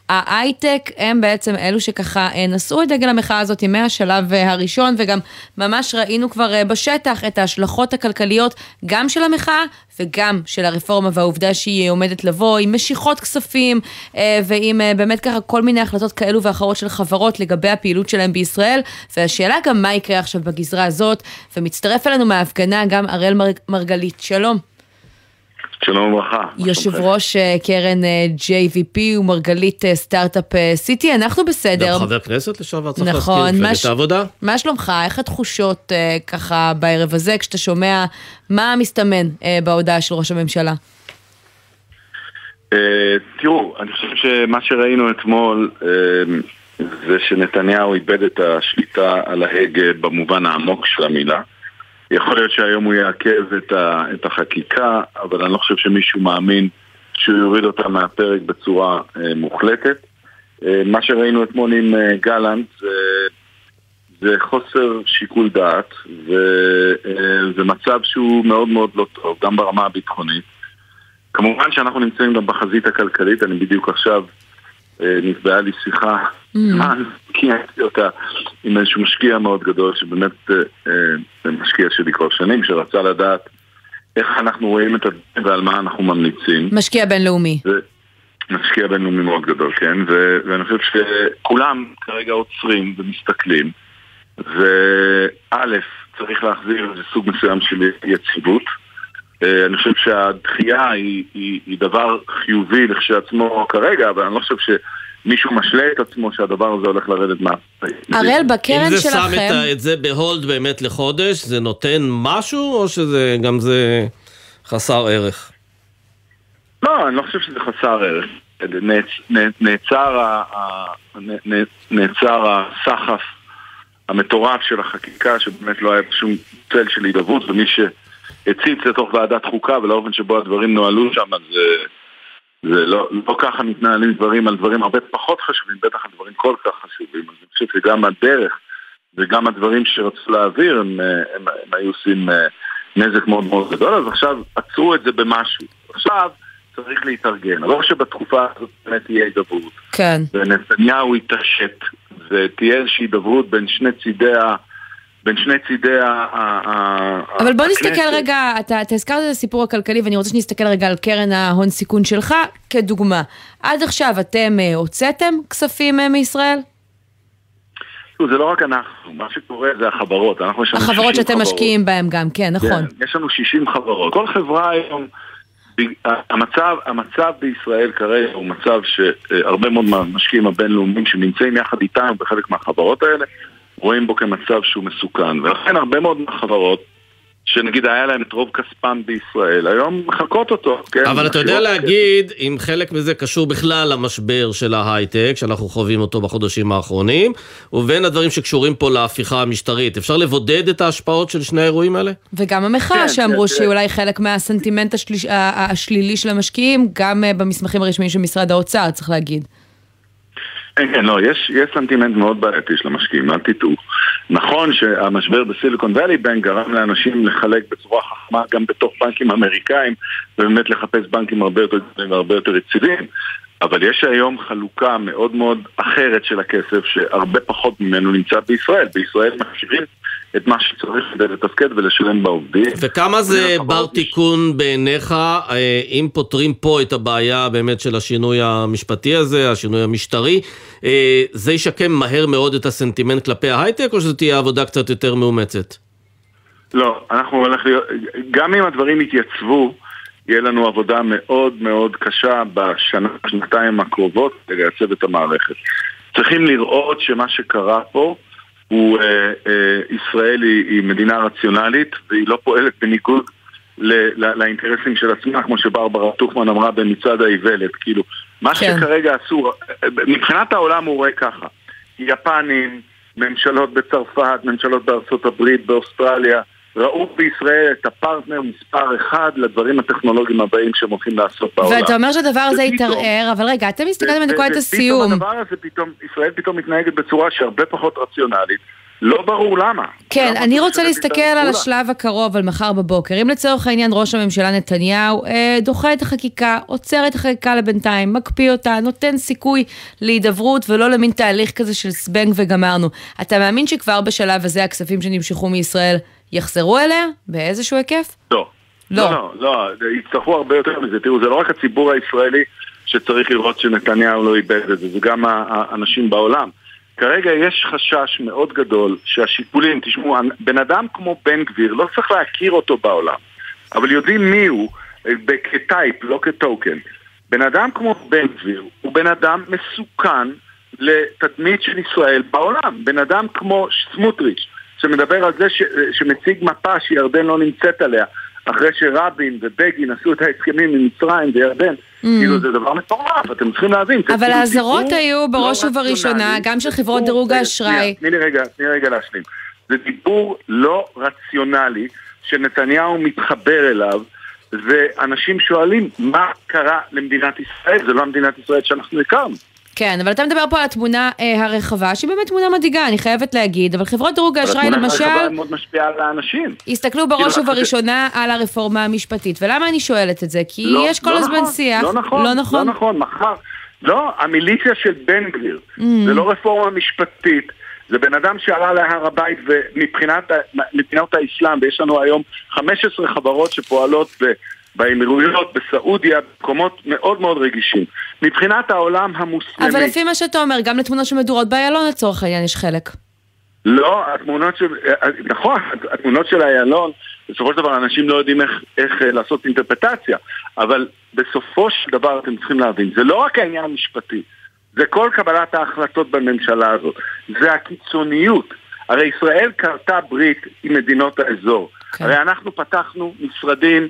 ההייטק הם בעצם אלו שככה אה, נשאו את דגל המחאה הזאת מהשלב אה, הראשון, וגם ממש ראינו כבר אה, בשטח את ההשלכות הכלכליות גם של המחאה וגם של הרפורמה, והעובדה שהיא עומדת לבוא עם משיכות כספים, ועם באמת ככה כל מיני החלטות כאלו ואחרות של חברות לגבי הפעילות שלהם בישראל, והשאלה גם מה יקרה עכשיו בגזרה הזאת, ומצטרף אלינו מההפגנה גם אראל מר- מרגלית, שלום. שלום וברכה. יושב ראש אה, קרן אה, JVP ומרגלית אה, סטארט-אפ סיטי, אנחנו בסדר. גם חבר כנסת לשעבר צריך נכון, להזכיר, מה מפלגת העבודה. מה שלומך? איך התחושות ככה בערב הזה, כשאתה שומע מה מסתמן בהודעה של ראש הממשלה? תראו, אני חושב שמה שראינו אתמול זה שנתניהו איבד את השליטה על ההגה במובן העמוק של המילה. יכול להיות שהיום הוא יעכב את, ה, את החקיקה, אבל אני לא חושב שמישהו מאמין שהוא יוריד אותה מהפרק בצורה אה, מוחלטת. אה, מה שראינו אתמול עם אה, גלנט זה, זה חוסר שיקול דעת, וזה מצב שהוא מאוד מאוד לא טוב, גם ברמה הביטחונית. כמובן שאנחנו נמצאים גם בחזית הכלכלית, אני בדיוק עכשיו אה, נקבעה לי שיחה, זמן, קיימתי אותה עם איזשהו משקיע מאוד גדול, שבאמת אה, אה, משקיע שלי כבר שנים, שרצה לדעת איך אנחנו רואים את הדברים ועל מה אנחנו ממליצים. משקיע בינלאומי. משקיע בינלאומי מאוד גדול, כן? ו- ואני חושב שכולם כרגע עוצרים ומסתכלים, וא', צריך להחזיר איזה סוג מסוים של יציבות. אה, אני חושב שהדחייה היא, היא, היא דבר חיובי לכשעצמו כרגע, אבל אני לא חושב שמישהו משלה את עצמו שהדבר הזה הולך לרדת מה... הראל, בקרן אם זה שם שלכם- את, זה בהולד באמת לחודש, זה נותן משהו, או שזה גם זה חסר ערך? לא, אני לא חושב שזה חסר ערך. נעצ, נ- נעצר, ה, ה, נ- נ- נעצר הסחף המטורף של החקיקה, שבאמת לא היה שום צל של הידברות, ומי שהציץ לתוך ועדת חוקה ולאופן שבו הדברים נוהלו שם, אז זה, זה לא, לא ככה מתנהלים דברים על דברים הרבה פחות חשובים, בטח על דברים כל כך חשובים. אז אני חושב שגם הדרך וגם הדברים שרצו להעביר, הם, אה, הם, הם היו עושים אה, נזק מאוד מאוד גדול, אז עכשיו עצרו את זה במשהו. עכשיו צריך להתארגן. לא שבתקופה הזאת באמת תהיה הידברות. כן. ונתניהו יתעשת, ותהיה איזושהי הידברות בין שני צידי. בין שני צידי ה... אבל בוא הכנסת. נסתכל רגע, אתה, אתה הזכרת את הסיפור הכלכלי ואני רוצה שנסתכל רגע על קרן ההון סיכון שלך כדוגמה. עד עכשיו אתם אה, הוצאתם כספים אה, מישראל? זה לא רק אנחנו, מה שקורה זה החברות. אנחנו יש לנו החברות 60 שאתם חברות. משקיעים בהן גם, כן, נכון. כן, יש לנו 60 חברות. כל חברה היום, המצב, המצב בישראל כרגע הוא מצב שהרבה מאוד מהמשקיעים הבינלאומיים שנמצאים יחד איתנו בחלק מהחברות האלה, רואים בו כמצב שהוא מסוכן. ולכן הרבה מאוד מהחברות, שנגיד היה להם את רוב כספם בישראל, היום מחקות אותו. כן? אבל אתה יודע להגיד אם חלק מזה קשור בכלל למשבר של ההייטק, שאנחנו חווים אותו בחודשים האחרונים, ובין הדברים שקשורים פה להפיכה המשטרית. אפשר לבודד את ההשפעות של שני האירועים האלה? וגם המחאה כן, שאמרו כן, שהיא כן. אולי חלק מהסנטימנט השליש, השלילי של המשקיעים, גם אה, במסמכים הרשמיים של משרד האוצר, צריך להגיד. כן, כן, לא, יש, יש סנטימנט מאוד בעייתי של המשקיעים, אל תטעו. נכון שהמשבר בסיליקון ואלי בנק גרם לאנשים לחלק בצורה חכמה גם בתוך בנקים אמריקאים, ובאמת לחפש בנקים הרבה יותר גדולים והרבה יותר יציבים, אבל יש היום חלוקה מאוד מאוד אחרת של הכסף, שהרבה פחות ממנו נמצא בישראל. בישראל משאירים את מה שצריך כדי לתפקד ולשלם בעובדים. וכמה זה בר תיקון בעיניך, אה, אם פותרים פה את הבעיה באמת של השינוי המשפטי הזה, השינוי המשטרי, אה, זה ישקם מהר מאוד את הסנטימנט כלפי ההייטק, או שזו תהיה עבודה קצת יותר מאומצת? לא, אנחנו הולך להיות, גם אם הדברים יתייצבו, יהיה לנו עבודה מאוד מאוד קשה בשנה, שנתיים הקרובות לייצב את המערכת. צריכים לראות שמה שקרה פה הוא, אה, אה, ישראל היא, היא מדינה רציונלית והיא לא פועלת בניגוד ל, ל, לאינטרסים של עצמה, כמו שברברה טוכמן אמרה במצעד האיוולת. כאילו, מה כן. שכרגע אסור, מבחינת העולם הוא רואה ככה, יפנים, ממשלות בצרפת, ממשלות בארצות הברית, באוסטרליה, ראו בישראל את הפרטנר מספר אחד לדברים הטכנולוגיים הבאים שהם הולכים לעשות בעולם. ואתה אומר שהדבר הזה יתערער, אבל רגע, אתם מסתכלים על נקודת הסיום. ופתאום הדבר הזה פתאום, ישראל פתאום מתנהגת בצורה שהרבה פחות רציונלית. לא ברור למה. כן, למה אני רוצה להסתכל על? השלב הקרוב, על מחר בבוקר. אם לצורך העניין ראש הממשלה נתניהו אה, דוחה את החקיקה, עוצר את החקיקה לבינתיים, מקפיא אותה, נותן סיכוי להידברות ולא למין תהליך כזה של זבנג וגמרנו. אתה מאמין שכבר בשלב הזה הכספים שנמשכו מישראל יחזרו אליה? באיזשהו היקף? לא. לא. לא, לא, לא, יצטרכו הרבה יותר מזה. תראו, זה לא רק הציבור הישראלי שצריך לראות שנתניהו לא איבד את זה, זה גם האנשים בעולם. כרגע יש חשש מאוד גדול שהשיקולים, תשמעו, בן אדם כמו בן גביר, לא צריך להכיר אותו בעולם, אבל יודעים מי הוא אה, כטייפ, לא כטוקן. בן אדם כמו בן גביר הוא בן אדם מסוכן לתדמית של ישראל בעולם. בן אדם כמו סמוטריץ', שמדבר על זה ש, שמציג מפה שירדן לא נמצאת עליה, אחרי שרבין ובגין עשו את ההסכמים עם מצרים וירדן, כאילו זה דבר מטורף, אתם צריכים להבין. Mm. אבל כאילו האזהרות היו בראש לא ובראשונה, רציונלי, גם של חברות דירוג האשראי. שנייה, תני לי רגע, תני לי רגע להשלים. זה דיבור לא רציונלי שנתניהו מתחבר אליו, ואנשים שואלים מה קרה למדינת ישראל, זה לא המדינת ישראל שאנחנו הכרנו. כן, אבל אתה מדבר פה על התמונה אה, הרחבה, שהיא באמת תמונה מדאיגה, אני חייבת להגיד, אבל חברות דירוג האשראי אבל התמונה למשל, הרחבה מאוד משפיעה על האנשים. הסתכלו בראש כאילו, ובראשונה על הרפורמה המשפטית. ולמה אני שואלת את זה? כי לא, יש כל לא הזמן נכון, שיח. לא נכון, לא נכון? לא נכון, מחר. לא, המיליציה של בן גביר, Mm. זה לא רפורמה משפטית, זה בן אדם שעלה להר הבית ומבחינת האסלאם, ויש לנו היום 15 חברות שפועלות ב... באמירויות, בסעודיה, במקומות מאוד מאוד רגישים. מבחינת העולם המוסלמי... אבל לפי מה שאתה אומר, גם לתמונות שמדורות באיילון לצורך העניין יש חלק. לא, התמונות של... נכון, התמונות של איילון, בסופו של דבר אנשים לא יודעים איך, איך אה, לעשות אינטרפטציה, אבל בסופו של דבר אתם צריכים להבין, זה לא רק העניין המשפטי, זה כל קבלת ההחלטות בממשלה הזאת, זה הקיצוניות. הרי ישראל כרתה ברית עם מדינות האזור. כן. הרי אנחנו פתחנו משרדים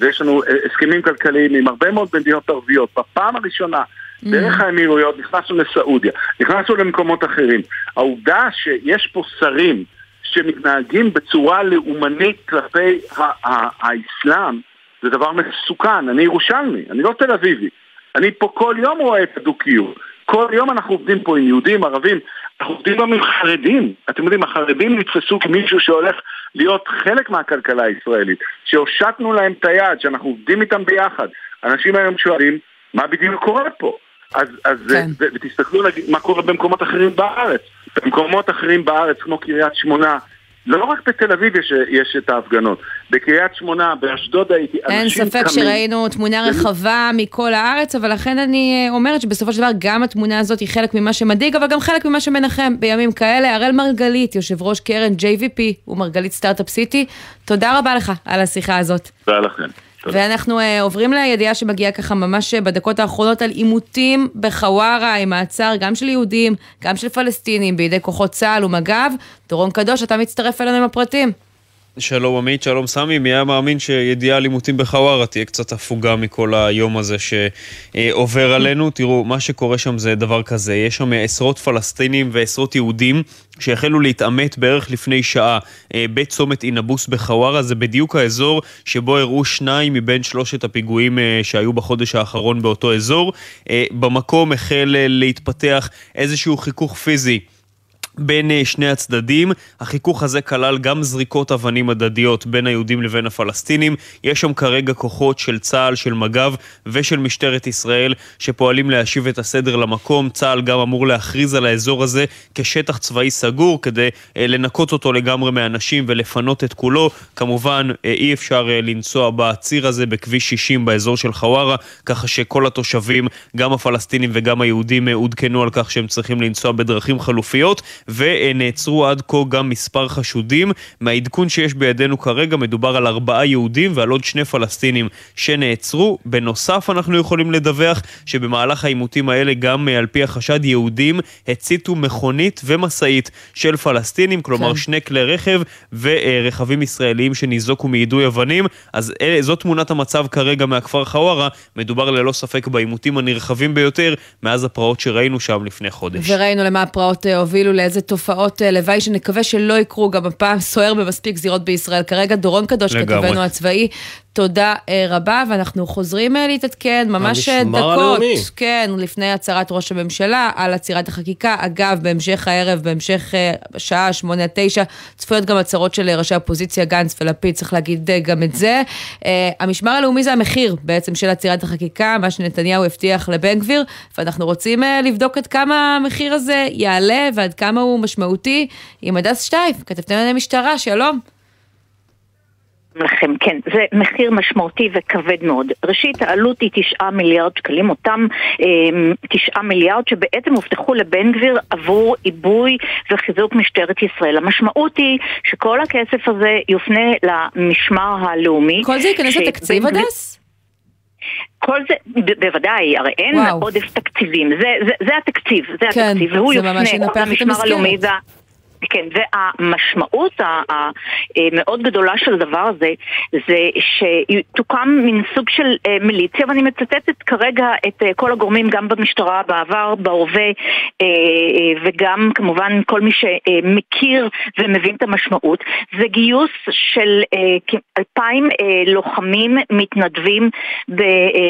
ויש לנו אה, הסכמים כלכליים עם הרבה מאוד מדינות ערביות. בפעם הראשונה, דרך האמירויות, נכנסנו לסעודיה, נכנסנו למקומות אחרים. העובדה שיש פה שרים שמתנהגים בצורה לאומנית כלפי האסלאם זה דבר מסוכן. אני ירושלמי, אני לא תל אביבי. אני פה כל יום רואה את הדו-קיום. כל יום אנחנו עובדים פה עם יהודים, ערבים, אנחנו עובדים גם עם חרדים. אתם יודעים, החרדים נתפסו כמישהו שהולך להיות חלק מהכלכלה הישראלית, שהושטנו להם את היד, שאנחנו עובדים איתם ביחד. אנשים היום שואלים, מה בדיוק קורה פה? אז, אז כן. ותסתכלו נגיד, מה קורה במקומות אחרים בארץ. במקומות אחרים בארץ, כמו קריית שמונה, לא רק בתל אביב יש, יש את ההפגנות, בקריית שמונה, באשדוד הייתי, אין אנשים ספק קמים. שראינו תמונה רחבה מכל הארץ, אבל לכן אני אה, אומרת שבסופו של דבר גם התמונה הזאת היא חלק ממה שמדאיג, אבל גם חלק ממה שמנחם בימים כאלה. הראל מרגלית, יושב ראש קרן JVP ומרגלית סטארט-אפ סיטי, תודה רבה לך על השיחה הזאת. תודה לכם. ואנחנו uh, עוברים לידיעה שמגיעה ככה ממש אה, בדקות האחרונות על עימותים בחווארה עם מעצר גם של יהודים, גם של פלסטינים בידי כוחות צה"ל ומג"ב. דורון קדוש, אתה מצטרף אלינו עם הפרטים. שלום עמית, שלום סמי, מי היה מאמין שידיעה על עימותים בחווארה תהיה קצת הפוגה מכל היום הזה שעובר עלינו? תראו, מה שקורה שם זה דבר כזה, יש שם עשרות פלסטינים ועשרות יהודים שהחלו להתעמת בערך לפני שעה אה, בצומת אינבוס בחווארה, זה בדיוק האזור שבו אירעו שניים מבין שלושת הפיגועים אה, שהיו בחודש האחרון באותו אזור. אה, במקום החל להתפתח איזשהו חיכוך פיזי. בין אה, שני הצדדים. החיכוך הזה כלל גם זריקות אבנים הדדיות בין היהודים לבין הפלסטינים. יש שם כרגע כוחות של צה"ל, של מג"ב ושל משטרת ישראל שפועלים להשיב את הסדר למקום. צה"ל גם אמור להכריז על האזור הזה כשטח צבאי סגור כדי אה, לנקות אותו לגמרי מאנשים ולפנות את כולו. כמובן אה, אי אפשר לנסוע בציר הזה בכביש 60 באזור של חווארה, ככה שכל התושבים, גם הפלסטינים וגם היהודים, עודכנו על כך שהם צריכים לנסוע בדרכים חלופיות. ונעצרו עד כה גם מספר חשודים. מהעדכון שיש בידינו כרגע מדובר על ארבעה יהודים ועל עוד שני פלסטינים שנעצרו. בנוסף אנחנו יכולים לדווח שבמהלך העימותים האלה גם אה, על פי החשד יהודים הציתו מכונית ומשאית של פלסטינים, כלומר כן. שני כלי רכב ורכבים ישראליים שניזוקו מיידוי אבנים. אז אלה, זאת תמונת המצב כרגע מהכפר חווארה. מדובר ללא ספק בעימותים הנרחבים ביותר מאז הפרעות שראינו שם לפני חודש. וראינו למה הפרעות אה, הובילו לאיזה איזה תופעות אה, לוואי שנקווה שלא יקרו גם הפעם סוער במספיק זירות בישראל. כרגע דורון קדוש, כתבנו הצבאי, תודה אה, רבה, ואנחנו חוזרים אה, להתעדכן ממש דקות, הלאומי. כן, לפני הצהרת ראש הממשלה על עצירת החקיקה. אגב, בהמשך הערב, בהמשך שעה שמונה עד תשע, צפויות גם הצהרות של ראשי האופוזיציה, גנץ ולפיד, צריך להגיד גם את זה. המשמר הלאומי זה המחיר בעצם של עצירת החקיקה, מה שנתניהו הבטיח לבן גביר, ואנחנו רוצים לבדוק עד כמה המחיר הזה יעלה ועד כמה הוא משמעותי עם הדס שטייף, כתבתם על המשטרה, שלום. לכם, כן, זה מחיר משמעותי וכבד מאוד. ראשית, העלות היא תשעה מיליארד שקלים, אותם אה, תשעה מיליארד שבעצם הובטחו לבן גביר עבור עיבוי וחיזוק משטרת ישראל. המשמעות היא שכל הכסף הזה יופנה למשמר הלאומי. כל זה ייכנס לתקציב, הדס? כל זה, ב- בוודאי, הרי אין וואו. עודף תקציבים, זה, זה, זה התקציב, זה כן, התקציב, והוא יופנה למשמר הלאומי. כן, והמשמעות המאוד גדולה של הדבר הזה זה שתוקם מין סוג של אה, מיליציה, ואני מצטטת כרגע את אה, כל הגורמים גם במשטרה בעבר, בהווה, אה, וגם כמובן כל מי שמכיר ומבין את המשמעות, זה גיוס של אלפיים לוחמים מתנדבים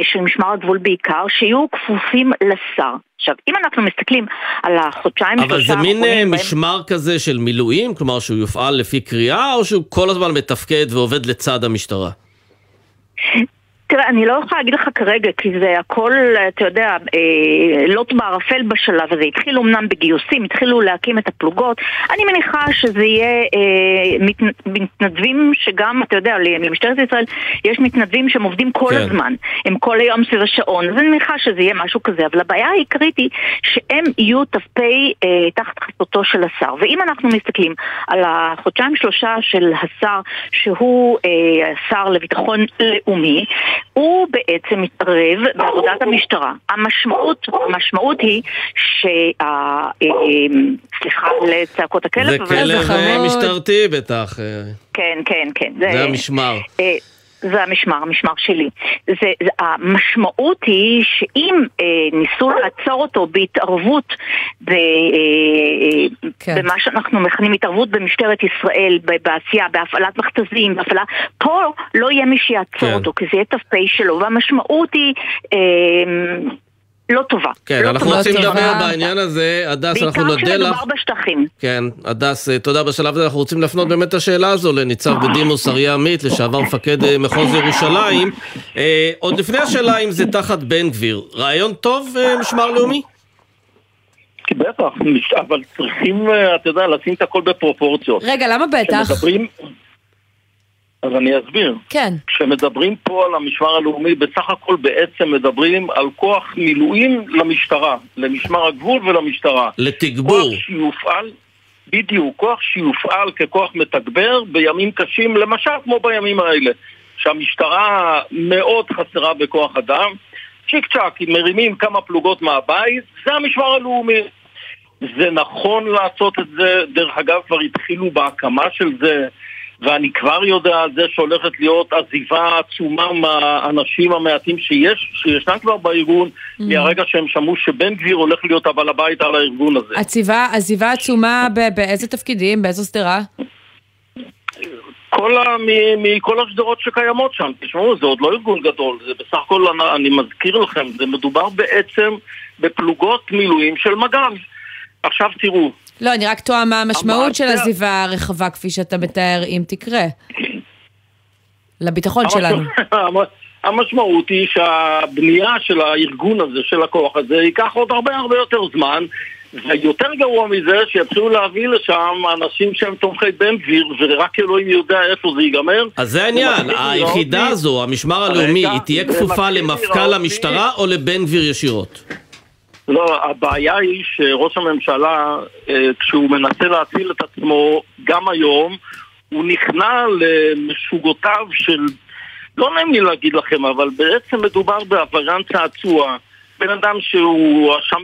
של משמר הגבול בעיקר, שיהיו כפופים לשר. עכשיו, אם אנחנו מסתכלים על החודשיים, אבל זה מין אה, משמר בהם... כזה של מילואים? כלומר שהוא יופעל לפי קריאה, או שהוא כל הזמן מתפקד ועובד לצד המשטרה? תראה, אני לא יכולה להגיד לך כרגע, כי זה הכל, אתה יודע, אה, לוט בערפל בשלב הזה. התחילו אמנם בגיוסים, התחילו להקים את הפלוגות. אני מניחה שזה יהיה אה, מת, מתנדבים שגם, אתה יודע, למשטרת ישראל יש מתנדבים שהם עובדים כל כן. הזמן. הם כל היום סביב השעון. אז אני מניחה שזה יהיה משהו כזה. אבל הבעיה העיקרית היא שהם יהיו ת"פי אה, תחת חסותו של השר. ואם אנחנו מסתכלים על החודשיים שלושה של השר, שהוא אה, השר לביטחון לאומי, הוא בעצם מתערב בעבודת המשטרה. המשמעות, המשמעות היא שה... אה, סליחה לצעקות הכלב, זה כלב אה, משטרתי בטח. כן, כן, כן. זה המשמר. זה המשמר, המשמר שלי. זה, זה, המשמעות היא שאם אה, ניסו לעצור אותו בהתערבות ב, אה, אה כן. במה שאנחנו מכנים התערבות במשטרת ישראל, בעשייה, בהפעלת מכתזים, בהפעלה, פה לא יהיה מי שיעצור כן. אותו, כי זה יהיה ת"פ שלו, והמשמעות היא... אה, לא טובה. כן, לא אנחנו רוצים לדבר בעניין הזה, הדס, אנחנו נודה לך. בעיקר כשמדובר בשטחים. כן, הדס, אה, תודה בשלב הזה, אנחנו רוצים להפנות באמת את השאלה הזו לניצב בדימוס אריה עמית, לשעבר מפקד אה, מחוז ירושלים. אה, עוד לפני השאלה אם זה תחת בן גביר, רעיון טוב, משמר לאומי? בטח, אבל צריכים, אתה יודע, לשים את הכל בפרופורציות. רגע, למה בטח? אז אני אסביר. כן. כשמדברים פה על המשמר הלאומי, בסך הכל בעצם מדברים על כוח מילואים למשטרה, למשמר הגבול ולמשטרה. לתגבור. כוח שיופעל, בדיוק, כוח שיופעל ככוח מתגבר בימים קשים, למשל כמו בימים האלה, שהמשטרה מאוד חסרה בכוח אדם, צ'יק צ'אק, אם מרימים כמה פלוגות מהבית, זה המשמר הלאומי. זה נכון לעשות את זה, דרך אגב כבר התחילו בהקמה של זה ואני כבר יודע על זה שהולכת להיות עזיבה עצומה מהאנשים המעטים שיש, שישנם כבר בארגון, Mm. מהרגע שהם שמעו שבן גביר הולך להיות הבעל הבית על הארגון הזה. עציבה, עזיבה עצומה ב- באיזה תפקידים? באיזו שדרה? כל ה... מ- מכל השדרות שקיימות שם, תשמעו, זה עוד לא ארגון גדול, זה בסך הכל, אני, אני מזכיר לכם, זה מדובר בעצם בפלוגות מילואים של מג"ב. עכשיו תראו, לא, אני רק תוהה מה המשמעות של עזיבה הרחבה כפי שאתה מתאר, אם תקרה. לביטחון שלנו. המ- המשמעות היא שהבנייה של הארגון הזה, של הכוח הזה, ייקח עוד הרבה הרבה יותר זמן ויותר גרוע מזה שיתחילו להביא לשם אנשים שהם תומכי בן גביר ורק אלוהים יודע איפה זה ייגמר. אז זה העניין, היחידה הזו, המשמר הלאומי, היא תהיה כפופה למפכ"ל המשטרה או לבן גביר ישירות? לא, הבעיה היא שראש הממשלה, אה, כשהוא מנסה להציל את עצמו, גם היום, הוא נכנע למשוגותיו של... לא נעים לי להגיד לכם, אבל בעצם מדובר בעבריין צעצוע. בן אדם שהוא הואשם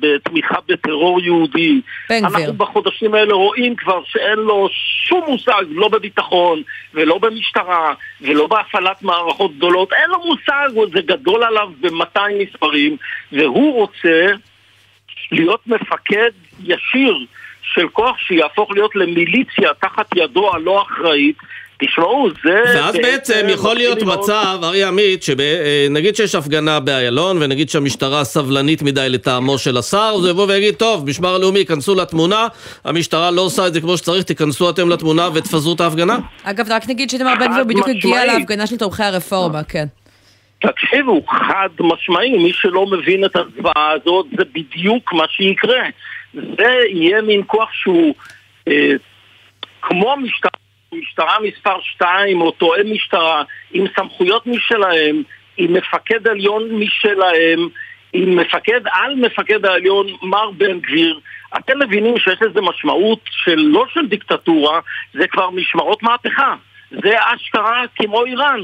בתמיכה בטרור יהודי. בן גביר. אנחנו בחודשים האלה רואים כבר שאין לו שום מושג, לא בביטחון, ולא במשטרה, ולא בהפעלת מערכות גדולות. אין לו מושג, זה גדול עליו ב-200 מספרים, והוא רוצה להיות מפקד ישיר של כוח שיהפוך להיות למיליציה תחת ידו הלא אחראית. תשמעו, זה... ואז בעצם יכול להיות מצב, אריה עמית, שנגיד שיש הפגנה באיילון, ונגיד שהמשטרה סבלנית מדי לטעמו של השר, אז הוא יבוא ויגיד, טוב, משמר הלאומי, ייכנסו לתמונה, המשטרה לא עושה את זה כמו שצריך, תיכנסו אתם לתמונה ותפזרו את ההפגנה? אגב, רק נגיד שאיתמר בן גביר בדיוק הגיע. להפגנה של תומכי הרפורמה, כן. תקשיבו, חד משמעי, מי שלא מבין את הזוועה הזאת, זה בדיוק מה שיקרה. זה יהיה מין כוח שהוא אה, כמו המשטרה, משטרה מספר 2 או תואם משטרה, עם סמכויות משלהם, עם מפקד עליון משלהם, עם מפקד על מפקד העליון, מר בן גביר. אתם מבינים שיש לזה משמעות של לא של דיקטטורה, זה כבר משמרות מהפכה. זה אשכרה כמו איראן.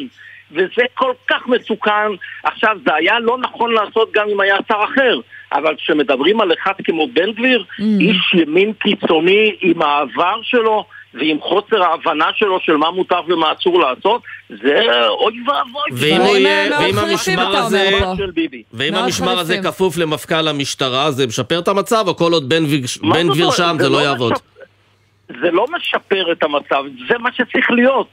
וזה כל כך מסוכן. עכשיו, זה היה לא נכון לעשות גם אם היה שר אחר, אבל כשמדברים על אחד כמו בן גביר, איש ימין קיצוני עם העבר שלו ועם חוסר ההבנה שלו של מה מותר ומה אסור לעשות, זה אוי ואבוי. ואם הוא יהיה, ואם המשמר הזה, של ביבי. ואם המשמר הזה. כפוף למפכ"ל המשטרה, זה משפר את המצב, או כל עוד בן גביר-? שם זה זה לא לא יעבוד? זה לא משפר את המצב, זה מה שצריך להיות.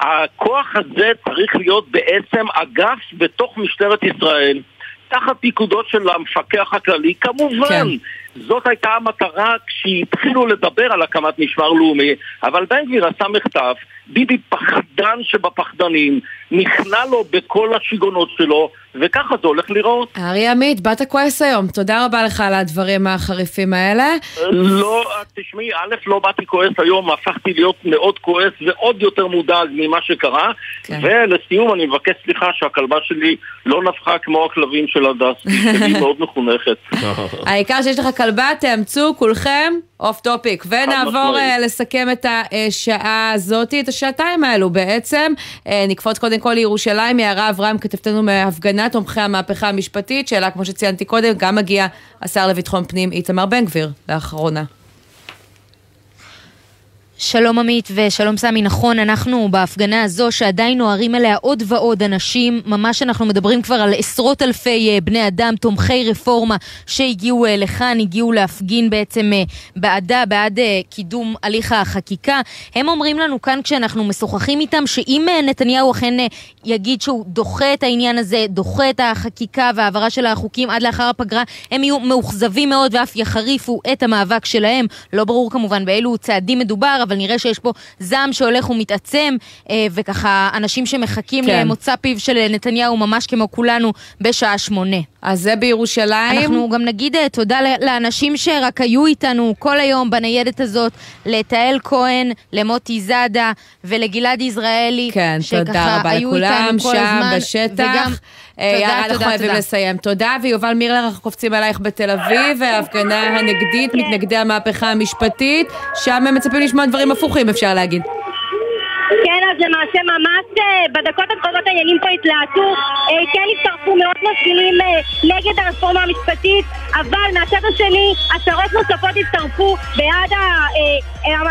הכוח הזה צריך להיות בעצם אגף בתוך משטרת ישראל, תחת פיקודו של המפקח הכללי, כמובן. כן. זאת הייתה המטרה כשהתחילו לדבר על הקמת משמר לאומי, אבל בן גביר עשה מחטף, ביבי פחדן שבפחדנים, נכנע לו בכל השיגעונות שלו, וככה זה הולך להיראות. אריה עמית, באת כועס היום. תודה רבה לך על הדברים החריפים האלה. לא, תשמעי, א', לא באתי כועס היום, הפכתי להיות מאוד כועס ועוד יותר מודאג ממה שקרה. כן. ולסיום, אני מבקש סליחה שהכלבה שלי לא נבחה כמו הכלבים של הדס, היא מאוד מחונכת. [laughs] העיקר שיש לך כלבה, תאמצו כולכם off topic. ונעבור. אה, לסכם את השעה הזאת, את השעתיים האלו בעצם. אה, נקפוץ קודם כל לירושלים, יערה אברהם, כתבתנו מהפגנת תומכי המהפכה המשפטית, שאלה, כמו שציינתי קודם, גם מגיע השר לביטחון פנים איתמר בן גביר לאחרונה. שלום עמית ושלום סמי, נכון, אנחנו בהפגנה הזו שעדיין נוהרים אליה עוד ועוד אנשים, ממש אנחנו מדברים כבר על עשרות אלפי אה, בני אדם, תומכי רפורמה שהגיעו אה, לכאן, הגיעו להפגין בעצם אה, בעדה, בעד קידום הליך החקיקה. הם אומרים לנו כאן כשאנחנו משוחחים איתם שאם נתניהו אכן יגיד שהוא דוחה את העניין הזה, דוחה את החקיקה והעברה של החוקים עד לאחר הפגרה, הם יהיו מאוכזבים מאוד ואף יחריפו את המאבק שלהם. לא ברור כמובן באילו צעדים מדובר, אבל נראה שיש פה זעם שהולך ומתעצם, אה, וככה אנשים שמחכים כן. למוצא פיו של נתניהו ממש כמו כולנו בשעה שמונה. אז זה בירושלים. אנחנו גם נגיד אה, תודה לאנשים שרק היו איתנו כל היום בניידת הזאת, לתהל כהן, למוטי זאדה ולגלעד יזרעאלי. כן, תודה רבה לכולם שם הזמן, בשטח. וגם יאללה, אנחנו תודה, חייבים תודה. לסיים. תודה, ויובל מירלר, אנחנו קופצים עלייך בתל אביב, וההפגנה הנגדית, מתנגדי המהפכה המשפטית, שם הם מצפים לשמוע דברים הפוכים, אפשר להגיד. כן, אז למעשה ממש אה, בדקות הקרובות העניינים פה התלהטו, אה, כן הצטרפו מאות מפגינים אה, נגד הרפורמה המשפטית, אבל מהצד השני עשרות נוספות הצטרפו בעד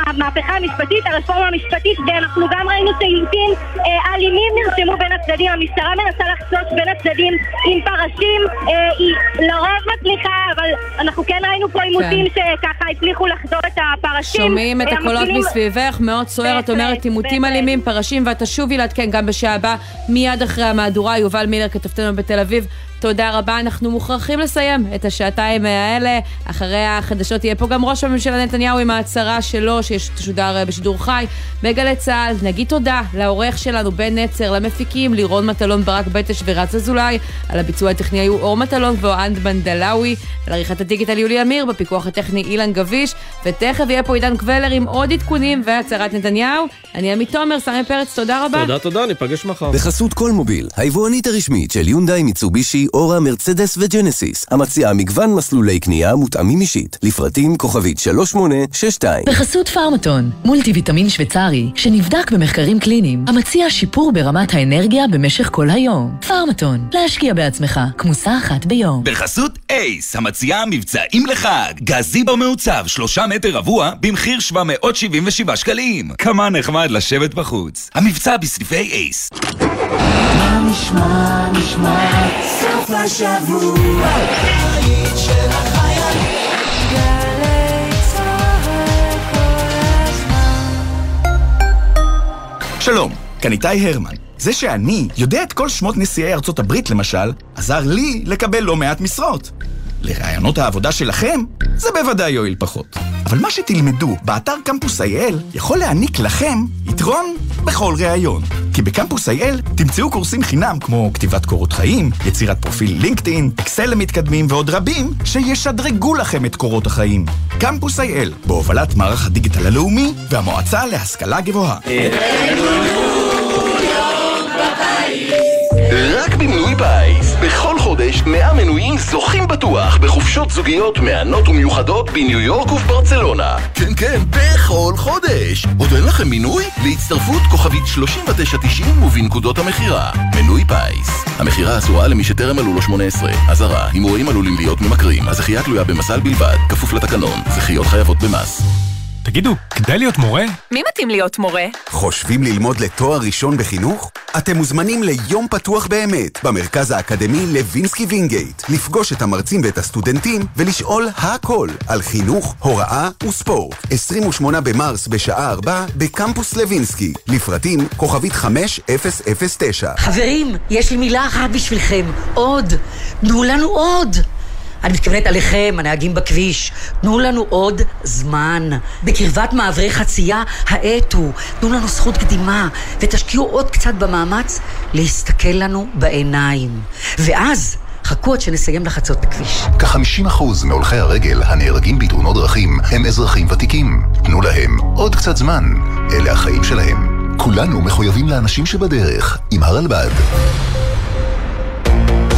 המהפכה המשפטית, הרפורמה המשפטית, ואנחנו גם ראינו שעימותים אה, אלימים נרשמו בין הצדדים. המשטרה מנסה לחצות בין הצדדים עם פרשים, אה, היא לרוב מצליחה, אבל אנחנו כן ראינו פה עימותים כן. שככה הצליחו לחדור את הפרשים. שומעים את אה, הקולות מסביבך, מאוד סוער, את אומרת עימותים אלימים, פרשים, ואת תשובי לעדכן גם בשעה הבאה, מיד אחרי המהדורה, יובל מילר, כתבתנו בתל אביב. תודה רבה, אנחנו מוכרחים לסיים את השעתיים האלה. אחרי החדשות יהיה פה גם ראש הממשלה נתניהו עם ההצהרה שלו, שתשודר אה, בשידור חי בגלי צה"ל. נגיד תודה לעורך שלנו, בן נצר, למפיקים, לירון מטלון, ברק בטש ורז אזולאי. על הביצוע הטכני היו אור מטלון ואוהנד בנדלאווי. על עריכת הדיגיטל יולי אמיר, בפיקוח הטכני אילן גביש. ותכף יהיה פה עידן קבלר עם עוד עדכונים והצהרת נתניהו. אני עמית תומר, סמי פרץ, תודה רבה. תודה, תודה, ניפגש מחר. בחסות כלמוביל, היבואנית הרשמית של יונדאי, מיצובישי, אורה, מרצדס וג'נסיס, המציעה מגוון מסלולי קנייה מותאמים אישית, לפרטים כוכבית 3862. בחסות פארמטון, מולטי ויטמין שוויצרי, שנבדק במחקרים קליניים, המציע שיפור ברמת האנרגיה במשך כל היום. פארמטון, להשקיע בעצמך, כמוסה אחת ביום. בחסות אייס, המציעה מבצעים לחג. גזיבו מעוצב, שלושה מטר רבוע, במחיר 777 שקלים. כמה נחמד לשבת בחוץ. המבצע בסניפי אייס. מה נשמע, נשמע, סוף השבוע, הבית של החיילים. שלום, כאן איתי הרמן. זה שאני יודע את כל שמות נשיאי ארצות הברית, למשל, עזר לי לקבל לא מעט משרות. לרעיונות העבודה שלכם, זה בוודאי יועיל פחות. אבל מה שתלמדו באתר קמפוס IL יכול להעניק לכם יתרון בכל ראיון. כי בקמפוס IL תמצאו קורסים חינם כמו כתיבת קורות חיים, יצירת פרופיל לינקדאין, אקסל למתקדמים ועוד רבים שישדרגו לכם את קורות החיים. קמפוס IL, בהובלת מערך הדיגיטל הלאומי והמועצה להשכלה גבוהה. רק במנוי פיס. בכל חודש 100 מנויים זוכים בטוח בחופשות זוגיות מהנות ומיוחדות בניו יורק ובברצלונה. כן, כן, בכל חודש. עוד אין לכם מינוי? להצטרפות כוכבית 3990 ובנקודות המכירה. מנוי פיס. המכירה אסורה למי שטרם מלאו לו 18. אזהרה, הימורים עלולים להיות ממכרים. הזכייה תלויה במזל בלבד, כפוף לתקנון. זכיות חייבות במס. תגידו, כדאי להיות מורה? מי מתאים להיות מורה? חושבים ללמוד לתואר ראשון בחינוך? אתם מוזמנים ליום פתוח באמת במרכז האקדמי לוינסקי וינגייט. לפגוש את המרצים ואת הסטודנטים ולשאול הכל על חינוך, הוראה וספורט. 28 במרס בשעה 4 בקמפוס לוינסקי. לפרטים כוכבית 5009. חברים, יש לי מילה אחת בשבילכם. עוד. תנו לנו עוד. אני מתכוונת עליכם, הנהגים בכביש. תנו לנו עוד זמן. בקרבת מעברי חצייה, האטו. תנו לנו זכות קדימה, ותשקיעו עוד קצת במאמץ להסתכל לנו בעיניים. ואז, חכו עד שנסיים לחצות את הכביש. כ-50% מהולכי הרגל הנהרגים בתאונות דרכים הם אזרחים ותיקים. תנו להם עוד קצת זמן. אלה החיים שלהם. כולנו מחויבים לאנשים שבדרך, עם הרלב"ד.